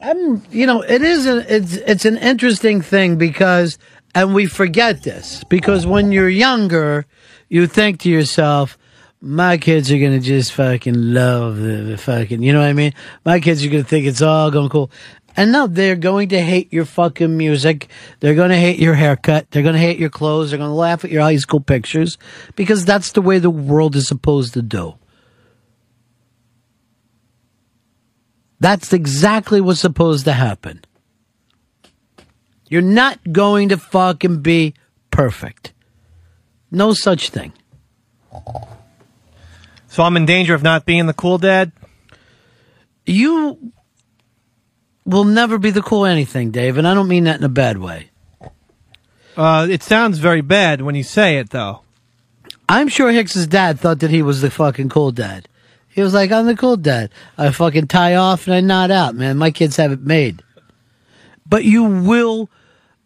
I'm, you know, it is a, it's it's an interesting thing because, and we forget this because when you're younger, you think to yourself, my kids are gonna just fucking love the, the fucking, you know what I mean? My kids are gonna think it's all going cool. And no, they're going to hate your fucking music. They're going to hate your haircut. They're going to hate your clothes. They're going to laugh at your high school pictures because that's the way the world is supposed to do. That's exactly what's supposed to happen. You're not going to fucking be perfect. No such thing. So I'm in danger of not being the cool dad? You will never be the cool anything, Dave, and I don't mean that in a bad way. Uh, it sounds very bad when you say it, though. I'm sure Hicks's dad thought that he was the fucking cool dad. He was like, I'm the cool dad. I fucking tie off and I nod out, man. My kids have it made. But you will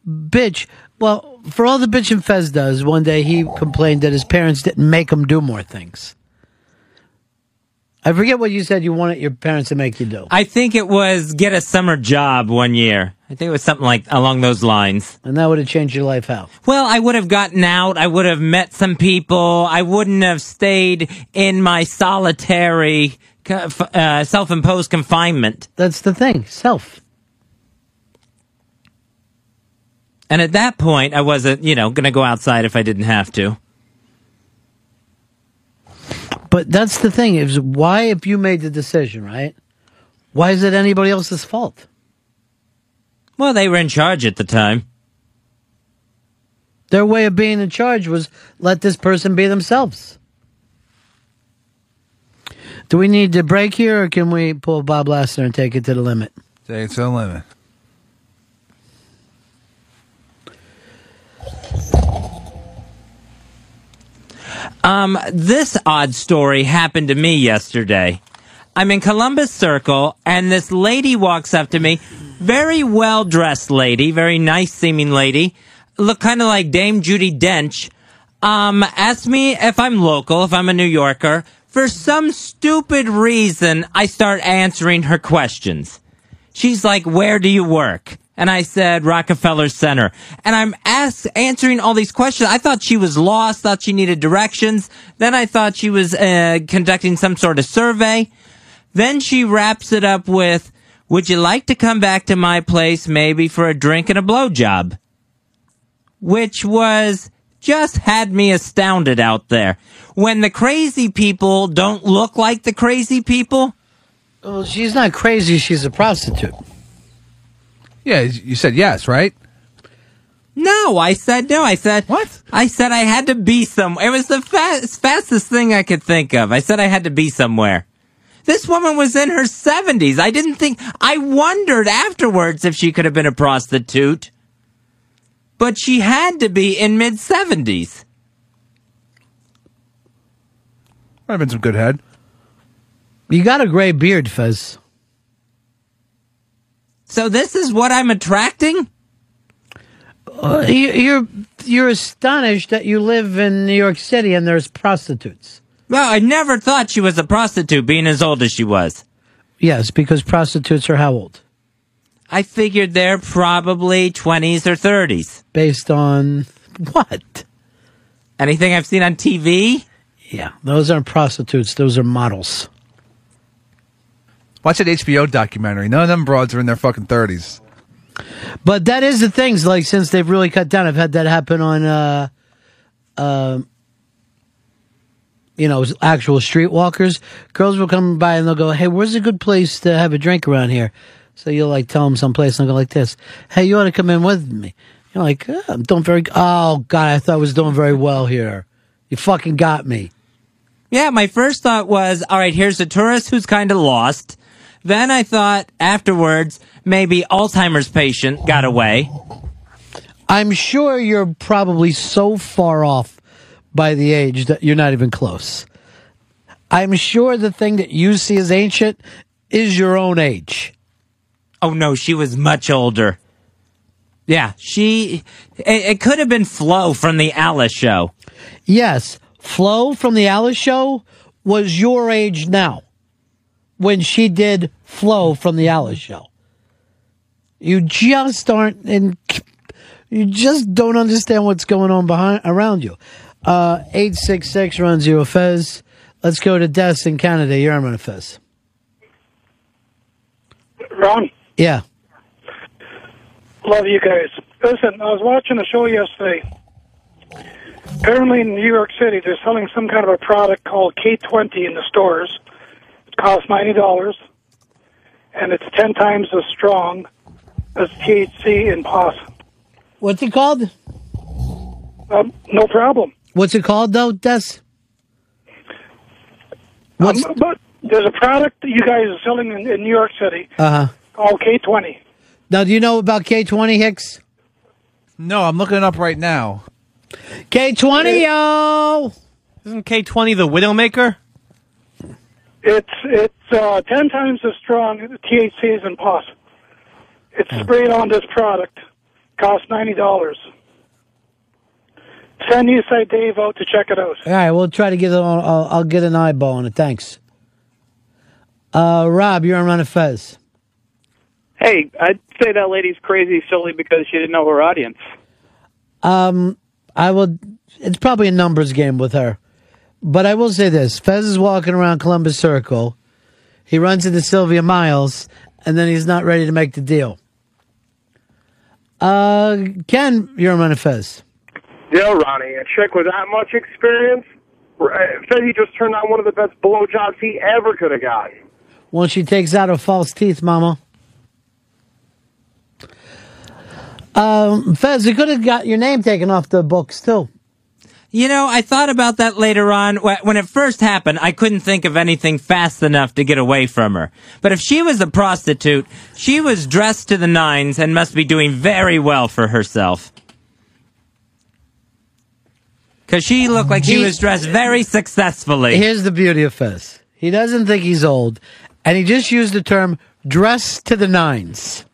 bitch. Well, for all the bitching Fez does, one day he complained that his parents didn't make him do more things. I forget what you said you wanted your parents to make you do. I think it was get a summer job one year. I think it was something like along those lines. And that would have changed your life how? Well, I would have gotten out. I would have met some people. I wouldn't have stayed in my solitary, uh, self-imposed confinement. That's the thing, self. And at that point, I wasn't, you know, going to go outside if I didn't have to. But that's the thing is why if you made the decision, right? Why is it anybody else's fault? Well, they were in charge at the time. Their way of being in charge was let this person be themselves. Do we need to break here or can we pull Bob Lassner and take it to the limit? Say it's a limit. Um, this odd story happened to me yesterday. I'm in Columbus Circle, and this lady walks up to me, very well dressed lady, very nice seeming lady, look kind of like Dame Judi Dench. Um, asked me if I'm local, if I'm a New Yorker. For some stupid reason, I start answering her questions. She's like, "Where do you work?" And I said, "Rockefeller Center." And I'm ask, answering all these questions. I thought she was lost, thought she needed directions. Then I thought she was uh, conducting some sort of survey. Then she wraps it up with, Would you like to come back to my place maybe for a drink and a blowjob? Which was just had me astounded out there. When the crazy people don't look like the crazy people. Well, she's not crazy. She's a prostitute. Yeah, you said yes, right? No, I said no. I said what? I said I had to be somewhere. It was the fast, fastest thing I could think of. I said I had to be somewhere. This woman was in her seventies. I didn't think. I wondered afterwards if she could have been a prostitute, but she had to be in mid seventies. Might have been some good head. You got a gray beard, Fez. So this is what I'm attracting. Uh, you, you're you're astonished that you live in New York City and there's prostitutes. Well, I never thought she was a prostitute, being as old as she was. Yes, because prostitutes are how old? I figured they're probably twenties or thirties. Based on what? Anything I've seen on TV? Yeah, those aren't prostitutes. Those are models. Watch that HBO documentary. None of them broads are in their fucking thirties. But that is the things. Like since they've really cut down, I've had that happen on, uh, uh, you know, actual streetwalkers. Girls will come by and they'll go, "Hey, where's a good place to have a drink around here?" So you'll like tell them someplace and they'll go like this, "Hey, you ought to come in with me." You're like, oh, "I'm doing very. Oh God, I thought I was doing very well here. You fucking got me." Yeah, my first thought was, all right, here's a tourist who's kind of lost. Then I thought afterwards, maybe Alzheimer's patient got away. I'm sure you're probably so far off by the age that you're not even close. I'm sure the thing that you see as ancient is your own age. Oh no, she was much older. Yeah, she. It, it could have been Flo from the Alice show. Yes, Flo from the Alice show was your age now when she did Flo from the Alice show. You just aren't in. You just don't understand what's going on behind around you. Uh, eight six six Ron zero Fez. Let's go to Des in Canada. You're on Fez. Ron, Yeah. love you guys. Listen, I was watching a show yesterday. Apparently in New York City, they're selling some kind of a product called K20 in the stores. It costs $90, and it's 10 times as strong as THC in POS. What's it called? Um, no problem. What's it called though, Des? Um, but there's a product that you guys are selling in, in New York City Uh huh. called K20. Now, do you know about K20 Hicks? No, I'm looking it up right now. K20, yo! Isn't K20 the Widowmaker? It's it's uh, ten times as strong as THC is in POS. It's sprayed on this product. Costs ninety dollars. Send Eastside Dave out to check it out. All right, we'll try to get it on. I'll, I'll get an eyeball on it. Thanks. Uh, Rob, you're on Ron and Fez. Hey, I'd say that lady's crazy solely because she didn't know her audience. Um, I will. It's probably a numbers game with her, but I will say this: Fez is walking around Columbus Circle. He runs into Sylvia Miles, and then he's not ready to make the deal. Uh, Ken, you're on Fez. Yo, Ronnie, a chick with that much experience said he just turned on one of the best blowjobs he ever could have got. Once she takes out her false teeth, Mama. Um, Fez, you could have got your name taken off the books too. You know, I thought about that later on. When it first happened, I couldn't think of anything fast enough to get away from her. But if she was a prostitute, she was dressed to the nines and must be doing very well for herself. Because she looked like she was dressed very successfully. Here's the beauty of Fez. He doesn't think he's old, and he just used the term "dress to the nines.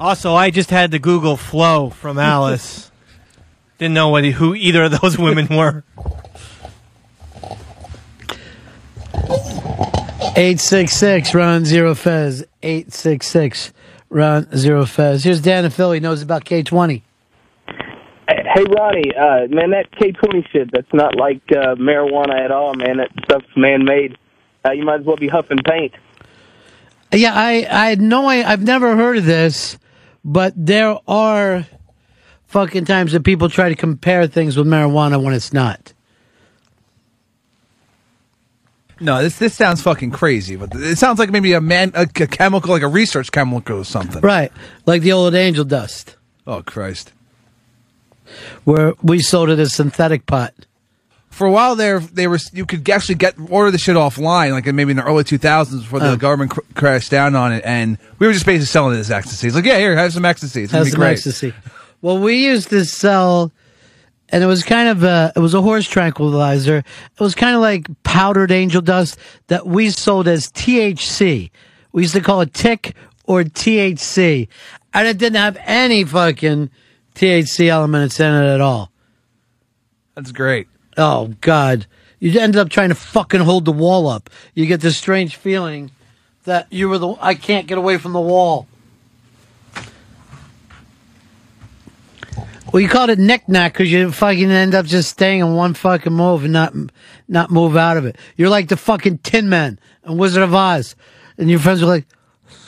Also, I just had to Google Flo from Alice. Didn't know what, who either of those women were. Eight six six Ron zero Fez. Eight six six Ron zero Fez. Here's Dan in Philly. Knows about K twenty. Hey Ronnie, uh, man, that K20 shit, that's not like uh, marijuana at all, man. That stuff's man-made. uh, you might as well be huffing paint. Yeah, I I had no I, I've never heard of this, but there are fucking times that people try to compare things with marijuana when it's not. No, this this sounds fucking crazy, but it sounds like maybe a man a, a chemical, like a research chemical or something. Right, like the old angel dust, Oh Christ! where we sold it as synthetic pot. For a while there, they were you could actually get order the shit offline, like in maybe in the early two thousands before the Oh. government cr- crashed down on it, and we were just basically selling it as ecstasy. It's like, yeah, here, have some ecstasy. It's be some great. ecstasy. Well, we used to sell, and it was kind of a, it was a horse tranquilizer. It was kind of like powdered angel dust that we sold as THC. We used to call it tick or THC, and it didn't have any fucking THC elements in it at all. That's great. Oh God, you ended up trying to fucking hold the wall up. You get this strange feeling that you were the. I can't get away from the wall. Well, you called it knick-knack because you fucking end up just staying in one fucking move and not not move out of it. You're like the fucking Tin Man and Wizard of Oz, and your friends are like,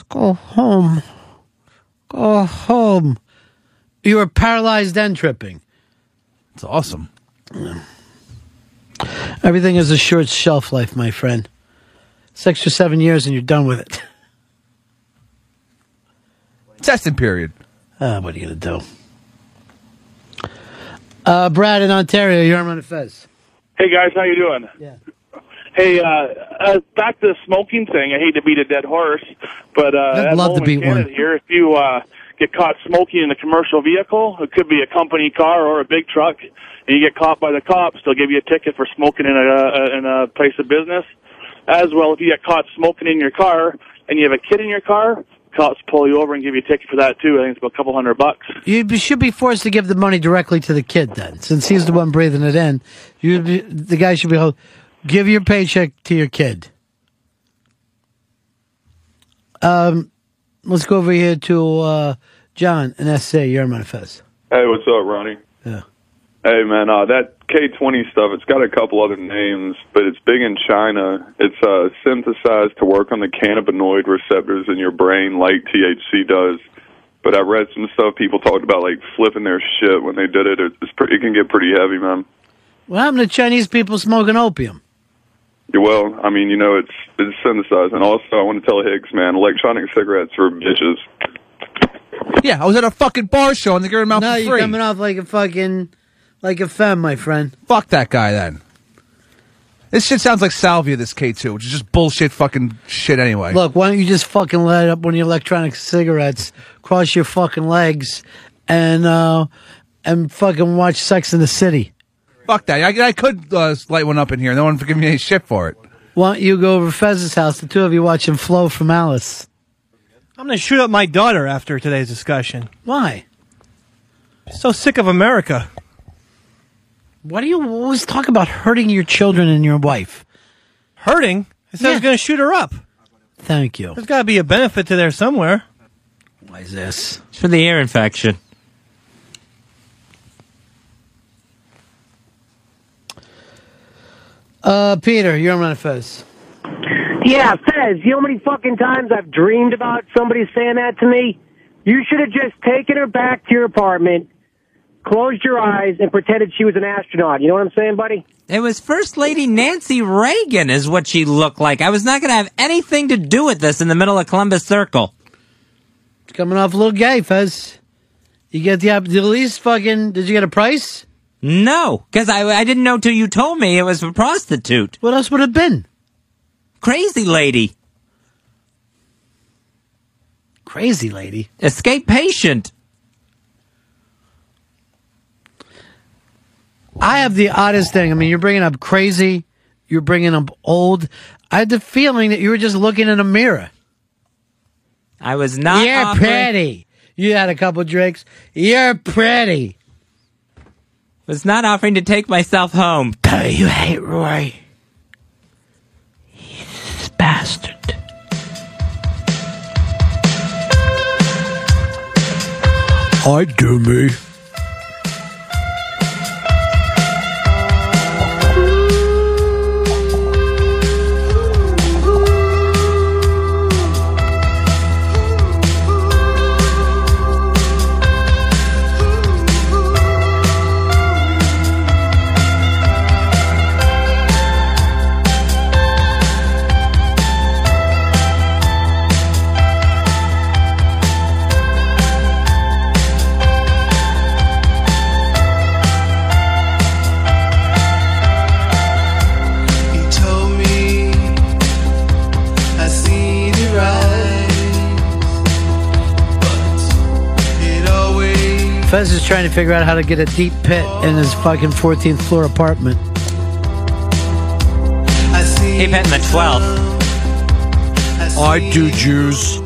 "Go home, go home." You were paralyzed and tripping. It's awesome. Everything has a short shelf life, my friend. Six or seven years and you're done with it. Testing period. Uh, what are you going to do? Uh, Brad in Ontario, you're on the Fez. Hey guys, how you doing? Yeah. Hey, uh, uh, back to the smoking thing. I hate to beat a dead horse, but uh, I'd love to beat Canada one. Here, if you uh, get caught smoking in a commercial vehicle, it could be a company car or a big truck, and you get caught by the cops, they'll give you a ticket for smoking in a uh, in a place of business. As well, if you get caught smoking in your car and you have a kid in your car, cops pull you over and give you a ticket for that too. I think it's about a couple hundred bucks. You should be forced to give the money directly to the kid then, since he's the one breathing it in. You, the guy should be told, give your paycheck to your kid. Um, let's go over here to uh, John and SA. You're on Fez. Hey, what's up, Ronnie? Yeah. Hey, man, uh, that K20 stuff, it's got a couple other names, but it's big in China. It's uh, synthesized to work on the cannabinoid receptors in your brain like THC does. But I read some stuff people talked about, like flipping their shit when they did it. It's pretty, it can get pretty heavy, man. What happened to Chinese people smoking opium? Yeah, Well, I mean, you know, it's it's synthesized. And also, I want to tell Hicks, man, electronic cigarettes are bitches. Yeah, I was at a fucking bar show and they gave them out No, for you're coming off like a fucking, like a femme, my friend. Fuck that guy then. This shit sounds like salvia. This K two, which is just bullshit, fucking shit anyway. Look, why don't you just fucking light up one of your electronic cigarettes, cross your fucking legs, and uh, and fucking watch Sex in the City? Fuck that. I, I could uh, light one up in here. No one would give me any shit for it. Why don't you go over to Fez's house, the two of you watching Flo from Alice? I'm going to shoot up my daughter after today's discussion. Why? So sick of America. Why do you always talk about hurting your children and your wife? Hurting? I said I was going to shoot her up. Thank you. There's got to be a benefit to there somewhere. Why is this? It's for the ear infection. Uh, Peter, you're on Fez. Yeah, Fez, you know how many fucking times I've dreamed about somebody saying that to me? You should have just taken her back to your apartment, closed your eyes, and pretended she was an astronaut. You know what I'm saying, buddy? It was First Lady Nancy Reagan, is what she looked like. I was not going to have anything to do with this in the middle of Columbus Circle. It's coming off a little gay, Fez. You get the app. At least fucking. Did you get a price? No, because I, I didn't know till you told me it was a prostitute. What else would it have been? Crazy lady. Crazy lady. Escape patient. I have the oddest thing. I mean, you're bringing up crazy. You're bringing up old. I had the feeling that you were just looking in a mirror. I was not. You're offering- pretty. You had a couple drinks. You're pretty. Was not offering to take myself home. Oh, you hate Roy. He's a bastard. I do me. Fez is trying to figure out how to get a deep pit in his fucking 14th floor apartment. Deep hit in the 12th. I do Jews.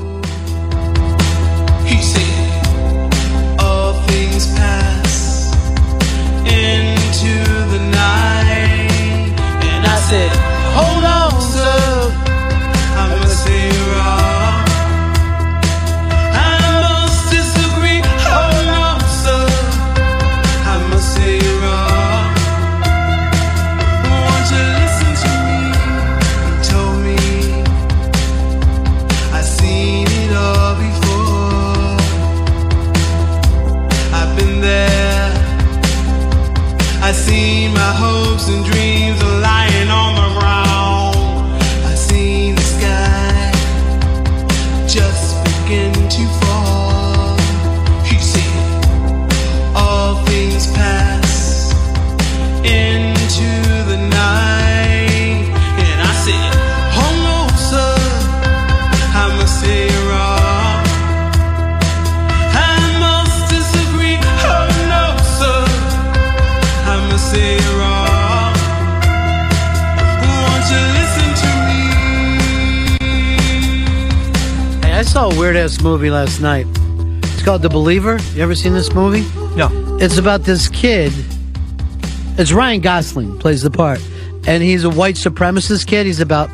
Ass movie last night. It's called The Believer. You ever seen this movie? No. It's about this kid. It's Ryan Gosling plays the part. And he's a white supremacist kid. He's about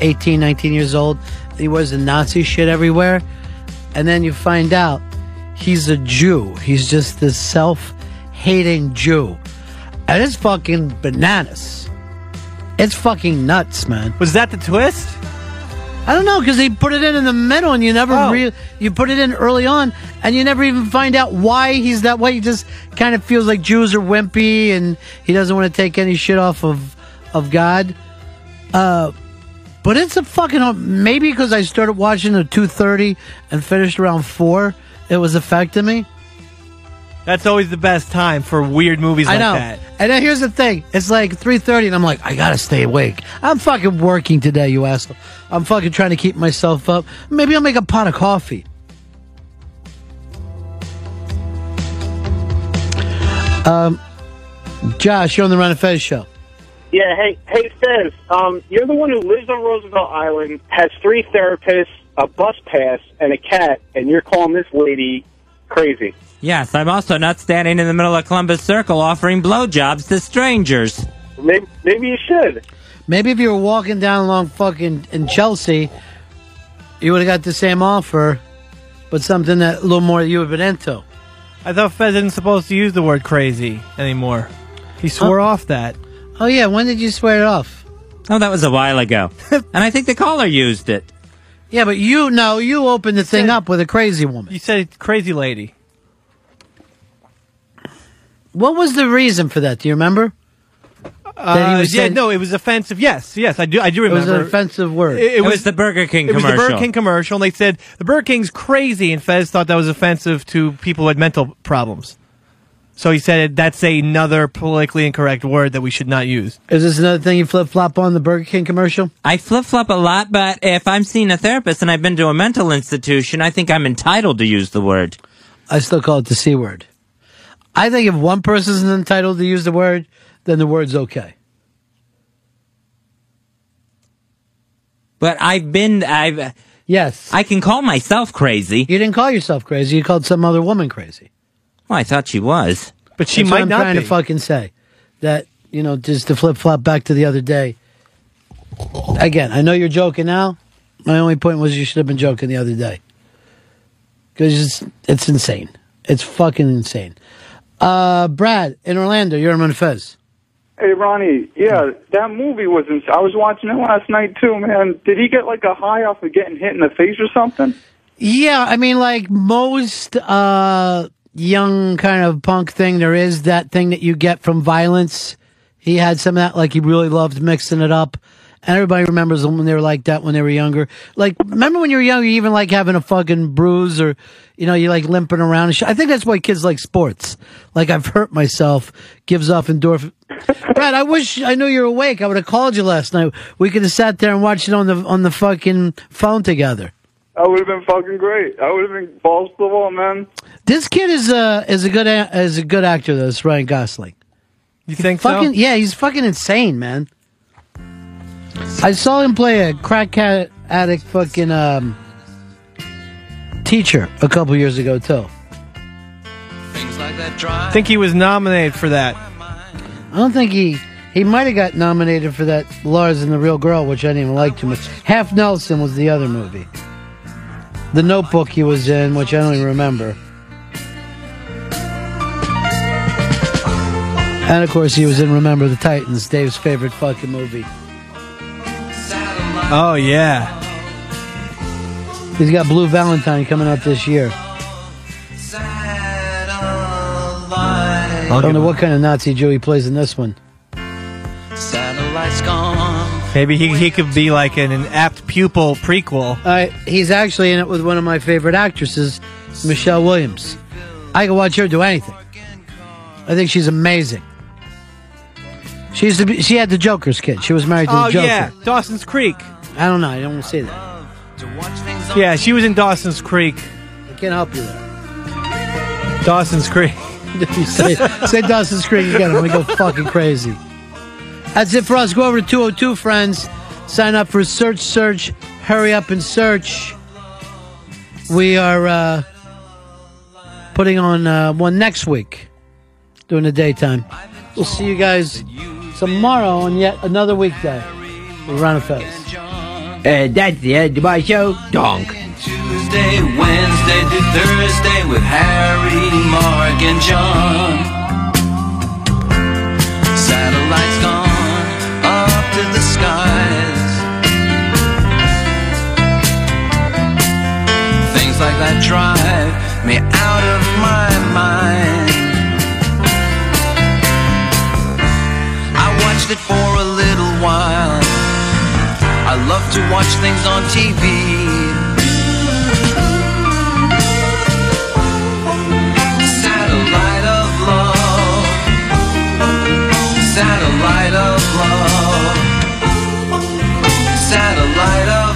18, 19 years old. He wears the Nazi shit everywhere. And then you find out he's a Jew. He's just this self hating Jew. And it's fucking bananas. It's fucking nuts, man. Was that the twist? I don't know because they put it in in the middle, and you never Oh. re- you put it in early on, and you never even find out why he's that way. He just kind of feels like Jews are wimpy, and he doesn't want to take any shit off of of God. Uh, but it's a fucking maybe because I started watching at two thirty and finished around four. It was affecting me. That's always the best time for weird movies I like know. that. And then here's the thing: it's like three thirty, and I'm like, I gotta stay awake. I'm fucking working today, you asshole. I'm fucking trying to keep myself up. Maybe I'll make a pot of coffee. Um, Josh, you're on the Ron and Fez show. Yeah, hey, hey, Fez, um, you're the one who lives on Roosevelt Island, has three therapists, a bus pass, and a cat, and you're calling this lady crazy. Yes, I'm also not standing in the middle of Columbus Circle offering blowjobs to strangers. Maybe, maybe you should. Maybe if you were walking down along fucking in Chelsea, you would have got the same offer, but something that a little more you would have been into. I thought Fez isn't supposed to use the word crazy anymore. He swore off that. Oh yeah, when did you swear it off? Oh, that was a while ago. and I think the caller used it. Yeah, but you no, you opened the thing up with a crazy woman. You said crazy lady. What was the reason for that? Do you remember? That he Uh, was yeah, saying- no, it was offensive. Yes, yes, I do. I do remember. It was an offensive word. It, It was the Burger King It was the Burger. King commercial, and they said the Burger King's crazy, and Fez thought that was offensive to people who had mental problems. So he said that's another politically incorrect word that we should not use. Is this another thing you flip flop on the Burger King commercial? I flip flop a lot, but if I'm seeing a therapist and I've been to a mental institution, I think I'm entitled to use the word. I still call it the C word. I think if one person's entitled to use the word, then the word's okay. But I've been, I've. Yes. I can call myself crazy. You didn't call yourself crazy. You called some other woman crazy. Well, I thought she was. But she might not be. What I'm trying to fucking say. That you know, just to flip flop back to the other day. Again, I know you're joking now. My only point was you should have been joking the other day because it's, it's insane. It's fucking insane. Uh, Brad in Orlando, you're on Fez. Hey Ronnie, yeah, that movie was. Ins- I was watching it last night too, man. Did he get like a high off of getting hit in the face or something? Yeah, I mean, like most uh, young kind of punk thing, there is that thing that you get from violence. He had some of that, like he really loved mixing it up. And everybody remembers them when they were like that when they were younger. Like, remember when you were younger, you even like having a fucking bruise or, you know, you like limping around. I think that's why kids like sports. Like, I've hurt myself, gives off endorphin. Brad, I wish I knew you were awake. I would have called you last night. We could have sat there and watched it on the, on the fucking phone together. That would have been fucking great. I would have been balls to the wall, man. This kid is a is a good a- is a good actor. though. It's Ryan Gosling. You think fucking, so? Yeah, he's fucking insane, man. I saw him play a crack addict fucking um, teacher a couple years ago too. I think he was nominated for that. I don't think he he might have got nominated for that Lars and the Real Girl, which I didn't even like too much. Half Nelson was the other movie. The Notebook he was in, which I don't even remember. And of course, he was in Remember the Titans, Dave's favorite fucking movie. Oh yeah. He's got Blue Valentine coming out this year. I don't know what kind of Nazi Jew he plays in this one. Maybe he, he could be like an, an apt pupil prequel. Uh, he's actually in it with one of my favorite actresses, Michelle Williams. I can watch her do anything. I think she's amazing. She used to be. She had the Joker's kid. She was married to Oh the Joker. yeah, Dawson's Creek. I don't know. I don't want to say that. Yeah, she was in Dawson's Creek. I can't help you there. Dawson's Creek. Say, say Dawson's Creek again, I'm gonna go fucking crazy. That's it for us. Go over to 202 friends. Sign up for Search Search. Hurry up and search. We are uh, putting on uh, one next week during the daytime. We'll see you guys tomorrow on yet another weekday with Ron and Fez. Uh, that's the end of my show. Donk. Tuesday, Wednesday through Thursday with Harry, Mark, and John. Things like that drive me out of my mind. I watched it for a little while. I love to watch things on TV. Satellite of love. Satellite of love. Satellite of